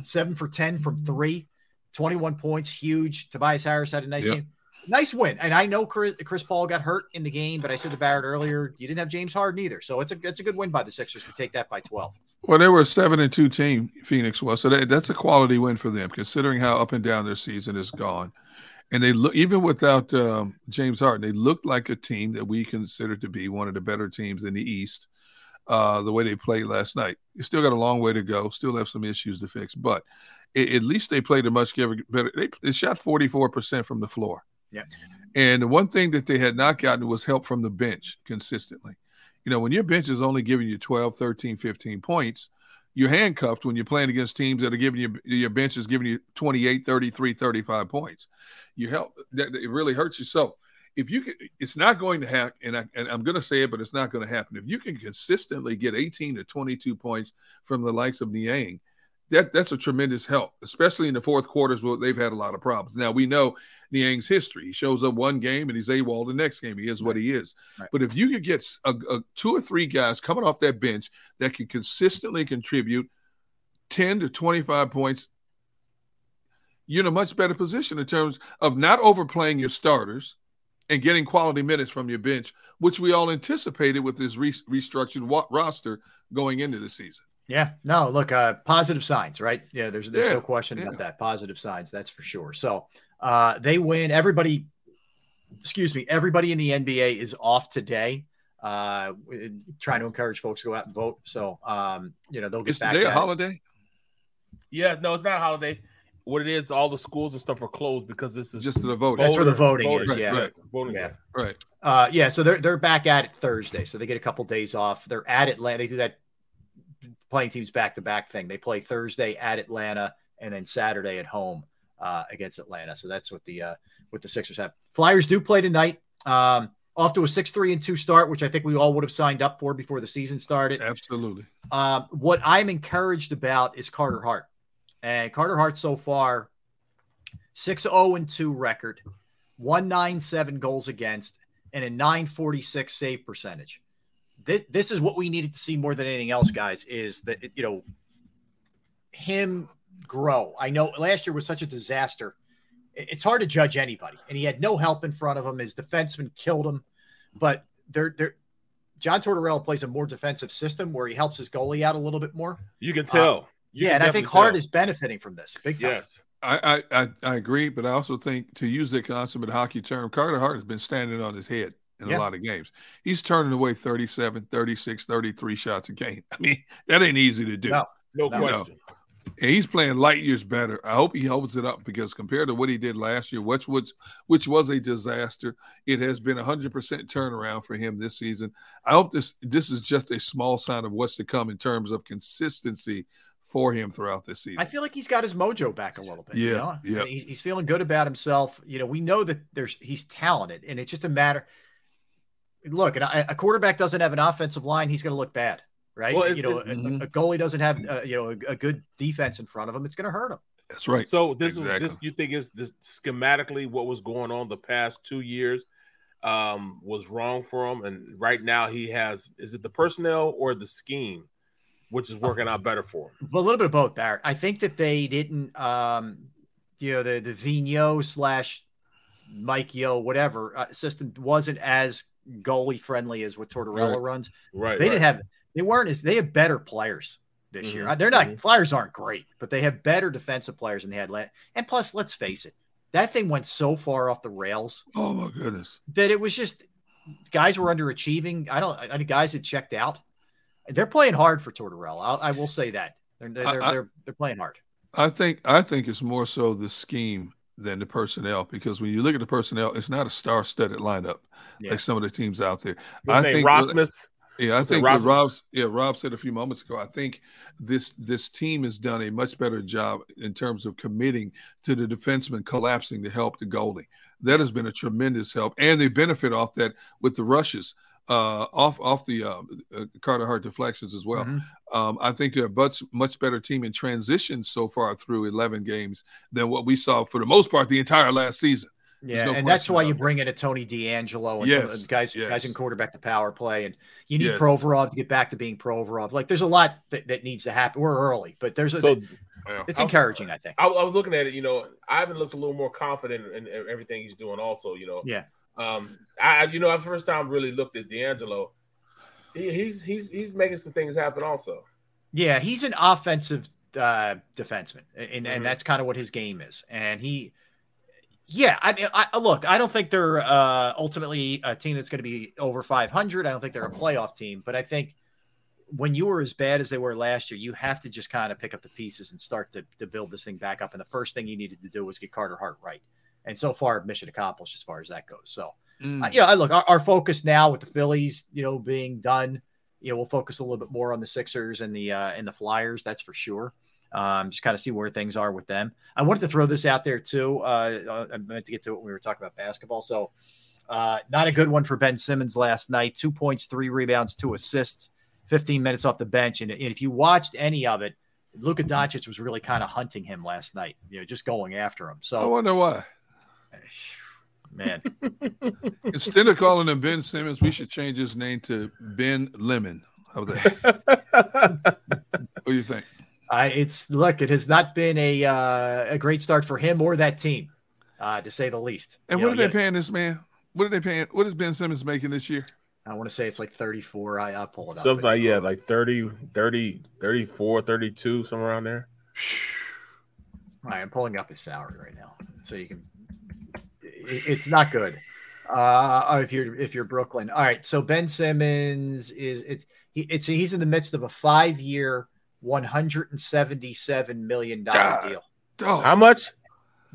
seven for 10 from three, 21 points, huge. Tobias Harris had a nice Yep. game. Nice win. And I know Chris, Chris Paul got hurt in the game, but I said to Barrett earlier, you didn't have James Harden either. So it's a, it's a good win by the Sixers to take that by 12. Well, they were a seven and two team. Phoenix was so that, that's a quality win for them, considering how up and down their season has gone. And they look even without um, James Harden, they looked like a team that we consider to be one of the better teams in the East. Uh, the way they played last night, they still got a long way to go. Still have some issues to fix, but a- at least they played a much better. They, they shot forty four percent from the floor. Yeah. And the one thing that they had not gotten was help from the bench consistently. You know, when your bench is only giving you 12, 13, 15 points, you're handcuffed when you're playing against teams that are giving you your bench is giving you 28, 33, 35 points. You help that it really hurts you. So if you can, it's not going to happen, and, I, and I'm going to say it, but it's not going to happen. If you can consistently get 18 to 22 points from the likes of Niang, that that's a tremendous help, especially in the fourth quarters where they've had a lot of problems. Now we know Niang's history. He shows up one game and he's AWOL the next game. He is what he is. But if you could get a, a two or three guys coming off that bench that can consistently contribute 10 to 25 points, you're in a much better position in terms of not overplaying your starters and getting quality minutes from your bench, which we all anticipated with this re- restructured wa- roster going into the season. Yeah, no, look, uh, positive signs, right? Yeah, there's there's Yeah, no question yeah. about that. Positive signs, that's for sure. So uh, they win. Everybody, excuse me, everybody in the NBA is off today. uh, trying to encourage folks to go out and vote. So, um, you know, they'll get Is back. today a at it. holiday? Yeah, no, it's not a holiday. What it is, all the schools and stuff are closed because this is just for the voting. That's where the voter- voting is. voter- Yeah. right, voting Yeah. Right. Uh, yeah, so they're they're back at it Thursday, so they get a couple days off. They're at Atlanta. They do that playing teams back to back thing. They play Thursday at Atlanta and then Saturday at home uh, against Atlanta. So that's what the uh, what the Sixers have. Flyers do play tonight. Um, off to a six three and two start, which I think we all would have signed up for before the season started. Absolutely. Um, what I'm encouraged about is Carter Hart. And Carter Hart so far, 6 0 and 2 record, 197 goals against, and a 946 save percentage. This, this is what we needed to see more than anything else, guys, is that, you know, him grow. I know last year was such a disaster. It's hard to judge anybody, and he had no help in front of him. His defenseman killed him, but they're, they're, John Tortorella plays a more defensive system where he helps his goalie out a little bit more. You can tell. Uh, You yeah, can and I think Hart tell. is benefiting from this big time. Yes. I, I, I, I agree, but I also think to use the consummate hockey term, Carter Hart has been standing on his head in Yeah. a lot of games. He's turning away 37, 36, 33 shots a game. I mean, that ain't easy to do. No, No You know, question. and he's playing light years better. I hope he holds it up because compared to what he did last year, which was which was a disaster, it has been a hundred percent turnaround for him this season. I hope this this is just a small sign of what's to come in terms of consistency for him throughout this season. I feel like he's got his mojo back a little bit. you Yeah. I yeah. mean, he's, he's feeling good about himself. You know, we know that there's he's talented, and it's just a matter. Look, and a a quarterback doesn't have an offensive line, he's going to look bad, right? Well, you know, it's- a, a goalie doesn't have uh, you know a, a good defense in front of him. It's going to hurt him. That's right. So this Exactly. is this you think is this schematically what was going on the past two years um was wrong for him and right now he has is it the personnel or the scheme which is working out better for him But a little bit of both, Barrett. I think that they didn't, um, you know, the the Vigneault slash Mike Yeo whatever uh, system wasn't as goalie friendly as what Tortorella Right. runs. right they didn't have they weren't as they have better players this year. Mhm, They're not mhm. Flyers aren't great, but they have better defensive players than they had last. And plus, let's face it, that thing went so far off the rails oh my goodness. that it was just guys were underachieving. I don't. I think guys had checked out. They're playing hard for Tortorella. I'll, I will say that they're they're they're, I- they're, they're playing hard. I think I think it's more so the scheme than the personnel because when you look at the personnel, it's not a star-studded lineup Yeah. like some of the teams out there. I think Rasmus Yeah, I think Rasmus? Rob's yeah, Rob said a few moments ago. I think this this team has done a much better job in terms of committing to the defenseman collapsing to help the goalie. That has been a tremendous help, and they benefit off that with the rushes uh, off off the uh, uh, Carter Hart deflections as well. Mhm. Um, I think they're a much much better team in transition so far through 11 games than what we saw for the most part the entire last season. Yeah, no and that's why you bring in a Tony DeAngelo and Yes, the guys yes. guys in quarterback the power play, and you need Yes. Provorov to get back to being Provorov. Like there's a lot that, that needs to happen. We're early, but there's a, So it's I- encouraging. I think. I, I was looking at it, you know, Ivan looks a little more confident in, in everything he's doing. Also, you know, Yeah. Um, I, you know, the first time really looked at DeAngelo, he, he's he's he's making some things happen. Also, Yeah, he's an offensive uh, defenseman, and, Mhm. and that's kind of what his game is. And he, yeah, I mean, I, look, I don't think they're uh, ultimately a team that's going to be over 500. I don't think they're a playoff team, but I think when you were as bad as they were last year, you have to just kind of pick up the pieces and start to, to build this thing back up. And the first thing you needed to do was get Carter Hart right. And so far, mission accomplished as far as that goes. So, Mm. uh, you know, I look, our, our focus now with the Phillies, you know, being done, you know, we'll focus a little bit more on the Sixers and the uh, and the Flyers. That's for sure. Um, just kind of see where things are with them. I wanted to throw this out there too. Uh, uh, I meant to get to it when we were talking about basketball. So, uh, not a good one for Ben Simmons last night. Two points, three rebounds, two assists, 15 minutes off the bench. And, and if you watched any of it, Luka Doncic was really kind of hunting him last night. You know, just going after him. So I wonder why. man, Instead of calling him Ben Simmons, we should change his name to Ben Lemon. How about that? what do you think? I it's look, it has not been a uh, a great start for him or that team, uh, to say the least. And You what know, are they yeah, paying this man? What are they paying? What is Ben Simmons making this year? I want to say it's like 34. I, I'll pull it up. something like yeah, like 30, 30, 34, 32, somewhere around there. All right, I'm pulling up his salary right now, so you can. It- it's not good. Uh, oh, if you're if you're Brooklyn, all right. So Ben Simmons is it? He, it's he's in the midst of a five year, one hundred and seventy seven million dollar deal. Dog. How much?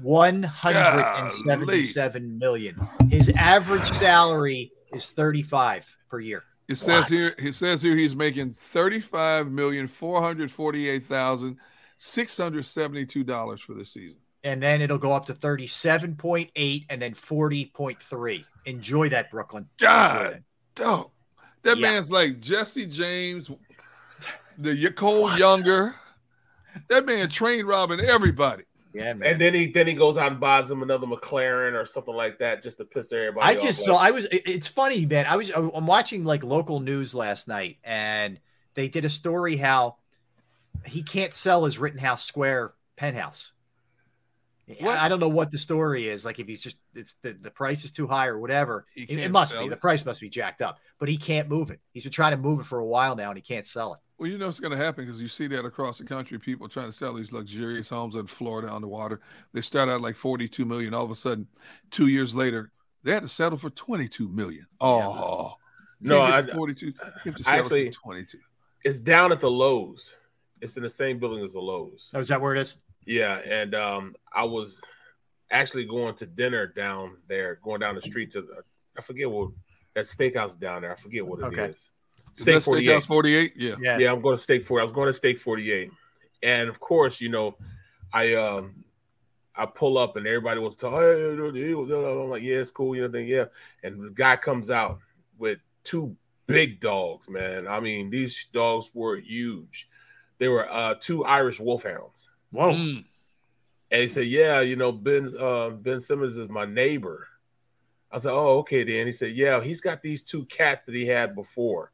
One hundred and seventy seven million. His average salary is thirty five per year. It says What? here. It says here he's making thirty-five million four hundred forty-eight thousand six hundred seventy-two dollars for this season. And then it'll go up to 37.8 and then 40.3. Enjoy that, Brooklyn. Enjoy God, that. dog, that Yeah. man's like Jesse James, the Nicole Younger. That man trained robbing everybody. Yeah, man. And then he then he goes out and buys him another McLaren or something like that just to piss everybody I just Like, saw. I was. It's funny, man. I was. I'm watching like local news last night, and they did a story how he can't sell his Rittenhouse Square penthouse. I don't know what the story is. Like if he's just it's the, the price is too high or whatever. It, it must be. it. The price must be jacked up. But he can't move it. He's been trying to move it for a while now, and he can't sell it. Well, you know what's going to happen because you see that across the country, people trying to sell these luxurious homes in Florida on the water. They start out like forty-two million. All of a sudden, two years later, they had to settle for twenty-two million. Oh, No, I, get 42. You have to I settle for actually 22. It's down at the Lowe's. It's in the same building as the Lowe's. Oh, is that where it is? Yeah, and um, I was actually going to dinner down there, going down the street to the I forget what that steakhouse down there. I forget what it is. Okay. Is that Steakhouse 48? Yeah. Yeah. Yeah, I'm going to steak 40. I was going to steak 48. And of course, you know, I um I pull up and everybody was talking, hey. I'm like, yeah, it's cool, you know, thing, yeah. And the guy comes out with two big dogs, man. I mean, these dogs were huge. They were uh two Irish wolfhounds. Whoa. And he said, Yeah, you know, Ben uh, Ben Simmons is my neighbor. I said, Oh, okay, then. He said, Yeah, he's got these two cats that he had before.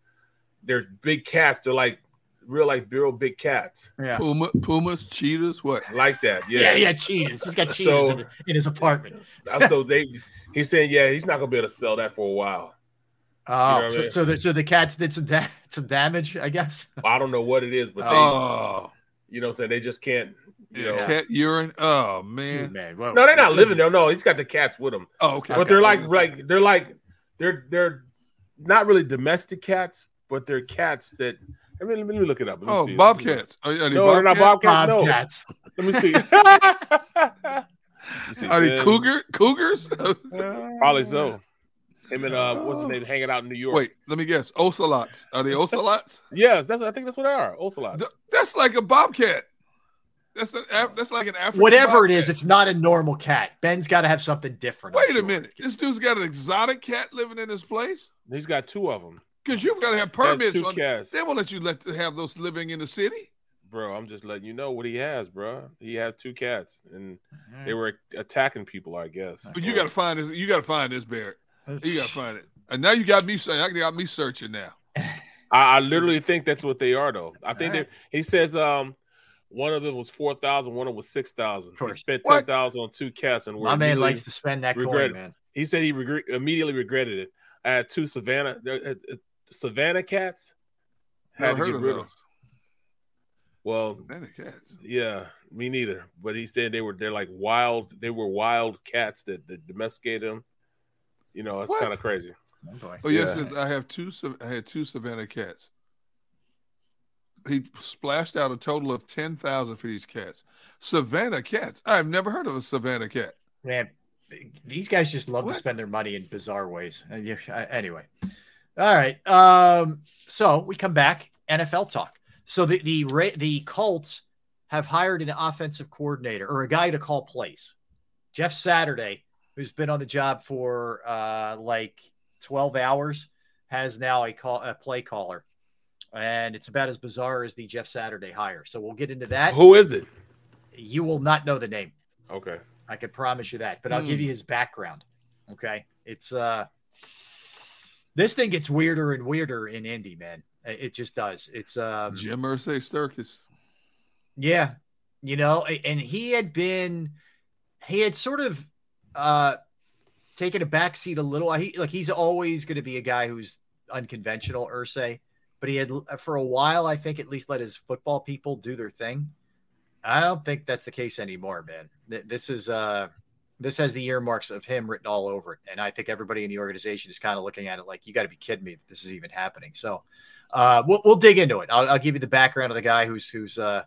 They're big cats. They're like real, like real big cats. Yeah. Puma, Pumas, cheetahs, what? Like that. Yeah. Yeah, yeah, cheetahs. He's got cheetahs in, in his apartment. Uh, so they he's saying, Yeah, he's not gonna be able to sell that for a while. Oh, You know what I so, mean? so the so the cats did some da- some damage, I guess. I don't know what it is, but they Oh. you know what I'm saying they just can't you Yeah, know cat urine. Oh man. man. No, they're not living there. No, he's got the cats with him. Oh, okay. But they're like like they're like they're they're not really domestic cats, but they're cats that. I mean, let me look it up. Let me Oh, see. bobcats. Are, are they No, they're not bobcat? bobcats. No. Let me see. Let me see. Are they Ben- cougar cougars? Probably so. Him and uh, what's his name, hanging out in New York. Wait, let me guess. Ocelots. Are they ocelots? Yes, that's. I think that's what they are. Ocelots. Th- That's like a bobcat. That's an that's like an African. Whatever it bobcat. is, it's not a normal cat. Ben's got to have something different. I'm Wait a minute. This dude's got an exotic cat living in his place. He's got two of them, Because you've got to have permits. two on- cats. They won't let you let have those living in the city. bro. I'm just letting you know what he has, bro. He has two cats, and Mm-hmm. they were attacking people, I guess. But you got to find this. You got to find this Barrett. You got to find it. And now you got me saying. I got me searching now. I, I literally think that's what they are, though. I think Alright. they, he says um one of them was four thousand. One of them was six thousand. He spent ten thousand on two cats, and My man likes to spend that coin, man. He said he regret, immediately regretted it. I had two Savannah uh, uh, uh, Savannah cats. Had Never to heard get of rid those. Well, Savannah cats. yeah, me neither. But he said they were they're like wild. They were wild cats that, that domesticated them. You know, it's kind of crazy. Oh, boy. Oh yes, Yeah. I have two. I had two Savannah cats. He splashed out a total of ten thousand for these cats. Savannah cats. I've never heard of a Savannah cat. Man, these guys just love What? to spend their money in bizarre ways. Uh, uh, Anyway, all right. Um, so we come back NFL talk. So the the the Colts have hired an offensive coordinator or a guy to call plays. Jeff Saturday, who's been on the job for uh, like twelve hours, has now a call a play caller, and it's about as bizarre as the Jeff Saturday hire. So we'll get into that. Who is it? You will not know the name. Okay. I can promise you that, but I'll Hmm. give you his background. Okay. It's uh this thing gets weirder and weirder in Indy, man. It it just does. It's um Jim Irsay Sturkis. yeah, you know, and he had been he had sort of uh taken a backseat a little. He like he's always going to be a guy who's unconventional, Irsay, but he had for a while, I think, at least let his football people do their thing. I don't think that's the case anymore, man. This is uh This has the earmarks of him written all over it, and I think everybody in the organization is kind of looking at it like, "You got to be kidding me! This is even happening." So, uh, we'll, we'll dig into it. I'll, I'll, give you the background of the guy who's who's uh,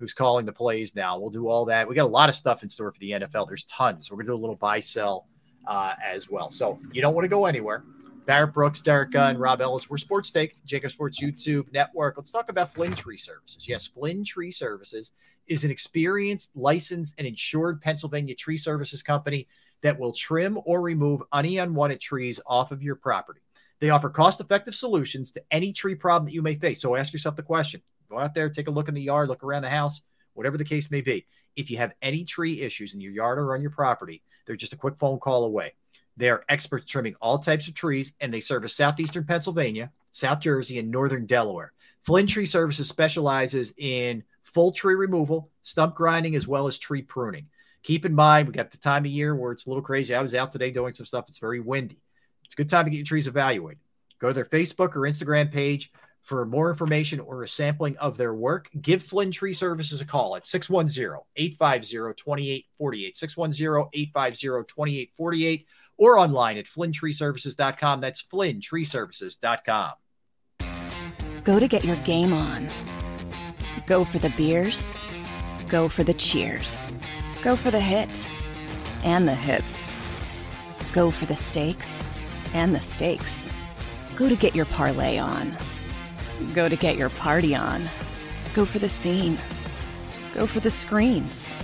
who's calling the plays now. We'll do all that. We got a lot of stuff in store for the NFL. There's tons. We're gonna do a little buy sell uh, as well. So you don't want to go anywhere. Barrett Brooks, Derrick Gunn, mm-hmm. Rob Ellis. We're Sports Take, JAKIB Sports YouTube Network. Let's talk about Flynn Tree Services. Yes, Flynn Tree Services is an experienced, licensed, and insured Pennsylvania tree services company that will trim or remove any unwanted trees off of your property. They offer cost effective solutions to any tree problem that you may face. So ask yourself the question go out there, take a look in the yard, look around the house, whatever the case may be. If you have any tree issues in your yard or on your property, they're just a quick phone call away. They are experts trimming all types of trees, and they service southeastern Pennsylvania, South Jersey, and northern Delaware. Flynn Tree Services specializes in full tree removal, stump grinding, as well as tree pruning. Keep in mind, we got the time of year where it's a little crazy. I was out today doing some stuff. It's very windy. It's a good time to get your trees evaluated. Go to their Facebook or Instagram page for more information or a sampling of their work. Give Flynn Tree Services a call at 610 850 2848. 610 850 2848 or online at flynntreeservices.com. That's flynntreeservices.com. Go to get your game on. Go for the beers. Go for the cheers. Go for the hit and the hits. Go for the stakes and the stakes. Go to get your parlay on. Go to get your party on. Go for the scene. Go for the screens.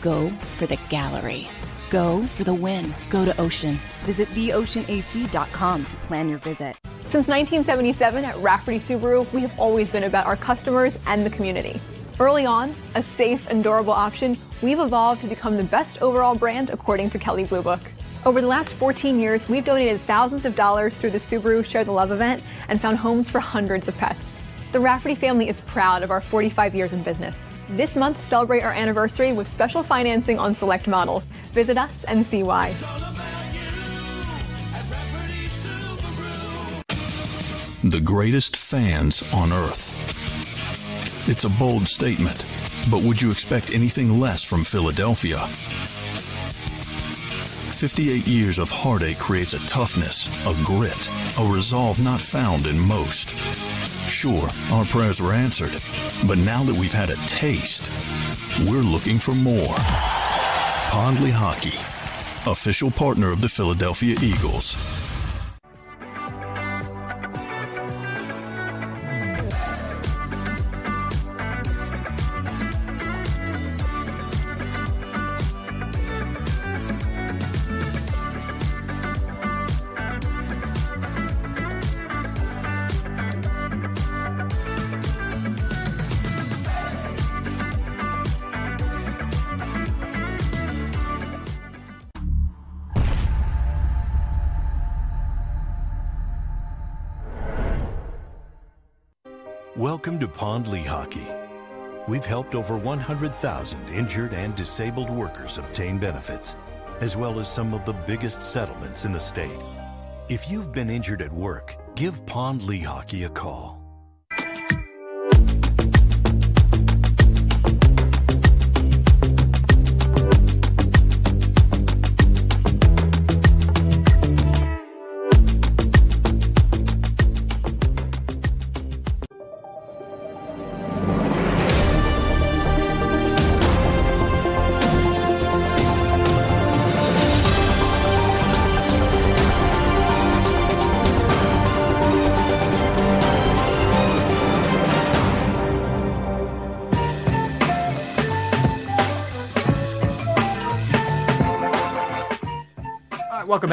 Go for the gallery. Go for the win. Go to Ocean. Visit theoceanac.com to plan your visit. Since 1977 at Rafferty Subaru, we have always been about our customers and the community. Early on, a safe and durable option, we've evolved to become the best overall brand according to Kelley Blue Book. Over the last 14 years, we've donated thousands of dollars through the Subaru Share the Love event and found homes for hundreds of pets. The Rafferty family is proud of our 45 years in business. This month, celebrate our anniversary with special financing on select models. Visit us and see why. The greatest fans on earth. It's a bold statement, but would you expect anything less from Philadelphia? 58 years of heartache creates a toughness, a grit, a resolve not found in most. Sure, our prayers were answered, but now that we've had a taste, we're looking for more. Pond Lehocky, official partner of the Philadelphia Eagles. We've helped over 100,000 injured and disabled workers obtain benefits, as well as some of the biggest settlements in the state. If you've been injured at work, give Pond Lehocky a call.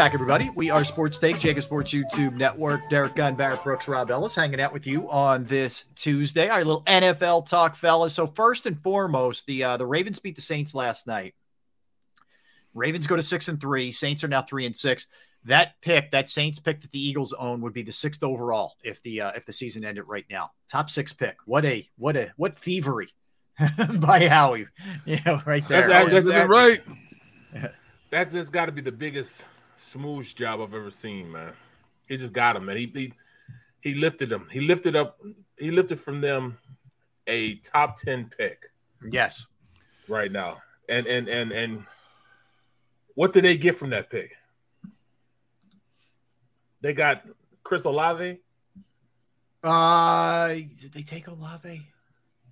Back, everybody. We are Sports Take, JAKIB Sports YouTube Network. Derrick Gunn, Barrett Brooks, Rob Ellis hanging out with you on this Tuesday. Our little NFL talk, fellas. So first and foremost, the uh, the Ravens beat the Saints last night. Ravens go to six and three. Saints are now three and six. That pick, that Saints pick that the Eagles own, would be the sixth overall if the uh, if the season ended right now. Top six pick. What a what a what thievery by Howie. You know, right there. That's, that's right. That's just got to be the biggest smooth job I've ever seen, man. He just got him, man. He, he he lifted them. He lifted up. He lifted from them a top ten pick. Yes, right now, and and and and What did they get from that pick? They got Chris Olave. Uh, did they take Olave?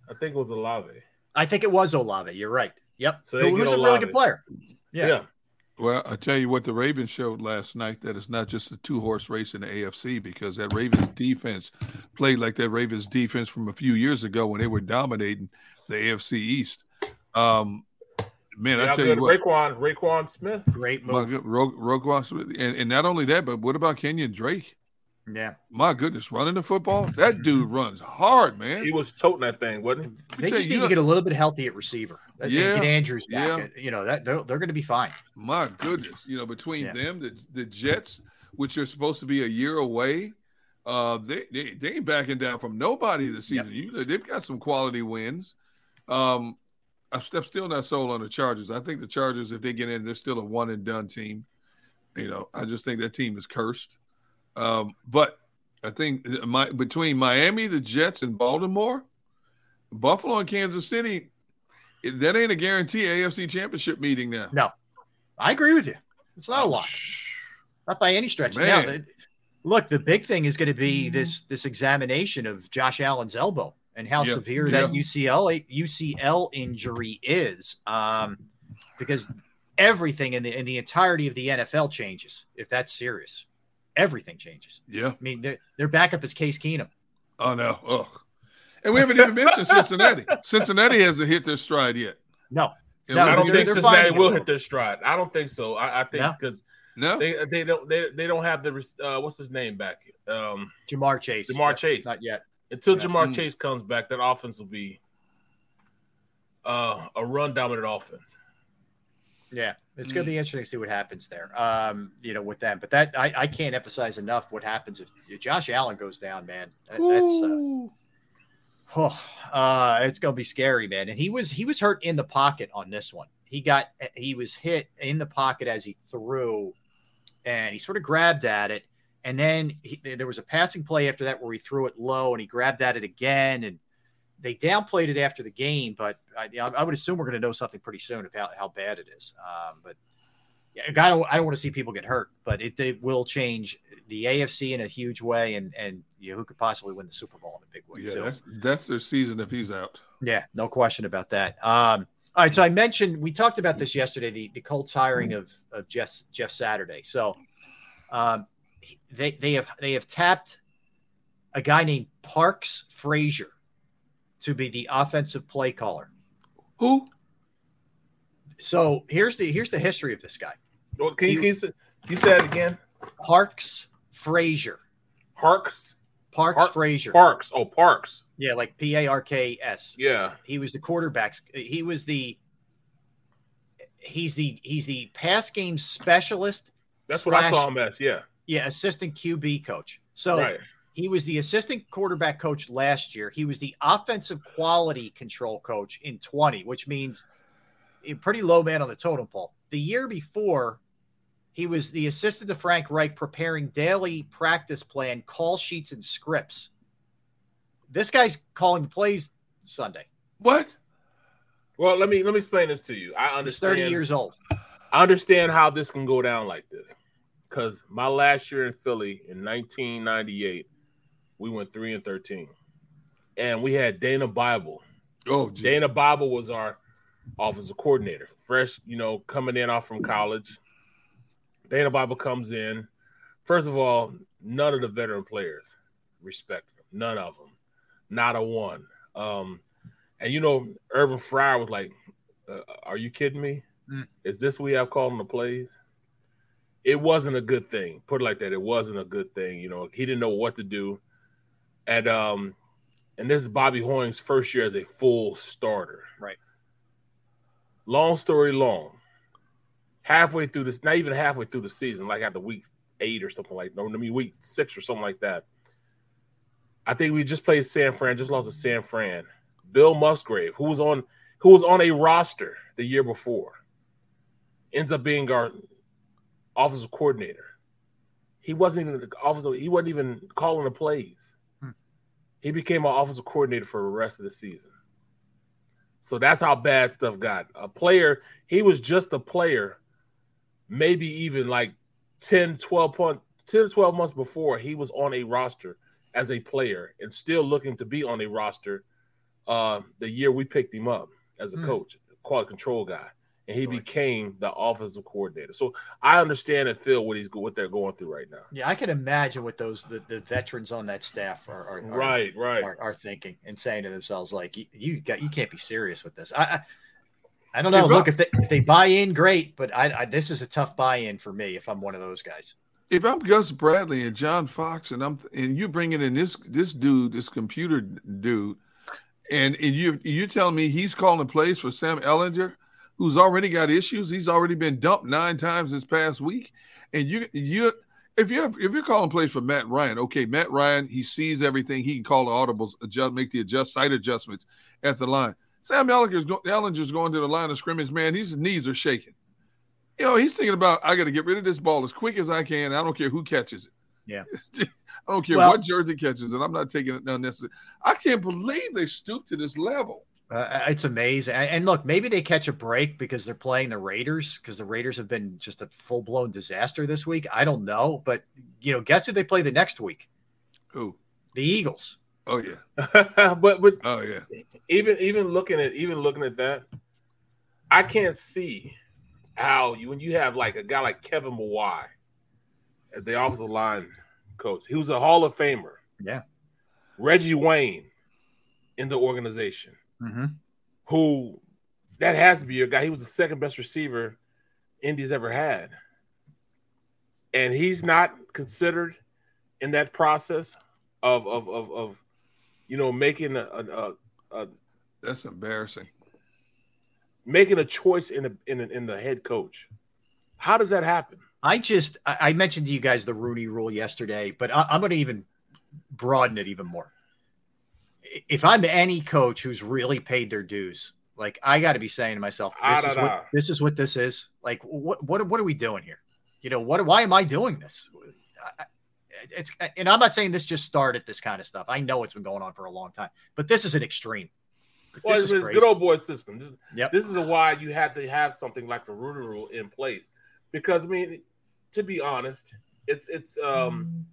I think it was Olave. I think it was Olave. You're right. Yep. So they Who- get who's a really good player. Yeah. Well, I tell you what, the Ravens showed last night that it's not just a two horse race in the AFC because that Ravens defense played like that Ravens defense from a few years ago when they were dominating the AFC East. Um, man, See I how tell you good what, Raekwon, Raekwon Smith. Great my good- Ro- Roquan Smith, and, and not only that, but what about Kenyon Drake? Yeah. My goodness, running the football, that dude runs hard, man. He was toting that thing, wasn't he? They just need you to get a little bit healthy at receiver. And Yeah. Get Andrews back. Yeah. You know that they're, they're going to be fine. My goodness, you know, between Yeah. them, the the Jets, which are supposed to be a year away, uh, they they, they ain't backing down from nobody this season. You, they've got some quality wins. Um, I'm still not sold on the Chargers. I think the Chargers, if they get in, they're still a one and done team. You know, I just think that team is cursed. Um, but I think my between Miami, the Jets, and Baltimore, Buffalo, and Kansas City, that ain't a guarantee AFC Championship meeting now. No, I agree with you. It's not a lot. Not by any stretch. Now, the, look, the big thing is going to be this this examination of Josh Allen's elbow and how severe that UCL UCL injury is, um, because everything in the in the entirety of the NFL changes if that's serious. Everything changes. Yeah. I mean, their their backup is Case Keenum. Oh no. Ugh. And we haven't even mentioned Cincinnati. Cincinnati hasn't hit their stride yet. No. And I don't we- think they're Cincinnati will hit their stride. I don't think so. I, I think because no, they they don't they, they don't have the uh, what's his name back. Um, Ja'Marr Chase. Ja'Marr Yep, Chase. Not yet. Until Yeah. Ja'Marr Mm. Chase comes back, that offense will be uh, a run dominant offense. Yeah, it's going to be interesting to see what happens there. Um, you know, with them, but that I, I can't emphasize enough what happens if Josh Allen goes down, man. That- that's uh, oh, uh, it's going to be scary, man. And he was he was hurt in the pocket on this one. He got he was hit in the pocket as he threw, and he sort of grabbed at it, and then he, there was a passing play after that where he threw it low and he grabbed at it again and. They downplayed it after the game, but I, I would assume we're going to know something pretty soon about how bad it is. Um, but yeah, I don't, I don't want to see people get hurt, but it, it will change the AFC in a huge way, and and you know, who could possibly win the Super Bowl in a big way yeah, too. that's that's their season if he's out. Yeah, no question about that. Um, all right, so I mentioned we talked about this yesterday, the the Colts hiring of of Jeff Jeff Saturday. So um, they they have they have tapped a guy named Parks Frazier to be the offensive play caller. Who? So here's the here's the history of this guy. Well, can you, can you, say, can you say that again? Parks Frazier. Parks. Parks Park- Frazier. Parks. Oh, Parks. Yeah, like P A R K S. Yeah. He was the quarterbacks. He was the he's the he's the pass game specialist. That's what I saw him as. Yeah. Yeah, assistant QB coach. So Right. He was the assistant quarterback coach last year. He was the offensive quality control coach in 20, which means a pretty low man on the totem pole. The year before, he was the assistant to Frank Reich preparing daily practice plan, call sheets, and scripts. This guy's calling the plays Sunday. What? Well, let me let me explain this to you. I He's understand. 30 years old. I understand how this can go down like this. Because my last year in Philly in 1998, we went three and 13, and we had Dana Bible. Oh, Dana Bible was our offensive coordinator, fresh, you know, coming in off from college. Dana Bible comes in. First of all, none of the veteran players respect him. None of them, not a one. Um, and you know, Irvin Fryar was like, uh, "Are you kidding me? Mm. Is this we have calling the plays?" It wasn't a good thing. Put it like that. It wasn't a good thing. You know, he didn't know what to do. And um, and this is Bobby Hoying's first year as a full starter. Right. Long story long. Halfway through this, not even halfway through the season, like after week eight or something like no, I mean week six or something like that. I think we just played San Fran, just lost to San Fran. Bill Musgrave, who was on who was on a roster the year before, ends up being our offensive coordinator. He wasn't even the offensive, he wasn't even calling the plays. He became our offensive coordinator for the rest of the season. So that's how bad stuff got. A player, he was just a player maybe even like 10, 12 point, 10 to 12 months before he was on a roster as a player and still looking to be on a roster uh, the year we picked him up as a Hmm. coach, quality control guy, and he became the offensive coordinator. So I understand and feel what he's what they're going through right now. Yeah, I can imagine what those the, the veterans on that staff are, are are- Right, right. are, are thinking and saying to themselves like you, you got you can't be serious with this. I I, I don't know. If I- Look, if they if they buy in, great, but I, I this is a tough buy in for me if I'm one of those guys. if I'm Gus Bradley and John Fox and I'm and you bringing in this this dude, this computer dude, and and you you telling me he's calling plays for Sam Ehlinger, who's already got issues. He's already been dumped nine times this past week, and you you. If you're if you're calling plays for Matt Ryan, okay, Matt Ryan, he sees everything. He can call the audibles, adjust, make the adjust site adjustments at the line. Sam Ehlinger's, go, Ehlinger's going to the line of scrimmage, man. His knees are shaking. You know, he's thinking about I got to get rid of this ball as quick as I can. I don't care who catches it. Yeah. I don't care Well- what jersey catches it. I'm not taking it unnecessary. I can't believe they stooped to this level. Uh, it's amazing. And and look, maybe they catch a break because they're playing the Raiders because the Raiders have been just a full blown disaster this week. I don't know, but you know, guess who they play the next week? Who? The Eagles. Oh yeah. but but oh yeah. Even even looking at even looking at that, I can't see how you when you have like a guy like Kevin Mawae as the offensive line coach. He was a Hall of Famer. Yeah. Reggie Wayne in the organization, Mm-hmm. who that has to be your guy. He was the second best receiver Indy's ever had. And he's not considered in that process of of of, of you know making a, a, a, a That's embarrassing. making a choice in the in, the- in the head coach. How does that happen? I just I, I mentioned to you guys the Rooney Rule yesterday, but I, I'm going to even broaden it even more. If I'm any coach who's really paid their dues, like I got to be saying to myself, Ah, this is what this is what this is. Like, what what what are we doing here? You know, what? Why am I doing this? I- It's and I'm not saying this just started this kind of stuff. I know it's been going on for a long time, but this is an extreme. Well, This it's, is it's good old boy system. This, Yep. this is why you have to have something like the Rooney Rule in place, because I mean, to be honest, it's it's um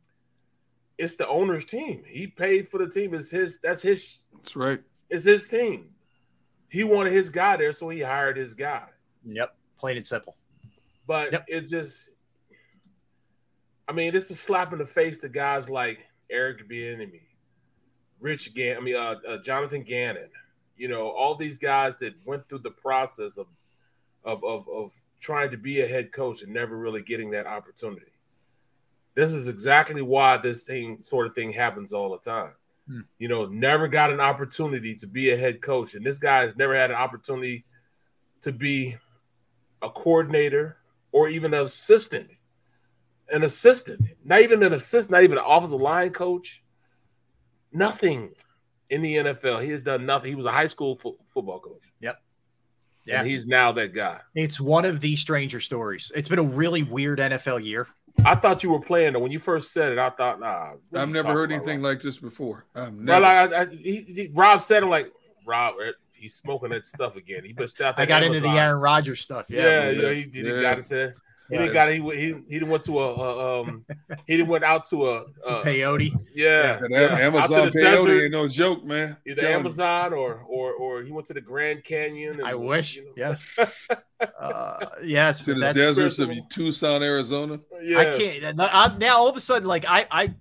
it's the owner's team. He paid for the team. It's his. That's his. That's right. It's his team. He wanted his guy there, so he hired his guy. Yep, plain and simple. But it's just, I mean, it's a slap in the face to guys like Eric Bieniemy, Rich Gann, I mean, uh, uh, Jonathan Gannon. You know, all these guys that went through the process of, of, of, of trying to be a head coach and never really getting that opportunity. This is exactly why this thing, sort of thing, happens all the time. Hmm. You know, never got an opportunity to be a head coach, and this guy has never had an opportunity to be a coordinator or even an assistant. An assistant, not even an assistant, not even an offensive line coach. Nothing in the NFL. He has done nothing. He was a high school fo- football coach. Yep. Yeah. And he's now that guy. It's one of the stranger stories. It's been a really weird NFL year. I thought you were playing though. When you first said it, I thought, nah. I've never heard anything Rob? like this before. I've Well, never. I, I, he, he- Rob said it like Rob. uh, He's smoking that stuff again. He been stopped. I got into the Aaron Rodgers stuff. Yeah, Yeah, yeah, he, he Yeah. got into. He didn't got he he he didn't went to a, a um he didn't went out to a, Some a peyote. yeah, That yeah, out to Amazon the peyote desert, ain't no joke, man. either Telling. Amazon or or or he went to the Grand Canyon. And, I wish. you know. Yes. uh, yes. to the that's- deserts of Tucson, Arizona. Yeah, I can't. now- I'm, now all of a sudden, like I, I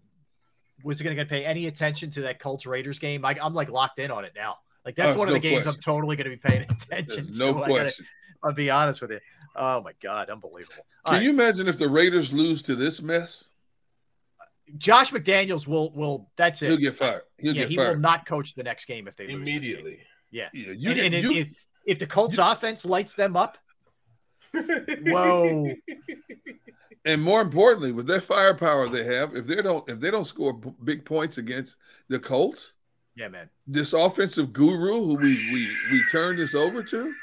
was going to pay any attention to that Colts Raiders game. I, I'm like locked in on it now. Like that's Oh, one of the no games I'm totally going to be paying attention There's to. no I gotta- question. I'll be honest with you. Oh my god, unbelievable. All Can right. you imagine if the Raiders lose to this mess? Josh McDaniels will will. That's it. He'll get fired. He'll yeah, get he will not coach the next game if they lose immediately. Yeah. Yeah, you and get- and if- you- if, if the Colts offense lights them up, whoa. And more importantly, with that firepower they have, if they don't if they don't score b- big points against the Colts, Yeah, man. this offensive guru who we we we turn this over to,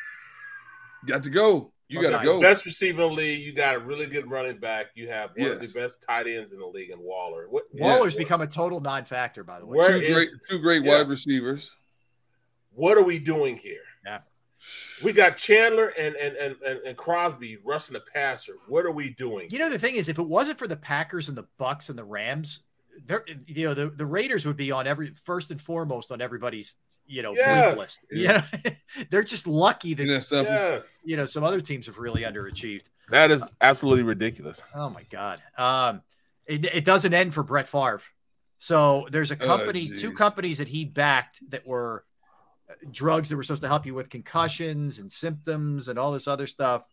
got to go. You got to go. Best receiver in the league. You got a really good running back. You have one of the best tight ends in the league in Waller. What, Waller's become a total non-factor, by the way. Where two is- great two great yeah. wide receivers. what are we doing here? Yeah. We got Chandler and and and and, and Crosby rushing the passer. What are we doing? You know, the thing is, if it wasn't for the Packers and the Bucs and the Rams, they're you know the, the Raiders would be on every first and foremost on everybody's you know Yes. list. Yeah, they're just lucky that you know some other teams have really underachieved. That is absolutely ridiculous. Oh my god. Um, it, it doesn't end for Brett Favre. So there's a Oh, company, two companies that he backed that were uh, drugs that were supposed to help you with concussions and symptoms and all this other stuff.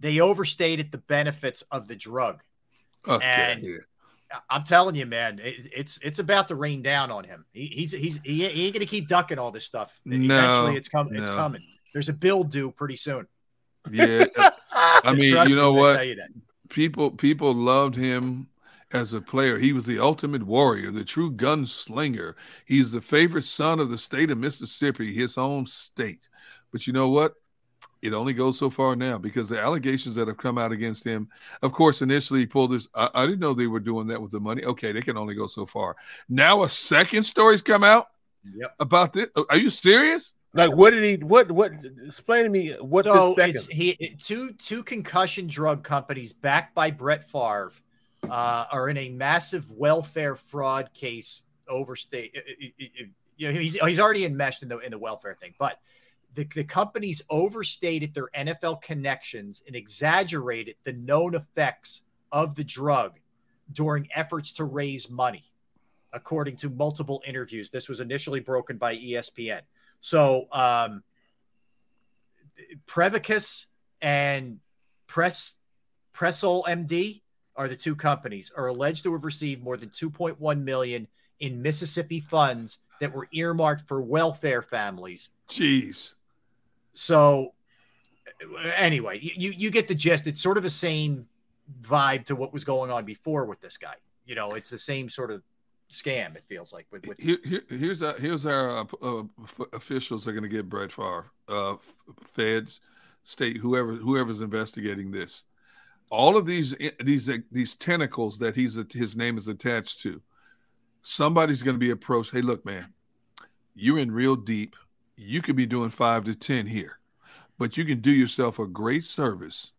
They overstated the benefits of the drug. Okay, And- yeah. I'm telling you, man, it, it's it's about to rain down on him. He, he's he's he, he ain't gonna keep ducking all this stuff. No, Eventually, it's coming. It's coming. There's a bill due pretty soon. Yeah. I mean, Trust you know me what? you. People people loved him as a player. He was the ultimate warrior, the true gunslinger. He's the favorite son of the state of Mississippi, his home state. But you know what? It only goes so far now because the allegations that have come out against him, of course, initially he pulled this. I, I didn't know they were doing that with the money. Okay, they can only go so far. Now a second story's come out Yep. about this. Uh, are you serious? Like, what did he? What? What? Explain to me what so this second. it's he it- two two concussion drug companies backed by Brett Favre uh, are in a massive welfare fraud case. Overstate, it- uh, it- uh, it- it- you know, he's he's already enmeshed in the in the welfare thing, but the, the companies overstated their NFL connections and exaggerated the known effects of the drug during efforts to raise money, according to multiple interviews. This was initially broken by ESPN. So, um, Prevacus and Press PresolMD are the two companies are alleged to have received more than 2.1 million in Mississippi funds that were earmarked for welfare families. Jeez. So anyway, you you get the gist. It's sort of the same vibe to what was going on before with this guy. You know, it's the same sort of scam. It feels like with with Here, here, here's our, here's our uh, uh, officials are going to get Brett Favre, uh, feds, state, whoever whoever's investigating this. All of these these uh, these tentacles that he's his name is attached to. Somebody's going to be approached. Hey, look, man, you're in real deep. You could be doing five to ten here, but you can do yourself a great service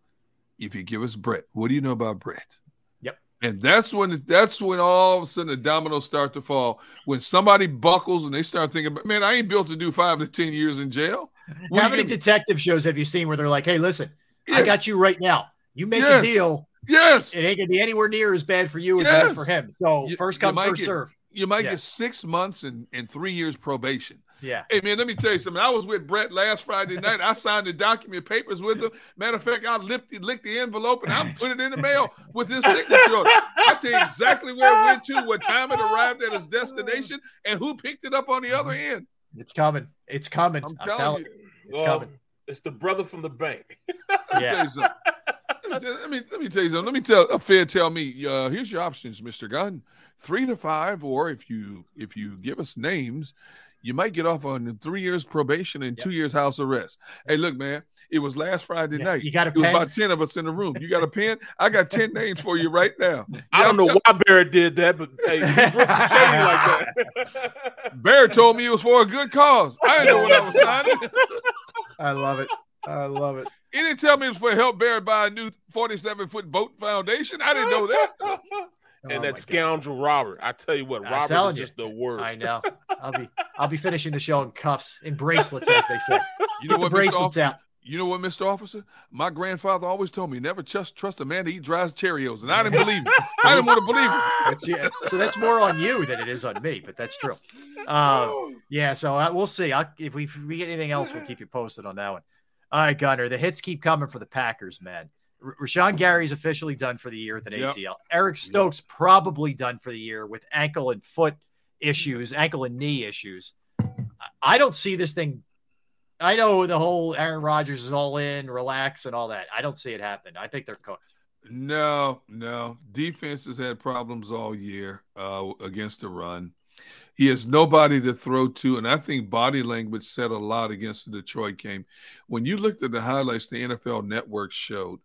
if you give us Brett. What do you know about Brett? Yep. And that's when that's when all of a sudden the dominoes start to fall. When somebody buckles and they start thinking, "Man, I ain't built to do five to ten years in jail." What How many detective shows have you seen where they're like, "Hey, listen, I got you right now. You make Yes. a deal. Yes, it ain't gonna be anywhere near as bad for you as it is for him. So You- first come, first get- serve. You might Yeah. get six months and, and three years probation. Yeah. Hey man, let me tell you something. I was with Brett last Friday night. I signed the document papers with him. Matter of fact, I licked, the- licked the envelope and I put it in the mail with his signature on it. I tell you exactly where it went to, what time it arrived at its destination, and who picked it up on the other end. It's coming. It's coming. I'm, telling telling you. you. It's Well, coming. It's the brother from the bank. Let me tell you something. Let me, tell, let me let me tell you something. Let me tell a fair tell me, uh, here's your options, Mr. Gunn. Three to five, or if you if you give us names, you might get off on three years probation and two years house arrest. Hey, look, man, it was last Friday night. you got a It was about ten of us in the room. You got a pen? I got ten names for you right now. I don't know why Barrett did that, but hey, he Brooks is like that. Barrett told me it was for a good cause. I didn't know what I was signing. I love it. I love it. He didn't tell me it was for help Barrett buy a new 47 foot boat foundation. I didn't know that. And that scoundrel Robert. I tell you what, I'm Robert telling is you. just the worst. I know. I'll be I'll be finishing the show in cuffs, in bracelets, as they say. You know Get what, the Mr. bracelets Officer? out. You know what, Mr. Officer? My grandfather always told me never trust trust a man that eat dries Cheerios, and I didn't believe it. I didn't want to believe it. That's, yeah, so that's more on you than it is on me, but that's true. Uh, yeah, so uh, we'll see. I'll, if, we, if we get anything else, we'll keep you posted on that one. All right, Gunner, the hits keep coming for the Packers, man. Rashan Gary's officially done for the year with an Yep. ACL. Eric Stokes probably done for the year with ankle and foot issues, ankle and knee issues. I- I don't see this thing. I know the whole Aaron Rodgers is all in, relax, and all that. I don't see it happen. I think they're cooked. No, no. Defense has had problems all year uh, against the run. He has nobody to throw to, and I think body language said a lot against the Detroit game. When you looked at the highlights the NFL Network showed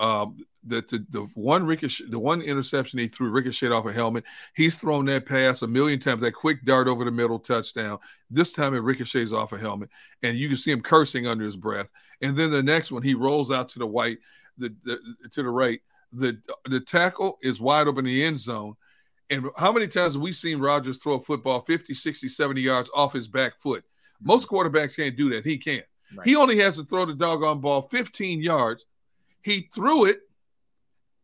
Um, the, the the one ricochet, the one interception he threw ricocheted off a helmet. He's thrown that pass a million times. That quick dart over the middle touchdown. This time it ricochets off a helmet, and you can see him cursing under his breath. And then the next one, he rolls out to the white, the, the to the right. The the tackle is wide open in the end zone. And how many times have we seen Rodgers throw a football 50, 60, 70 yards off his back foot? Most quarterbacks can't do that. He can. not He only has to throw the doggone ball 15 yards. He threw it.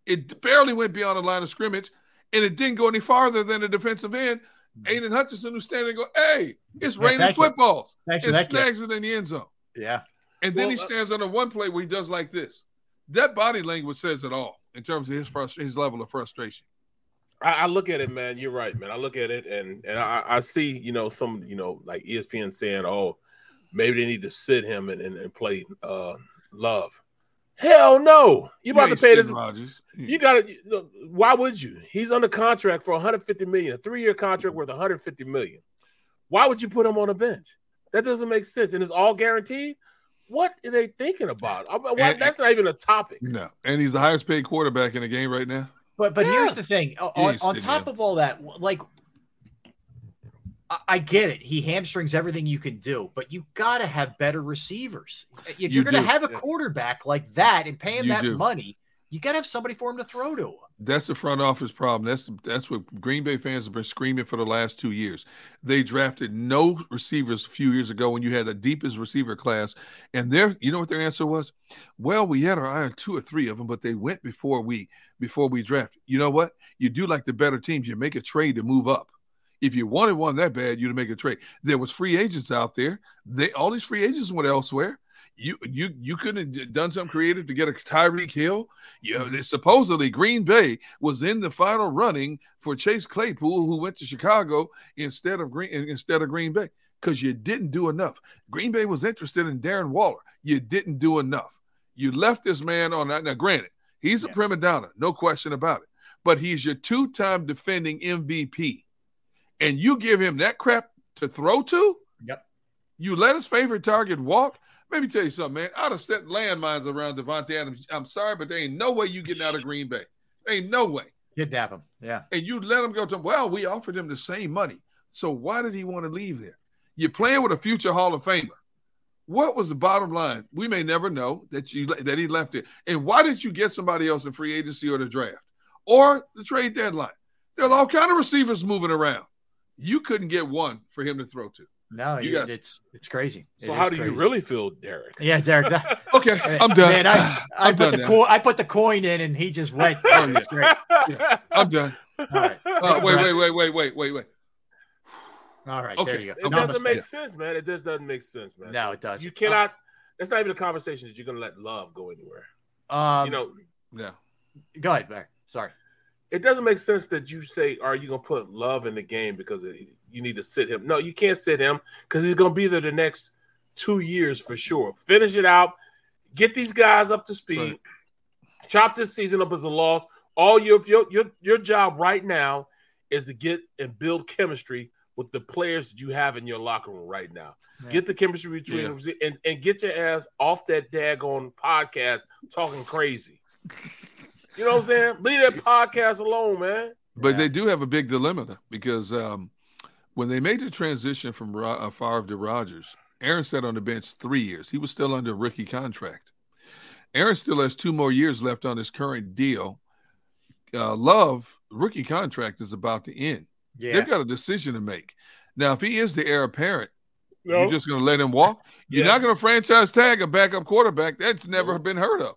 It barely went beyond the line of scrimmage, and it didn't go any farther than the defensive end. Aidan Hutchinson, who's standing there, go, hey, it's Yeah, raining thank footballs. It and for snags it in the end zone. Yeah. And then Well, he uh, stands on the one play where he does like this. That body language says it all in terms of his frust- his level of frustration. I, I look at it, man. You're right, man. I look at it, and and I, I see, you know, some, you know, like ESPN saying, "Oh, maybe they need to sit him and, and, and play uh, Love." Hell no! You about You to pay ain't this? sitting Rodgers. You got to. Why would you? He's under contract for 150 million, a three-year contract worth 150 million. Why would you put him on a bench? That doesn't make sense, and it's all guaranteed. What are they thinking about? Why- And- that's not even a topic. No, and he's the highest paid quarterback in the game right now. But but here's the thing. On, on top of all that, like I, get it. He hamstrings everything you can do, but you got to have better receivers. If You you're going to have a quarterback like that and pay him You that do. money, you got to have somebody for him to throw to. That's the front office problem. That's that's what Green Bay fans have been screaming for the last two years. They drafted no receivers a few years ago when you had the deepest receiver class, and their you know what their answer was? Well, we had our eye on two or three of them, but they went before we before we drafted. You know what? You do like the better teams. You make a trade to move up. If you wanted one that bad, you'd make a trade. There was free agents out there. They all these free agents went elsewhere. You you you couldn't have done something creative to get a Tyreek Hill. You know, supposedly Green Bay was in the final running for Chase Claypool, who went to Chicago instead of Green instead of Green Bay because you didn't do enough. Green Bay was interested in Darren Waller. You didn't do enough. You left this man on that. Now, granted, he's a prima donna, no question about it. But he's your two-time defending MVP, and you give him that crap to throw to. Yep. You let his favorite target walk. Let me tell you something, man. I'd have set landmines around Davante Adams. I'm sorry, but there ain't no way you getting out of Green Bay. There ain't no way. Kidnap him. Yeah. And you let him go to well, we offered him the same money. So why did he want to leave there? You're playing with a future Hall of Famer. What was the bottom line? We may never know that you that he left it. And why did you get somebody else in free agency or the draft or the trade deadline? There's all kind of receivers moving around. You couldn't get one for him to throw to. No, You you got- it's it's crazy. So It how is do you really feel, Derrick? Yeah, Derrick. That, Okay, I'm done. Man, I, I I'm put done the coin. I put the coin in, and he just went. Oh, yeah. It's great. I'm done. All right. Uh, wait, wait, wait, wait, wait, wait, wait. All right. Okay. There you go. It Namaste. doesn't make sense, man. It just doesn't make sense, man. No, it doesn't. You cannot. That's not even a conversation that you're gonna let love go anywhere. Um, you know, Yeah. Go ahead, Barry. Sorry. It doesn't make sense that you say, "Are you gonna put love in the game because it, you need to sit him?" No, you can't sit him because he's gonna be there the next two years for sure. Finish it out. Get these guys up to speed. Chop this season up as a loss. All your your your your job right now is to get and build chemistry with the players that you have in your locker room right now. Get the chemistry between Yeah. them and, and get your ass off that daggone podcast talking crazy. You know what I'm saying? Leave that podcast alone, man. But they do have a big dilemma though, because um, when they made the transition from Ro- uh, Favre to Rodgers, Aaron sat on the bench three years. He was still under a rookie contract. Aaron still has two more years left on his current deal. Uh, Love rookie contract is about to end. Yeah. They've got a decision to make. Now, if he is the heir apparent, No. you're just going to let him walk. You're Yeah. not going to franchise tag a backup quarterback. That's never been heard of.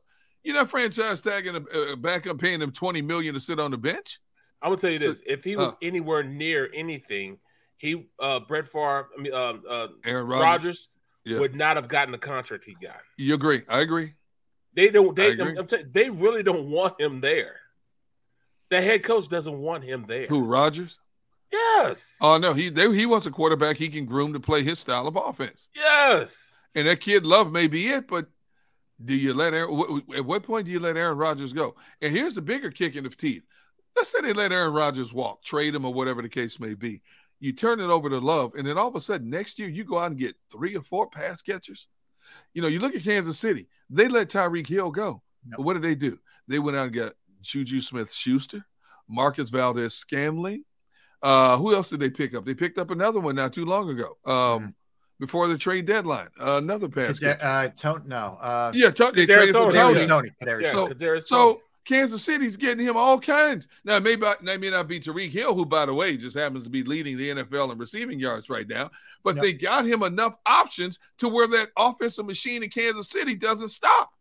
You're not franchise tagging a, a backup, paying him twenty million to sit on the bench. I'm gonna tell you So- this: if he was uh, anywhere near anything, he uh Brett Favre, I mean uh, uh Aaron Rodgers, Rodgers. Yeah. would not have gotten the contract he got. You agree? I agree. They don't. I They tell- they really don't want him there. The head coach doesn't want him there. Who Rodgers? Yes. Oh no, he they, he wants a quarterback he can groom to play his style of offense. Yes. And that kid Love may be it, but do you let Aaron? At what point do you let Aaron Rodgers go? And here's the bigger kick in the teeth. Let's say they let Aaron Rodgers walk, trade him, or whatever the case may be. You turn it over to Love, and then all of a sudden next year you go out and get three or four pass catchers. You know, you look at Kansas City. They let Tyreek Hill go. But what did they do? They went out and got Juju Smith Schuster, Marquez Valdes-Scantling. Uh, who else did they pick up? They picked up another one not too long ago. Um, before the trade deadline, uh, another pass. Kadar- uh, Tone, no. Uh, Yeah, to- they Kadarius traded for Toney. Tony. Toney. Kadarius So, Toney. so Kansas City's getting him all kinds. Now, maybe that may not be Tyreek Hill, who, by the way, just happens to be leading the NFL in receiving yards right now. But they got him enough options to where that offensive machine in Kansas City doesn't stop.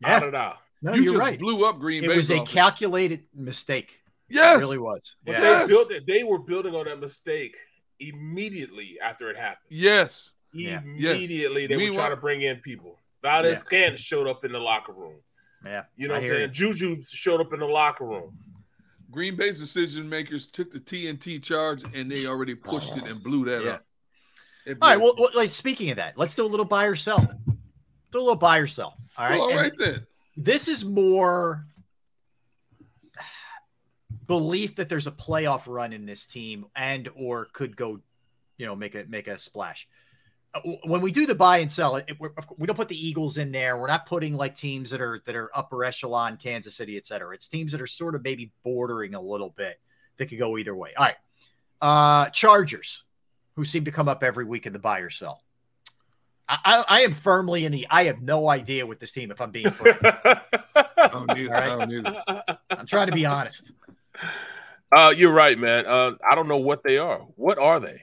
Yeah. Out of that. No, you you're just right. blew up Green It Bay. was a calculated mistake. Yes. It really was. But Yeah. they built it. They were building on that mistake immediately after it happened. Yes. Immediately they were Meanwhile- trying to bring in people. Valdez Scant showed up in the locker room. Yeah. You know I what I'm hear saying? Juju showed up in the locker room. Green Bay's decision makers took the TNT charge and they already oh, pushed it and blew that Yeah. up. It All right. Well, well, like speaking of that, let's do a little buy or sell. Do a little buy or sell. All right. Well, all And then. This is more belief that there's a playoff run in this team and or could go, you know, make a make a splash. Uh, When we do the buy and sell, it, we're, of course, we don't put the Eagles in there. We're not putting like teams that are that are upper echelon, Kansas City, et cetera. It's teams that are sort of maybe bordering a little bit that could go either way. All right, uh, Chargers, who seem to come up every week in the buy or sell. I, I, I am firmly in the. I have no idea with this team. If I'm being frank, I don't either. All right. I don't either. I'm trying to be honest. Uh, you're right, man. Uh, I don't know what they are. What are they?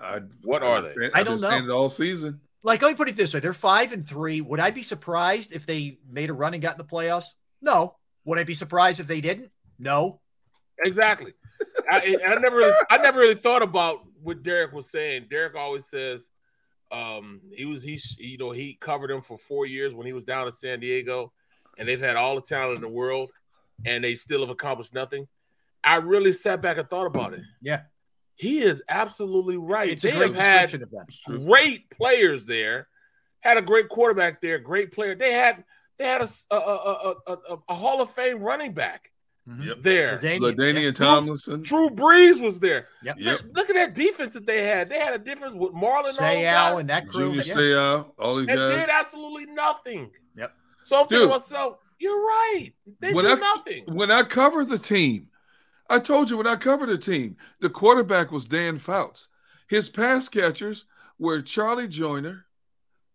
I, what are they? I don't know. it all season. Like, let me put it this way: they're five and three. Would I be surprised if they made a run and got in the playoffs? No. Would I be surprised if they didn't? No. Exactly. I, I never, really, I never really thought about what Derrick was saying. Derrick always says, um, he was he, you know, he covered him for four years when he was down in San Diego, and they've had all the talent in the world, and they still have accomplished nothing. I really sat back and thought about it. Yeah, he is absolutely right. It's a they great have had of them. great players there, had a great quarterback there, great player. They had they had a a, a, a, a, a Hall of Fame running back mm-hmm. Yep. there. LaDainian Tomlinson. Drew Brees was there. Yep. Yep. Look at that defense that they had. They had a difference with Marlon and Sayal and that crew. Junior Yeah. Seau, all these They guys. did absolutely nothing. Yep. So I'm thinking Dude. to myself, you're right. They when do I, nothing. When I cover the team, I told you when I covered the team, the quarterback was Dan Fouts. His pass catchers were Charlie Joiner,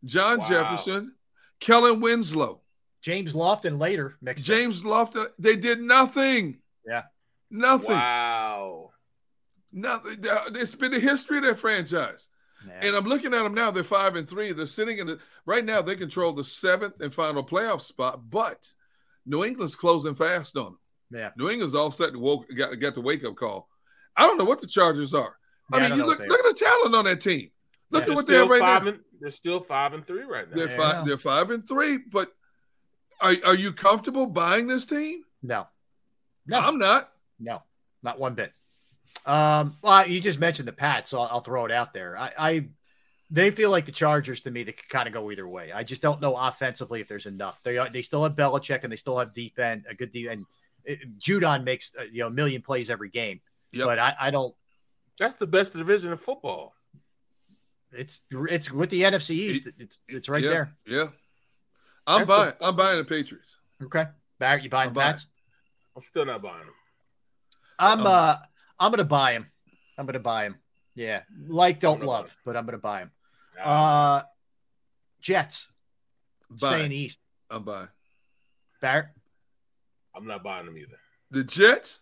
John Wow. Jefferson, Kellen Winslow, James Lofton later mixed. in. James Lofton. They did nothing. Yeah. Nothing. Wow. Nothing. It's been the history of that franchise. And I'm looking at them now. They're five and three. They're sitting in the right now. They control the seventh and final playoff spot, but New England's closing fast on them. Yeah. New England's all set and woke got, got the wake up call. I don't know what the Chargers are. Yeah, I I mean, don't you look look at the talent on that team. Look They're at what they have still right five now. And, they're still five and three right now. They're Yeah. five. They're five and three. But are are you comfortable buying this team? No. No. I'm not. No, not one bit. Um, well, you just mentioned the Pats, so I'll, I'll throw it out there. I, I, they feel like the Chargers to me. They could kind of go either way. I just don't know offensively if there's enough. They are, they still have Belichick and they still have defense, a good defense. And it, Judon makes uh, you know a million plays every game, Yep. but I, I don't. That's the best division of football. It's it's with the NFC East. It's it's right yeah, there. Yeah. I'm That's the- buying. I'm buying the Patriots. Okay, Barrett, you buying I'm the buying. Pats? I'm still not buying them. I'm Um, uh I'm gonna buy him. I'm gonna buy him. Yeah, like don't gonna love, but I'm gonna buy him. Nah. Uh, Jets stay Buying. in the East. I'm buying Barrett, I'm not buying them either. the Jets.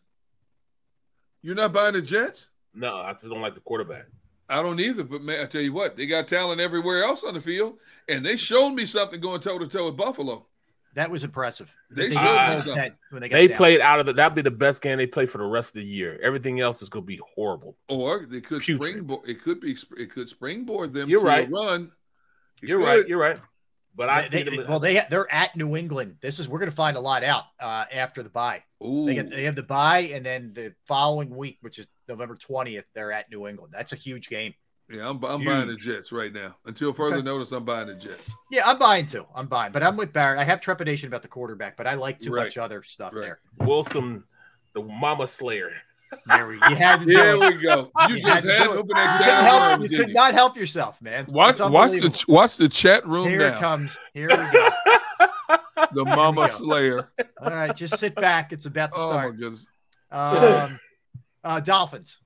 You're not buying the Jets. No, I just don't like the quarterback. I don't either. But man, I tell you what, they got talent everywhere else on the field, and they showed me something going toe to toe with Buffalo. that was impressive. They They showed did me something. 10 when they got They played out of the. That'd be the best game they play for the rest of the year. Everything else is going to be horrible. Or they could Putrid. springboard. It could be. It could springboard them. You're to right. A run. It You're could. right. You're right. But I They- see they- them. well, they they're at New England. This is we're gonna find a lot out uh, after the bye. Ooh. They get they have the bye, and then the following week, which is November twentieth, they're at New England. That's a huge game. yeah, I'm, I'm buying the Jets right now. Until further Okay. notice, I'm buying the Jets. Yeah, I'm buying too. I'm buying, but I'm with Barrett. I have trepidation about the quarterback, but I like too Right. much other stuff Right. there. Wilson, the Mama Slayer. There we, you had to do There it. we go. You, You just had to had to open that You can couldn't of help. worms, You didn't could not help yourself, man. Watch, watch the watch the chat room Here now. it comes. Here we go. the Mama Slayer. All right, just sit back. It's about to Oh start. goodness. Um, uh, Dolphins.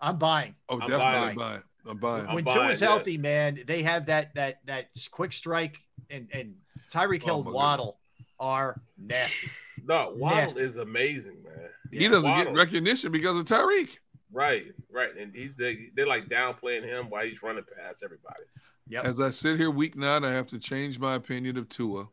I'm buying. Oh, I'm definitely buying. I'm buying. When two is healthy, man, they have that that that quick strike and and Tyreek Hill, Oh, my Waddle are nasty. No, Waddle Nasty. is amazing, man. He doesn't Waddle. get recognition because of Tyreek. Right, right, and he's they they're like downplaying him while he's running past everybody. As I sit here week nine, I have to change my opinion of Tua.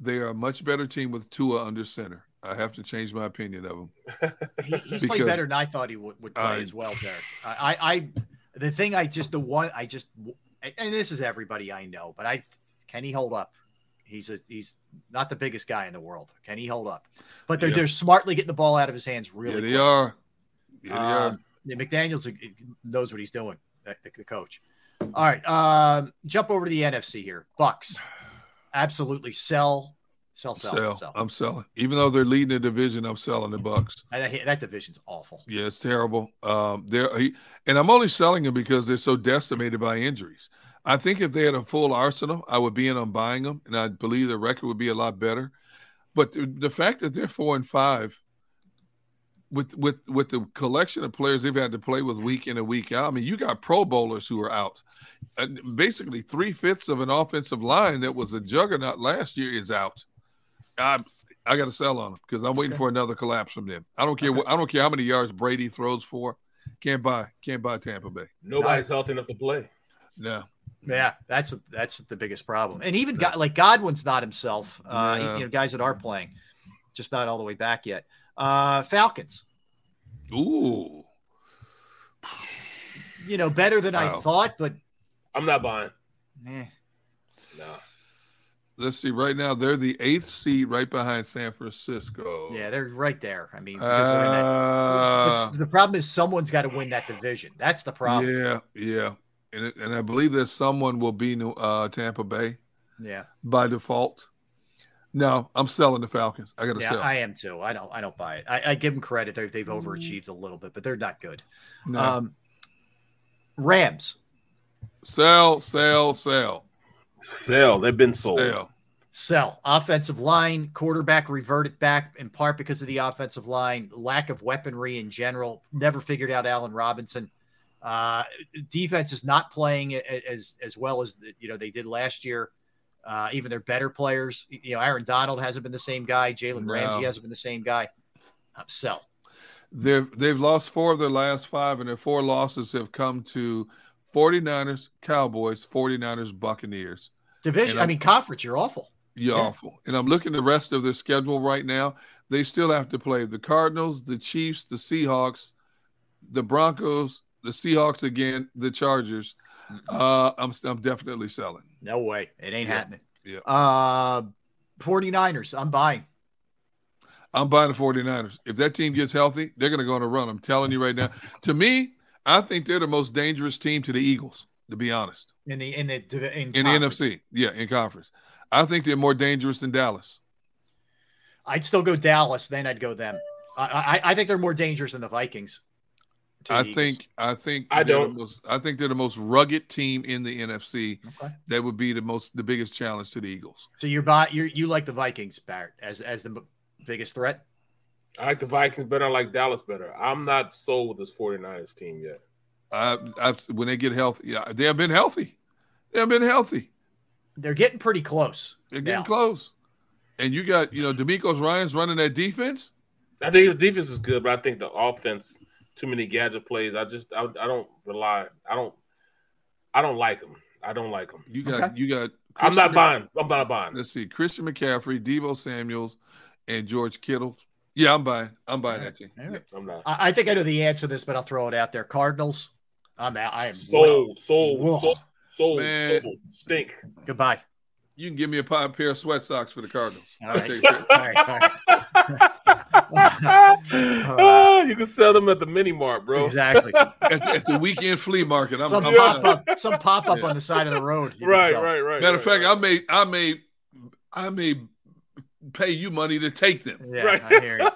They are a much better team with Tua under center. I have to change my opinion of them. He, he's played better than I thought he would, would play I- as well, Derrick. I, I, I, the thing I just, the one I just, and this is everybody I know, but I, can he hold up? He's a, he's not the biggest guy in the world. Can he hold up? But they're, Yeah. they're smartly getting the ball out of his hands really Yeah, they quick. are. Yeah, they are. Um, McDaniels uh, knows what he's doing, the, the coach. All right, um, jump over to the NFC here. Bucs, absolutely sell, sell, sell, Sell. sell. I'm selling. Even though they're leading the division, I'm selling the Bucs. That, that division's awful. Yeah, it's terrible. Um, they're he, and I'm only selling them because they're so decimated by injuries. I think if they had a full arsenal, I would be in on buying them, and I believe the record would be a lot better. But the, the fact that they're four and five, with with with the collection of players they've had to play with week in and week out, I mean, you got Pro Bowlers who are out. And basically, three fifths of an offensive line that was a juggernaut last year is out. I I got to sell on them because I'm waiting for another collapse from them. I don't care. What, I don't care how many yards Brady throws for. Can't buy. Can't buy Tampa Bay. Nobody's healthy enough to play. No. Yeah, that's that's the biggest problem. And even God, like Godwin's not himself. Uh, Yeah. you know, guys that are playing, just not all the way back yet. Uh, Falcons, Ooh. you know, better than I thought, but I'm not buying. eh. No. Let's see. Right now, they're the eighth seed, right behind San Francisco. yeah, they're right there. I mean, because that- Uh, but the problem is someone's got to win that division. That's the problem. yeah, yeah, and it, and I believe that someone will be New- uh, Tampa Bay Yeah, by default. No, I'm selling the Falcons. I got to yeah, sell. I am too. I don't, I don't buy it. I, I give them credit; they're, they've overachieved a little bit, but they're not good. No. Um, Rams, Sell, sell, sell. Sell. They've been sold. Sell. Sell. Offensive line, quarterback reverted back in part because of the offensive line, lack of weaponry in general. Never figured out Allen Robinson. Uh, defense is not playing as as well as you know they did last year. Uh, even their better players, you know, Aaron Donald hasn't been the same guy. Jalen No. Ramsey hasn't been the same guy. Um, sell. They've they've lost four of their last five, and their four losses have come to 49ers, Cowboys, 49ers, Buccaneers. Division. I mean, conference. You're awful. You're Yeah. awful. And I'm looking the rest of their schedule right now. They still have to play the Cardinals, the Chiefs, the Seahawks, the Broncos, the Seahawks again, the Chargers. Uh, I'm I'm definitely selling. No way. It ain't Yeah. happening. Yeah. Uh, 49ers. I'm buying. I'm buying the 49ers. If that team gets healthy, they're going to go on a run. I'm telling you right now. To me, I think they're the most dangerous team to the Eagles, to be honest. In the in the in, In the NFC. Yeah, in conference. I think they're more dangerous than Dallas. I'd still go Dallas, then I'd go them. I I, I think they're more dangerous than the Vikings. To I Eagles. think I think I they're the don't. most, I think they're the most rugged team in the NFC. Okay. That would be the most the biggest challenge to the Eagles. so. You're buy you you like the Vikings, Barrett, as as the biggest threat. I like the Vikings better. I like Dallas better. I'm not sold with this 49ers team yet. I, I, when they get healthy, yeah, they have been healthy. They have been healthy. They're getting pretty close. They're getting now. close. And you got you know DeMeco Ryans running that defense. I think the defense is good, but I think the offense too many gadget plays. I just I, I don't rely. I don't I don't like them. I don't like them. You got you got. I'm not Christian- buying. I'm not buying. Let's see, Christian McCaffrey, Deebo Samuels, and George Kittle. Yeah, I'm buying. I'm buying that team. All right. I'm not. I, I think I know the answer to this, but I'll throw it out there. Cardinals. I'm out. I am Sold, sold, Whoa. sold, sold, Man. sold. Stink. Goodbye. You can give me a pair of sweat socks for the Cardinals. All I'll right. take it. All right. All right. Ah, you can sell them at the mini mart, bro. Exactly. at, the, at the weekend flea market. I'm, Some I'm pop buying. up, some pop up Yeah. on the side of the road. Right, right, right. Matter right, of fact, right. I may, I may, I may pay you money to take them. Yeah, Right. I hear you.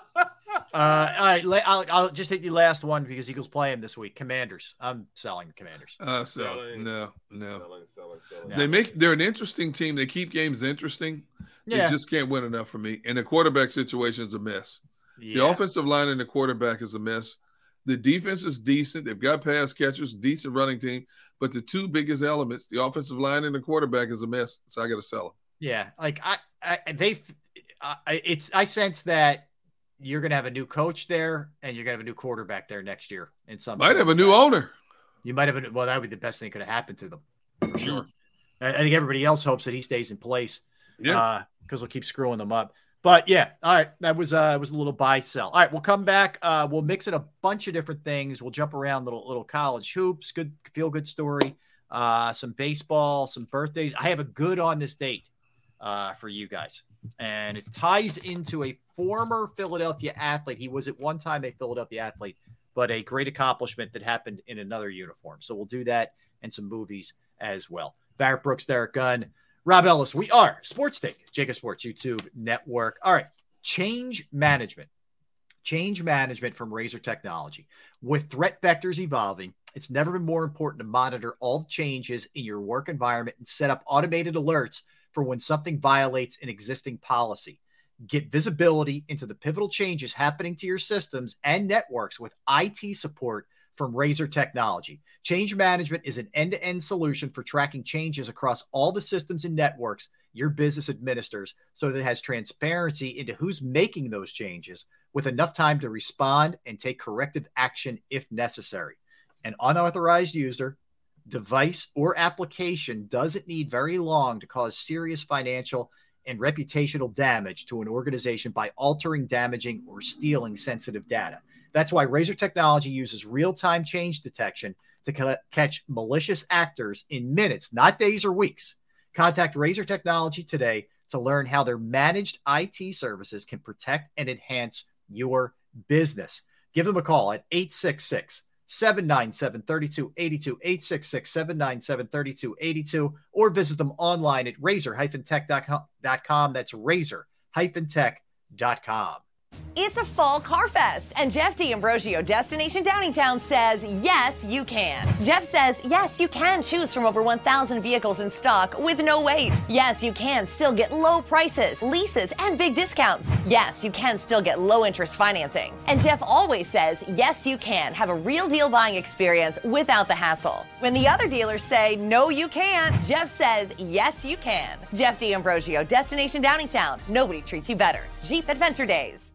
Uh, all right, I'll, I'll just take the last one because Eagles play him this week. Commanders. I'm selling the Commanders. Uh, so Selling. no, no. Selling, selling, selling. They make they're an interesting team. They keep games interesting. Yeah. They just can't win enough for me. And the quarterback situation is a mess. The offensive line and the quarterback is a mess. The defense is decent. They've got pass catchers, decent running team. But the two biggest elements, the offensive line and the quarterback, is a mess. So I got to sell them. Yeah, like I, I they, I, it's I sense that you're gonna have a new coach there, and you're gonna have a new quarterback there next year. In some Might have a new owner. You might have a well, that would be the best thing that could have happened to them for sure. I, I think everybody else hopes that he stays in place. Yeah. because we'll keep screwing them up. But yeah, all right, that was uh was a little buy sell. All right, we'll come back. Uh, we'll mix in a bunch of different things. We'll jump around little little college hoops, good feel good story, uh, some baseball, some birthdays. I have a good on this date uh, for you guys, and it ties into a former Philadelphia athlete. He was at one time a Philadelphia athlete, but a great accomplishment that happened in another uniform. So we'll do that and some movies as well. Barrett Brooks, Derrick Gunn, Rob Ellis. We are Sports Take, JAKIB Sports YouTube Network. All right, change management. Change management from Razor Technology. With threat vectors evolving, it's never been more important to monitor all changes in your work environment and set up automated alerts for when something violates an existing policy. Get visibility into the pivotal changes happening to your systems and networks with IT support from Razor Technology. Change management is an end to end solution for tracking changes across all the systems and networks your business administers so that it has transparency into who's making those changes with enough time to respond and take corrective action if necessary. An unauthorized user, device, or application doesn't need very long to cause serious financial and reputational damage to an organization by altering, damaging, or stealing sensitive data. That's why Razor Technology uses real time change detection to ca- catch malicious actors in minutes, not days or weeks. Contact Razor Technology today to learn how their managed IT services can protect and enhance your business. Give them a call at 866 797 3282, 866 797 3282, or visit them online at razor tech.com. That's razor tech.com. It's a fall car fest, and Jeff D'Ambrosio, Destination Downingtown, says yes, you can. Jeff says yes, you can choose from over 1,000 vehicles in stock with no wait. Yes, you can still get low prices, leases, and big discounts. Yes, you can still get low interest financing. And Jeff always says yes, you can have a real deal buying experience without the hassle. When the other dealers say no, you can't, Jeff says yes, you can. Jeff D'Ambrosio, Destination Downingtown. Nobody treats you better. Jeep Adventure Days.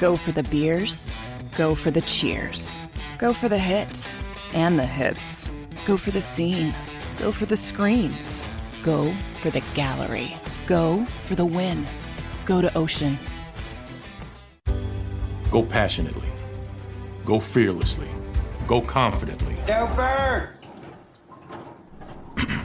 Go for the beers, go for the cheers, go for the hit and the hits, go for the scene, go for the screens, go for the gallery, go for the win, go to Ocean. Go passionately. Go fearlessly. Go confidently. Go birds!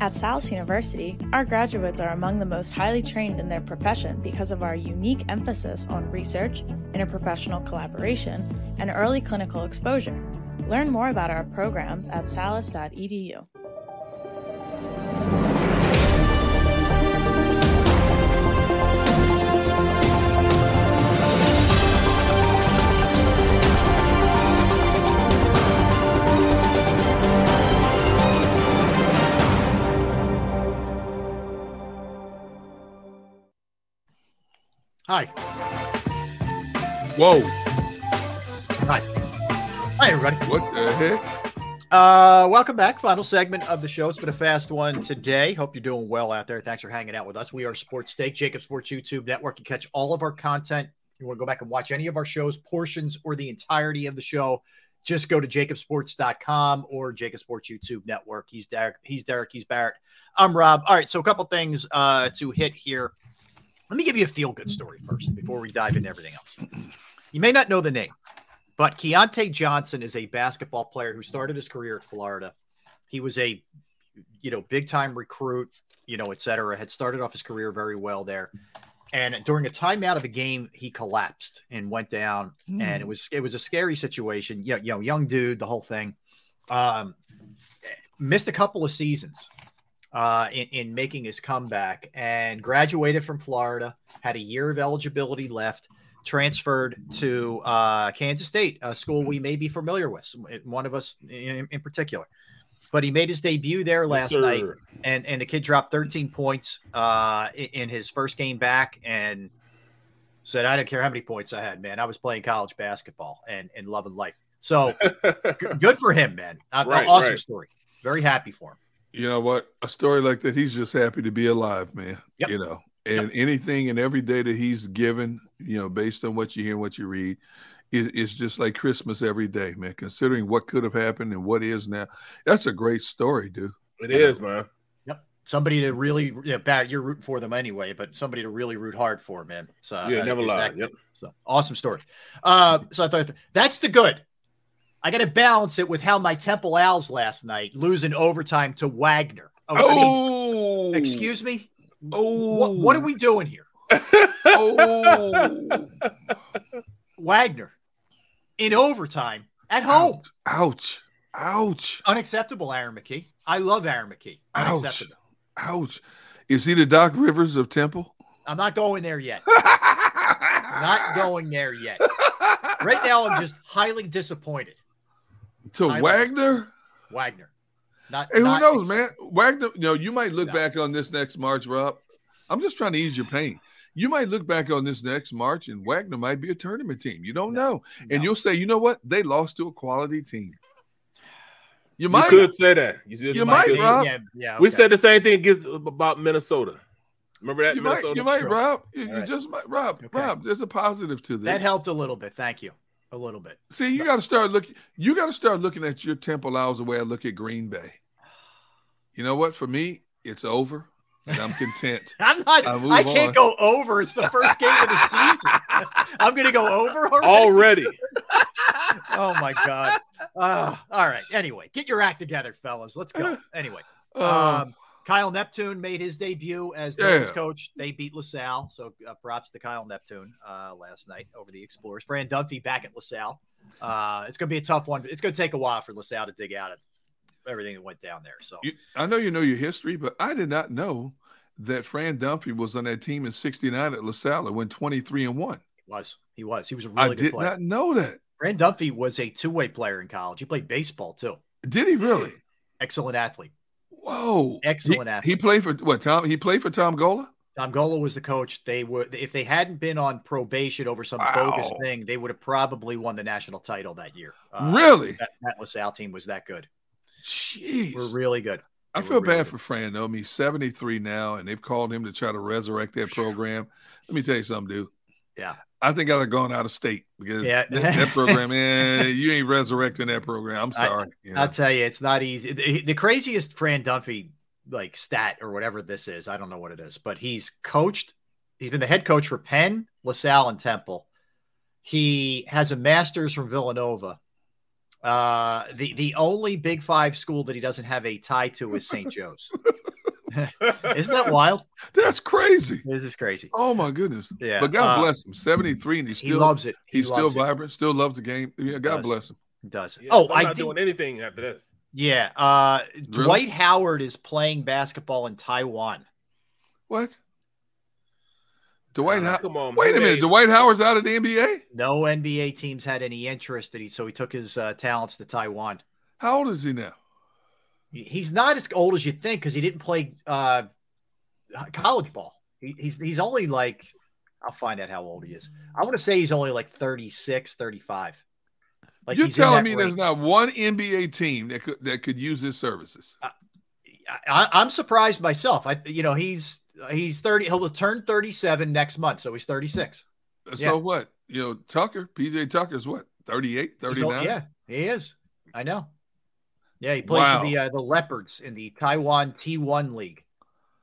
At Salus University, our graduates are among the most highly trained in their profession because of our unique emphasis on research, interprofessional collaboration, and early clinical exposure. Learn more about our programs at salus.edu. Hi. Whoa. Hi. Hi, everybody. What the heck? Uh, welcome back. Final segment of the show. It's been a fast one today. Hope you're doing well out there. Thanks for hanging out with us. We are Sports Take, JAKIB Sports YouTube Network. You catch all of our content. If you want to go back and watch any of our shows, portions, or the entirety of the show, just go to jakibsports.com or JAKIB Sports YouTube Network. He's Derrick. He's Derrick. He's Barrett. I'm Rob. All right. So a couple things uh, to hit here. Let me give you a feel good story first before we dive into everything else. You may not know the name, but Keontae Johnson is a basketball player who started his career at Florida. He was a, you know, big time recruit, you know, et cetera, had started off his career very well there. And during a timeout of a game, he collapsed and went down. Hmm. And it was it was a scary situation. You know, you know, young dude, the whole thing. Um, missed a couple of seasons uh, in, in making his comeback and graduated from Florida, had a year of eligibility left, transferred to uh, Kansas State, a school we may be familiar with, one of us in, in particular. But he made his debut there last sir. night, and, and the kid dropped 13 points uh, in, in his first game back and said, I don't care how many points I had, man. I was playing college basketball and, and loving life. So g- good for him, man. Uh, Right, awesome right. story. Very happy for him. You know what? A story like that, he's just happy to be alive, man. You know, and anything and every day that he's given, you know, based on what you hear and what you read, it, it's just like Christmas every day, man. Considering what could have happened and what is now, that's a great story, dude. It is, man. Yep. Somebody to really, yeah, Barrett, you're rooting for them anyway, but somebody to really root hard for, man. So Yeah, uh, never lie. that- Yep. So awesome story. Uh, so I thought that's the good. I got to balance it with how my Temple Owls last night losing overtime to Wagner. Oh, I mean, Oh, excuse me. Oh, what, what are oh. we doing here? oh, Wagner in overtime at home. ouch, ouch, Unacceptable, Aaron McKie. I love Aaron McKie. ouch, ouch. Is he the Doc Rivers of Temple? I'm not going there yet. not going there yet. Right now, I'm just highly disappointed. To Highly Wagner? Wagner. Not, Hey, who not knows, man? Wagner, you know, you might look back on this next March, Rob. I'm just trying to ease your pain. You might look back on this next March and Wagner might be a tournament team. You don't know. And you'll say, you know what? They lost to a quality team. You You might. could say that. You, You might, could- Rob. Yeah, yeah, We said the same thing against about Minnesota. Remember that You might, Minnesota? you might. Rob. You, you right. just might, Rob. Rob, there's a positive to this. That helped a little bit. Thank you. A little bit. See, you got to start looking. You got to start looking at your Temple Owls the way I look at Green Bay. You know what? For me, it's over, and I'm content. I'm not. I I can't on. go over. It's the first game of the season. I'm going to go over already. Already. oh my god. Uh, all right. Anyway, get your act together, fellas. Let's go. Anyway, Uh, um, Kyle Neptune made his debut as Yeah. Coach. They beat LaSalle, so uh, props to Kyle Neptune uh, last night over the Explorers. Fran Dunphy back at LaSalle. Uh, it's going to be a tough one. It's going to take a while for LaSalle to dig out of everything that went down there. So You, I know you know your history, but I did not know that Fran Dunphy was on that team in '69 at LaSalle and went 23 and one. he was. He was. He was a really I good did player. not know that. Fran Dunphy was a two-way player in college. He played baseball too. Did he really? Excellent athlete. Whoa, Excellent He, athlete. he played for what? Tom? He played for Tom Gola. Tom Gola was the coach. They were if they hadn't been on probation over some bogus thing, they would have probably won the national title that year. Uh, Really? That, that LaSalle team was that good. Jeez, We're really good. I feel really bad good. for Fran though. I mean, he's 73 now, and they've called him to try to resurrect that program. Let me tell you something, dude. Yeah. I think I'd have gone out of state because Yeah. that, that program, man, you ain't resurrecting that program. I'm I- sorry. you know. I'll tell you, it's not easy. The, the craziest Fran Dunphy like stat or whatever this is, I don't know what it is, but he's coached. He's been the head coach for Penn, LaSalle, and Temple. He has a master's from Villanova. Uh, the the only Big Five school that he doesn't have a tie to is St. Joe's. Isn't that wild? That's crazy. This is crazy. Oh my goodness. Yeah, But God uh, bless him. 73 and he still loves it. He he's still loves it. vibrant, still loves the game. Yeah, God Does. bless him. Does Yeah, oh, I'm not did, doing anything after this. yeah. Uh, Dwight Howard is playing basketball in Taiwan. What? Dwight Uh, Howard. Come on, Wait a minute. Dwight Howard's out of the NBA? No NBA teams had any interest in he, so he took his uh, talents to Taiwan. How old is he now? He- He's not as old as you think because he didn't play uh, college ball. He, he's he's only like I'll find out how old he is. I want to say he's only like 36, 35. Like You're telling me range. there's not one NBA team that could that could use his services. I, I'm surprised myself. I you know he's he's 30. He'll turn 37 next month, so he's 36. so yeah. what? You know, Tucker, PJ Tucker's what? 38, He's old- 39? yeah, he is. I know. Yeah, he plays Wow. for the uh, the Leopards in the Taiwan T1 league,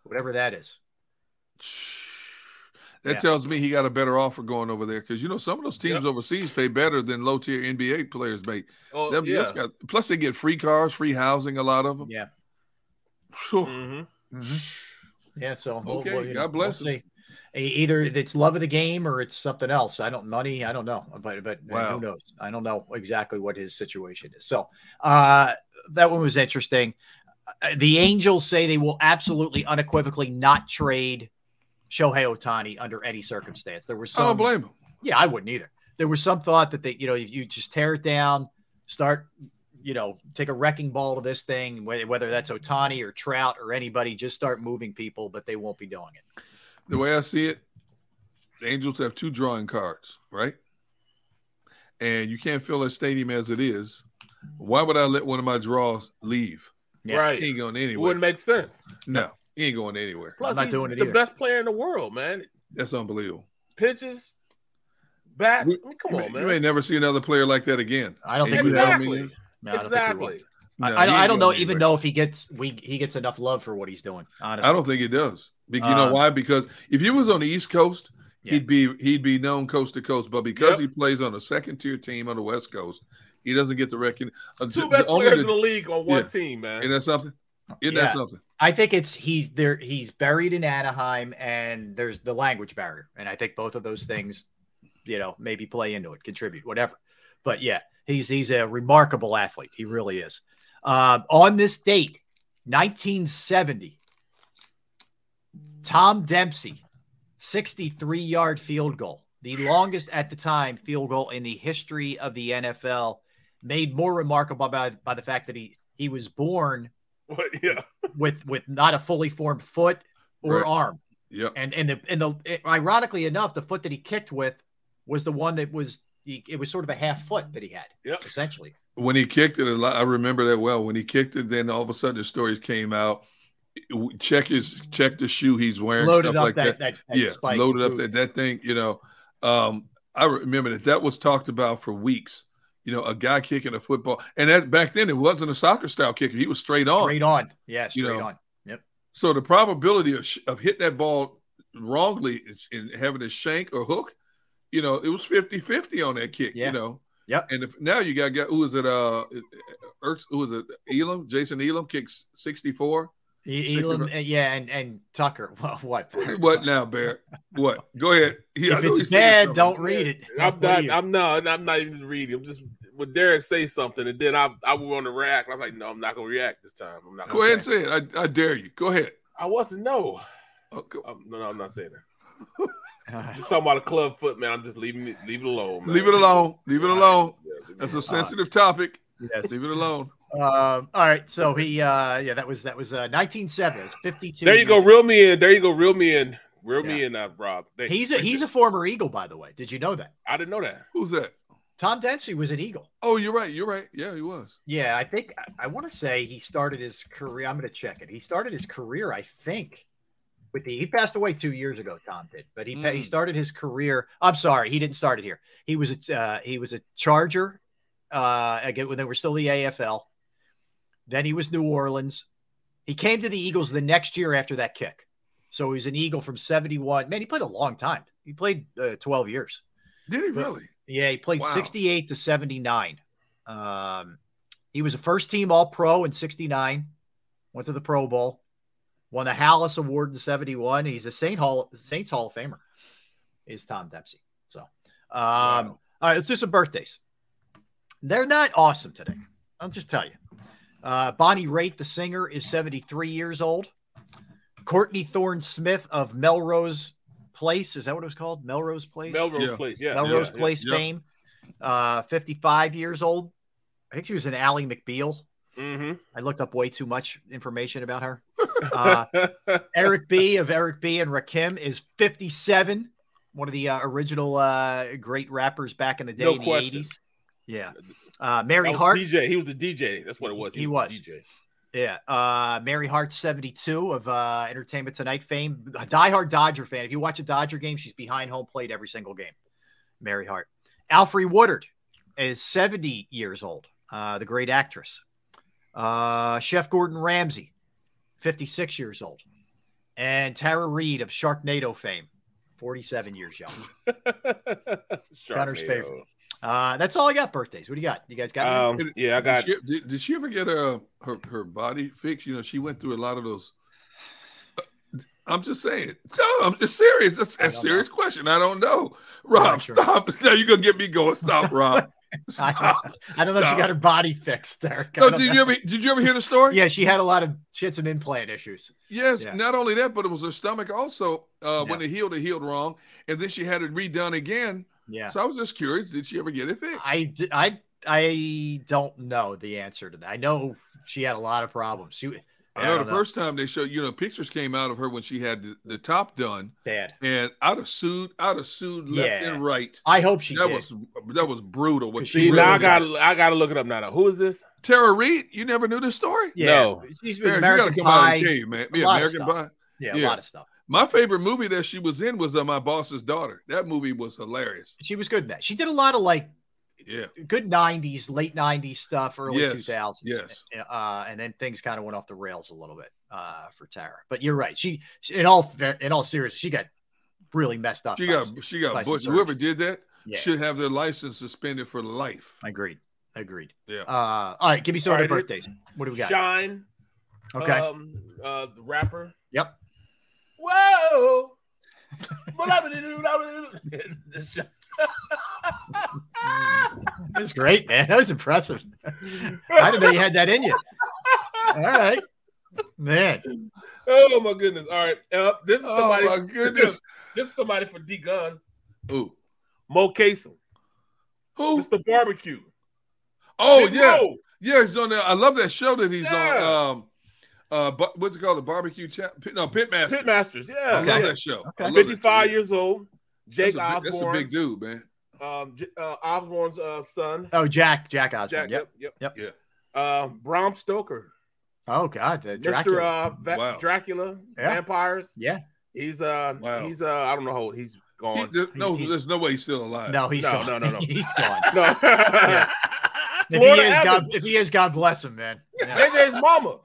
whatever that is. That Yeah. tells me he got a better offer going over there because you know some of those teams overseas pay better than low tier NBA players make. Oh, Them- yeah. got- plus they get free cars, free housing. A lot of them. Yeah. Mm-hmm. Yeah, so we'll- Okay, we'll, God know, bless we'll see. Either it's love of the game or it's something else. I don't money. I don't know, but but Wow. who knows? I don't know exactly what his situation is. So uh, that one was interesting. Uh, The Angels say they will absolutely unequivocally not trade Shohei Ohtani under any circumstance. There was some. I don't blame him. Yeah, I wouldn't either. There was some thought that they, you know, if you just tear it down, start, you know, take a wrecking ball to this thing, whether, whether that's Ohtani or Trout or anybody, just start moving people, but they won't be doing it. The way I see it, the Angels have two drawing cards, right? And you can't fill a stadium as it is. Why would I let one of my draws leave? Right. He ain't going anywhere. wouldn't make sense. No, he ain't going anywhere. Plus, not he's doing it the either. best player in the world, man. That's unbelievable. Pitches, bats. I mean, come you, on, may, man. you may never see another player like that again. I don't And think you we have will. him exactly. I don't exactly. No, I, I don't, I don't know going even know if he gets we he gets enough love for what he's doing. Honestly, I don't think he does. Be- You know Uh, why? Because if he was on the East Coast, Yeah. he'd be he'd be known coast to coast. But because Yep. he plays on a second tier team on the West Coast, he doesn't get the recognition. Uh, Two the- best only players the- in the league on one Yeah. team, man. Isn't that something? Isn't Yeah. that something? I think it's he's there. He's buried in Anaheim, and there's the language barrier, and I think both of those things, you know, maybe play into it, contribute, whatever. But yeah, he's he's a remarkable athlete. He really is. Um, on this date, 1970, Tom Dempsey, 63 yard field goal, the longest at the time field goal in the history of the NFL, made more remarkable by, by the fact that he he was born What- yeah. with with not a fully formed foot or Right. arm. Yep. And and the and the it- ironically enough, the foot that he kicked with was the one that was he, it was sort of a half foot that he had. Yep. Essentially. When he kicked it, a lot- I remember that well. When he kicked it, then all of a sudden the stories came out. Check his check the shoe he's wearing, Loaded stuff up like that- that. that- that yeah, spike loaded up that that thing. You know, um, I remember that that was talked about for weeks. You know, a guy kicking a football, and that back then it wasn't a soccer style kicker; he was straight on. Straight on. Yeah, straight You know, on. Yep. So the probability of, sh- of hitting that ball wrongly and having a shank or hook, you know, it was 50-50 on that kick, Yeah. you know. Yep. And if now you got got who is it uh Erks who is it Elam, Jason Elam kicks 64. E- Elam, uh, yeah, and and Tucker. Well, what? What now, Bear? What? Go ahead. He- if it's bad, don't read it. I'm not. I'm not. I'm not even reading. I'm just when Derek say something, and then I I want to react. I was like, no, I'm not gonna react this time. I'm not. Go gonna ahead and say it. I, I dare you. Go ahead. I wasn't. No. Oh, go- Um, no, no, I'm not saying that. just talking about a club foot, man. I'm just leaving it. Leave it alone. Man. Leave it alone. Leave it alone. Yeah, leave it That's a alone. sensitive topic. Yes. Leave it alone. Um, all right. So he uh yeah, that was that was uh 1970. It 52. There you go. years Reel me in. There you go. Reel me in. Reel me in, uh, Rob. Thank He's a he's a former Eagle, by the way. Did you know that? I didn't know that. Who's that? Tom Dempsey was an Eagle. Oh, you're right. You're right. Yeah, he was. Yeah, I think I, I want to say he started his career. I'm going to check it. He started his career, I think, with the. He passed away two years ago. Tom did, but he pa- he Mm. started his career. I'm sorry, he didn't start it here. He was a uh, he was a Charger. Uh, again when they were still the AFL. Then he was New Orleans. He came to the Eagles the next year after that kick. So he was an Eagle from 71. Man, he played a long time. He played uh, 12 years. Did he But- really? Yeah, he played Wow. 68 to 79. Um, he was a first team All Pro in '69. Went to the Pro Bowl. Won the Halas Award in '71. He's a Saint Hall Saints Hall of Famer. Is Tom Dempsey. So, um, all right, let's do some birthdays. They're not awesome today. I'll just tell you. Uh, Bonnie Raitt, the singer, is 73 years old. Courtney Thorne Smith of Melrose Place, is that what it was called? Melrose Place? Melrose Yeah. Place, yeah, Melrose yeah, yeah, Place yeah. fame. Uh, 55 years old. I think she was an Ally McBeal. Mm-hmm. I looked up way too much information about her. Uh, Eric B of Eric B and Rakim is 57. One of the uh, original uh, great rappers back in the day No in the question. 80s. Yeah. Uh, Mary Hart. DJ. He was the DJ. That's what it was. He was. DJ. Yeah. Uh, Mary Hart, 72 of uh, Entertainment Tonight fame. A diehard Dodger fan. If you watch a Dodger game, she's behind home plate every single game. Mary Hart. Alfre Woodard is 70 years old, uh, the great actress. Uh, Chef Gordon Ramsay, 56 years old. And Tara Reid of Sharknado fame, 47 years young. Gunner's favorite. Uh, that's all I got. Birthdays. What do you got? You guys got? any? Um, yeah, I got. Did she, did, did she ever get uh, her her body fixed? You know, she went through a lot of those. I'm just saying. No, I'm just serious. That's a serious question. I don't know. Rob, stop. Now you're gonna get me going. Stop, Rob. I don't, I don't know if she got her body fixed, Derek. I No, did know. you ever did you ever hear the story? Yeah, she had a lot of she had some implant issues. Yes, Yeah. not only that, but it was her stomach also. Uh, When it healed, it healed wrong, and then she had it redone again. Yeah. So I was just curious, did she ever get it fixed? I di- I I don't know the answer to that. I know she had a lot of problems. She I know don't the first time they showed, you know, pictures came out of her when she had the, the top done. Bad. And I'd have sued, I'd have sued left Yeah. and right. I hope she that did. was that was brutal. What See, she now I got did. I got to look it up now. now. Who is this? Tara Reid. You never knew this story? Yeah, No. she's Derek, been you American gotta come out of Pie. the cave, man. a Yeah, American stuff. Pie. Yeah, a lot of stuff. My favorite movie that she was in was uh, My Boss's Daughter. That movie was hilarious. She was good in that. She did a lot of like Yeah. good '90s, late '90s stuff, early Yes, 2000s. yes. uh, and then things kind of went off the rails a little bit uh, for Tara. But you're right. She, she- in all in all seriousness, she got really messed up. She by got s- she got some butchered. Whoever did that Yeah. should have their license suspended for life. Agreed. Agreed. Yeah. Uh, all right, give me some All other right, birthdays. What do we got? Shine. Okay. Um, uh, the rapper. Yep. Whoa. This- That's great, man. That was impressive. I didn't know you had that in you. All right, man. oh my goodness! All right, uh, this is somebody. Oh, somebody. my goodness. This is somebody for D Gunn. Who? Moe Cason. Who? It's the Barbecue. Oh Big yeah, Moe. yeah. He's on there. I love that show that he's Yeah. on. Um, uh, bu- what's it called? The barbecue chat? No, Pitmaster. Pitmasters. Yeah, I love yeah. that show. I love that Fifty-five show. years old. Jake That's a, big, that's a big dude, man. Um, uh, Osbourne's uh, son. Oh, Jack, Jack Osbourne. Jack. yep. Yep. Yep. Yeah. Uh, Bram Stoker. Oh God, the Mr. Dracula. Uh, Va- Wow. Dracula. Yeah. Vampires. yeah. He's uh, Wow. he's uh, I don't know how old he's He, gone. there- no, he's- there's no way he's still alive. No, he's No, gone. no, no, no. he's gone. no. Yeah. If he Florida is, God, if he is, God bless him, man. Yeah. JJ's mama.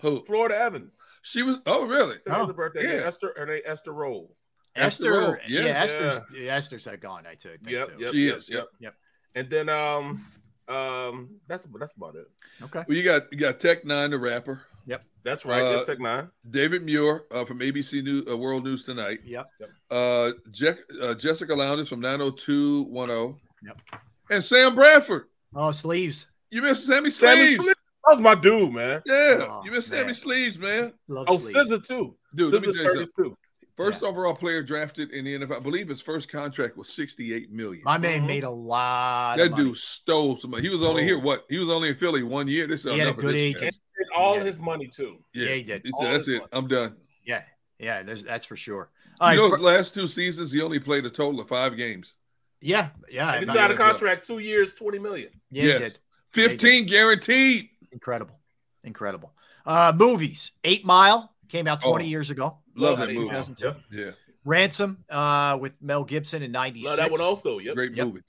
Who? Florida Evans. She was. Oh, really? Today's Oh, her birthday. yeah. Yeah. Esther. Her name Esther Rose. Esther, Esther Rolle, yeah, yeah. Esther's yeah. Esther's had gone. I took. think, Yep. too. Yep. She yep, is, Yep. yep. Yep. And then um um that's that's about it. Okay. Well, you got you got Tech N9ne, the rapper. Yep. That's right. Uh, yep, Tech N9ne. David Muir uh, from ABC News, uh, World News Tonight. Yep. Uh, Je- uh, Jessica Lowndes from 90210. Yep. And Sam Bradford. Oh, sleeves. You missed Sammy Sammy Sleeves. Sleeves. That was my dude, man. Yeah, Oh, you missed man. Sammy Sleeves, man. Love Oh, sleeves. Scissor too. Dude, let me tell you something. 32. First overall player drafted in the NFL. I believe his first contract was 68 million. My man Mhm. made a lot. That of money. dude stole some money. He was only Oh. here what? He was only in Philly one year. This is He had a good this agent. man. All Yeah. his money too. Yeah, he did. He All said, "That's it. money. I'm done." Yeah, yeah. There's that's for sure. All You right, know, his fir- last two seasons, he only played a total of five games. yeah, yeah. And he's not- out of contract two years, twenty million. yeah, he yes, did. 15 guaranteed. Incredible, incredible. Uh, movies. Eight Mile came out 20 Oh, years ago. Love Love that that movie. Yep. Yeah, Ransom uh, with Mel Gibson in '96. Love that one also. Yep. great Yep. movie.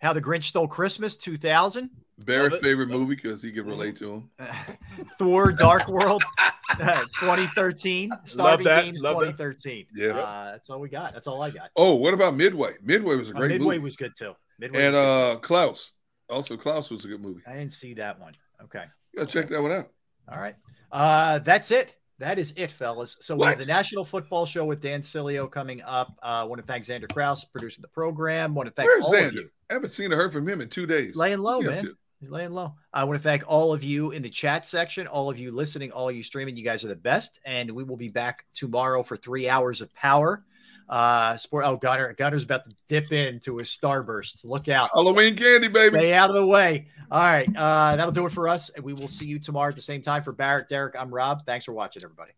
How the Grinch Stole Christmas 2000. Barrett's favorite Love movie because he can relate to him. Thor: Dark World, uh, 2013. Starving that, Games, love that. 2013. Yeah. uh, that's all we got. That's all I got. Oh, what about Midway? Midway was a Uh, great Midway movie. Midway was good too. Midway and good. uh Klaus. Also, Klaus was a good movie. I didn't see that one. Okay. Gotta check that one out. All right. Uh, that's it. That is it, fellas. So we have the National Football Show with Dan Sileo coming up. Uh, I want to thank Xander Kraus for producing the program. want to thank Where's all of Xander? you. I haven't seen or heard from him in two days. laying low, What's he up man. He's laying low. I want to thank all of you in the chat section, all of you listening, all of you streaming. You guys are the best. And we will be back tomorrow for three hours of power. Uh, sport. Oh, Gunner, Gunner's about to dip into his starburst. Look out. Halloween candy, baby. Stay out of the way. All right. Uh, that'll do it for us. And we will see you tomorrow at the same time. For Barrett, Derek, I'm Rob. Thanks for watching, everybody.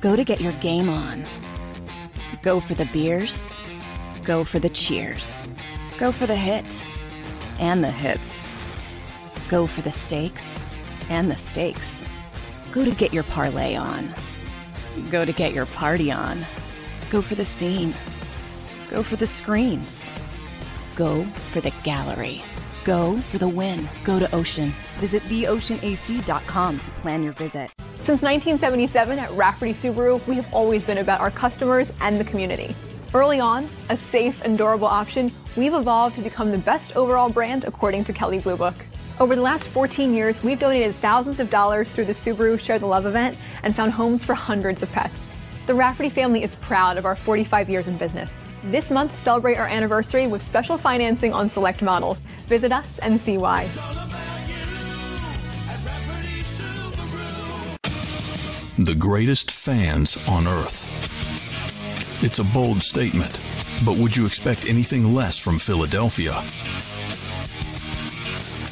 Go to get your game on. Go for the beers. Go for the cheers. Go for the hit and the hits. Go for the stakes and the stakes. Go to get your parlay on. Go to get your party on. Go for the scene. Go for the screens. Go for the gallery. Go for the win. Go to Ocean. Visit theoceanac.com to plan your visit. Since 1977 at Rafferty Subaru, we have always been about our customers and the community. Early on, a safe and durable option, we've evolved to become the best overall brand according to Kelley Blue Book. Over the last 14 years, we've donated thousands of dollars through the Subaru Share the Love event and found homes for hundreds of pets. The Rafferty family is proud of our 45 years in business. This month, celebrate our anniversary with special financing on select models. Visit us and see why. The greatest fans on earth. It's a bold statement, but would you expect anything less from Philadelphia?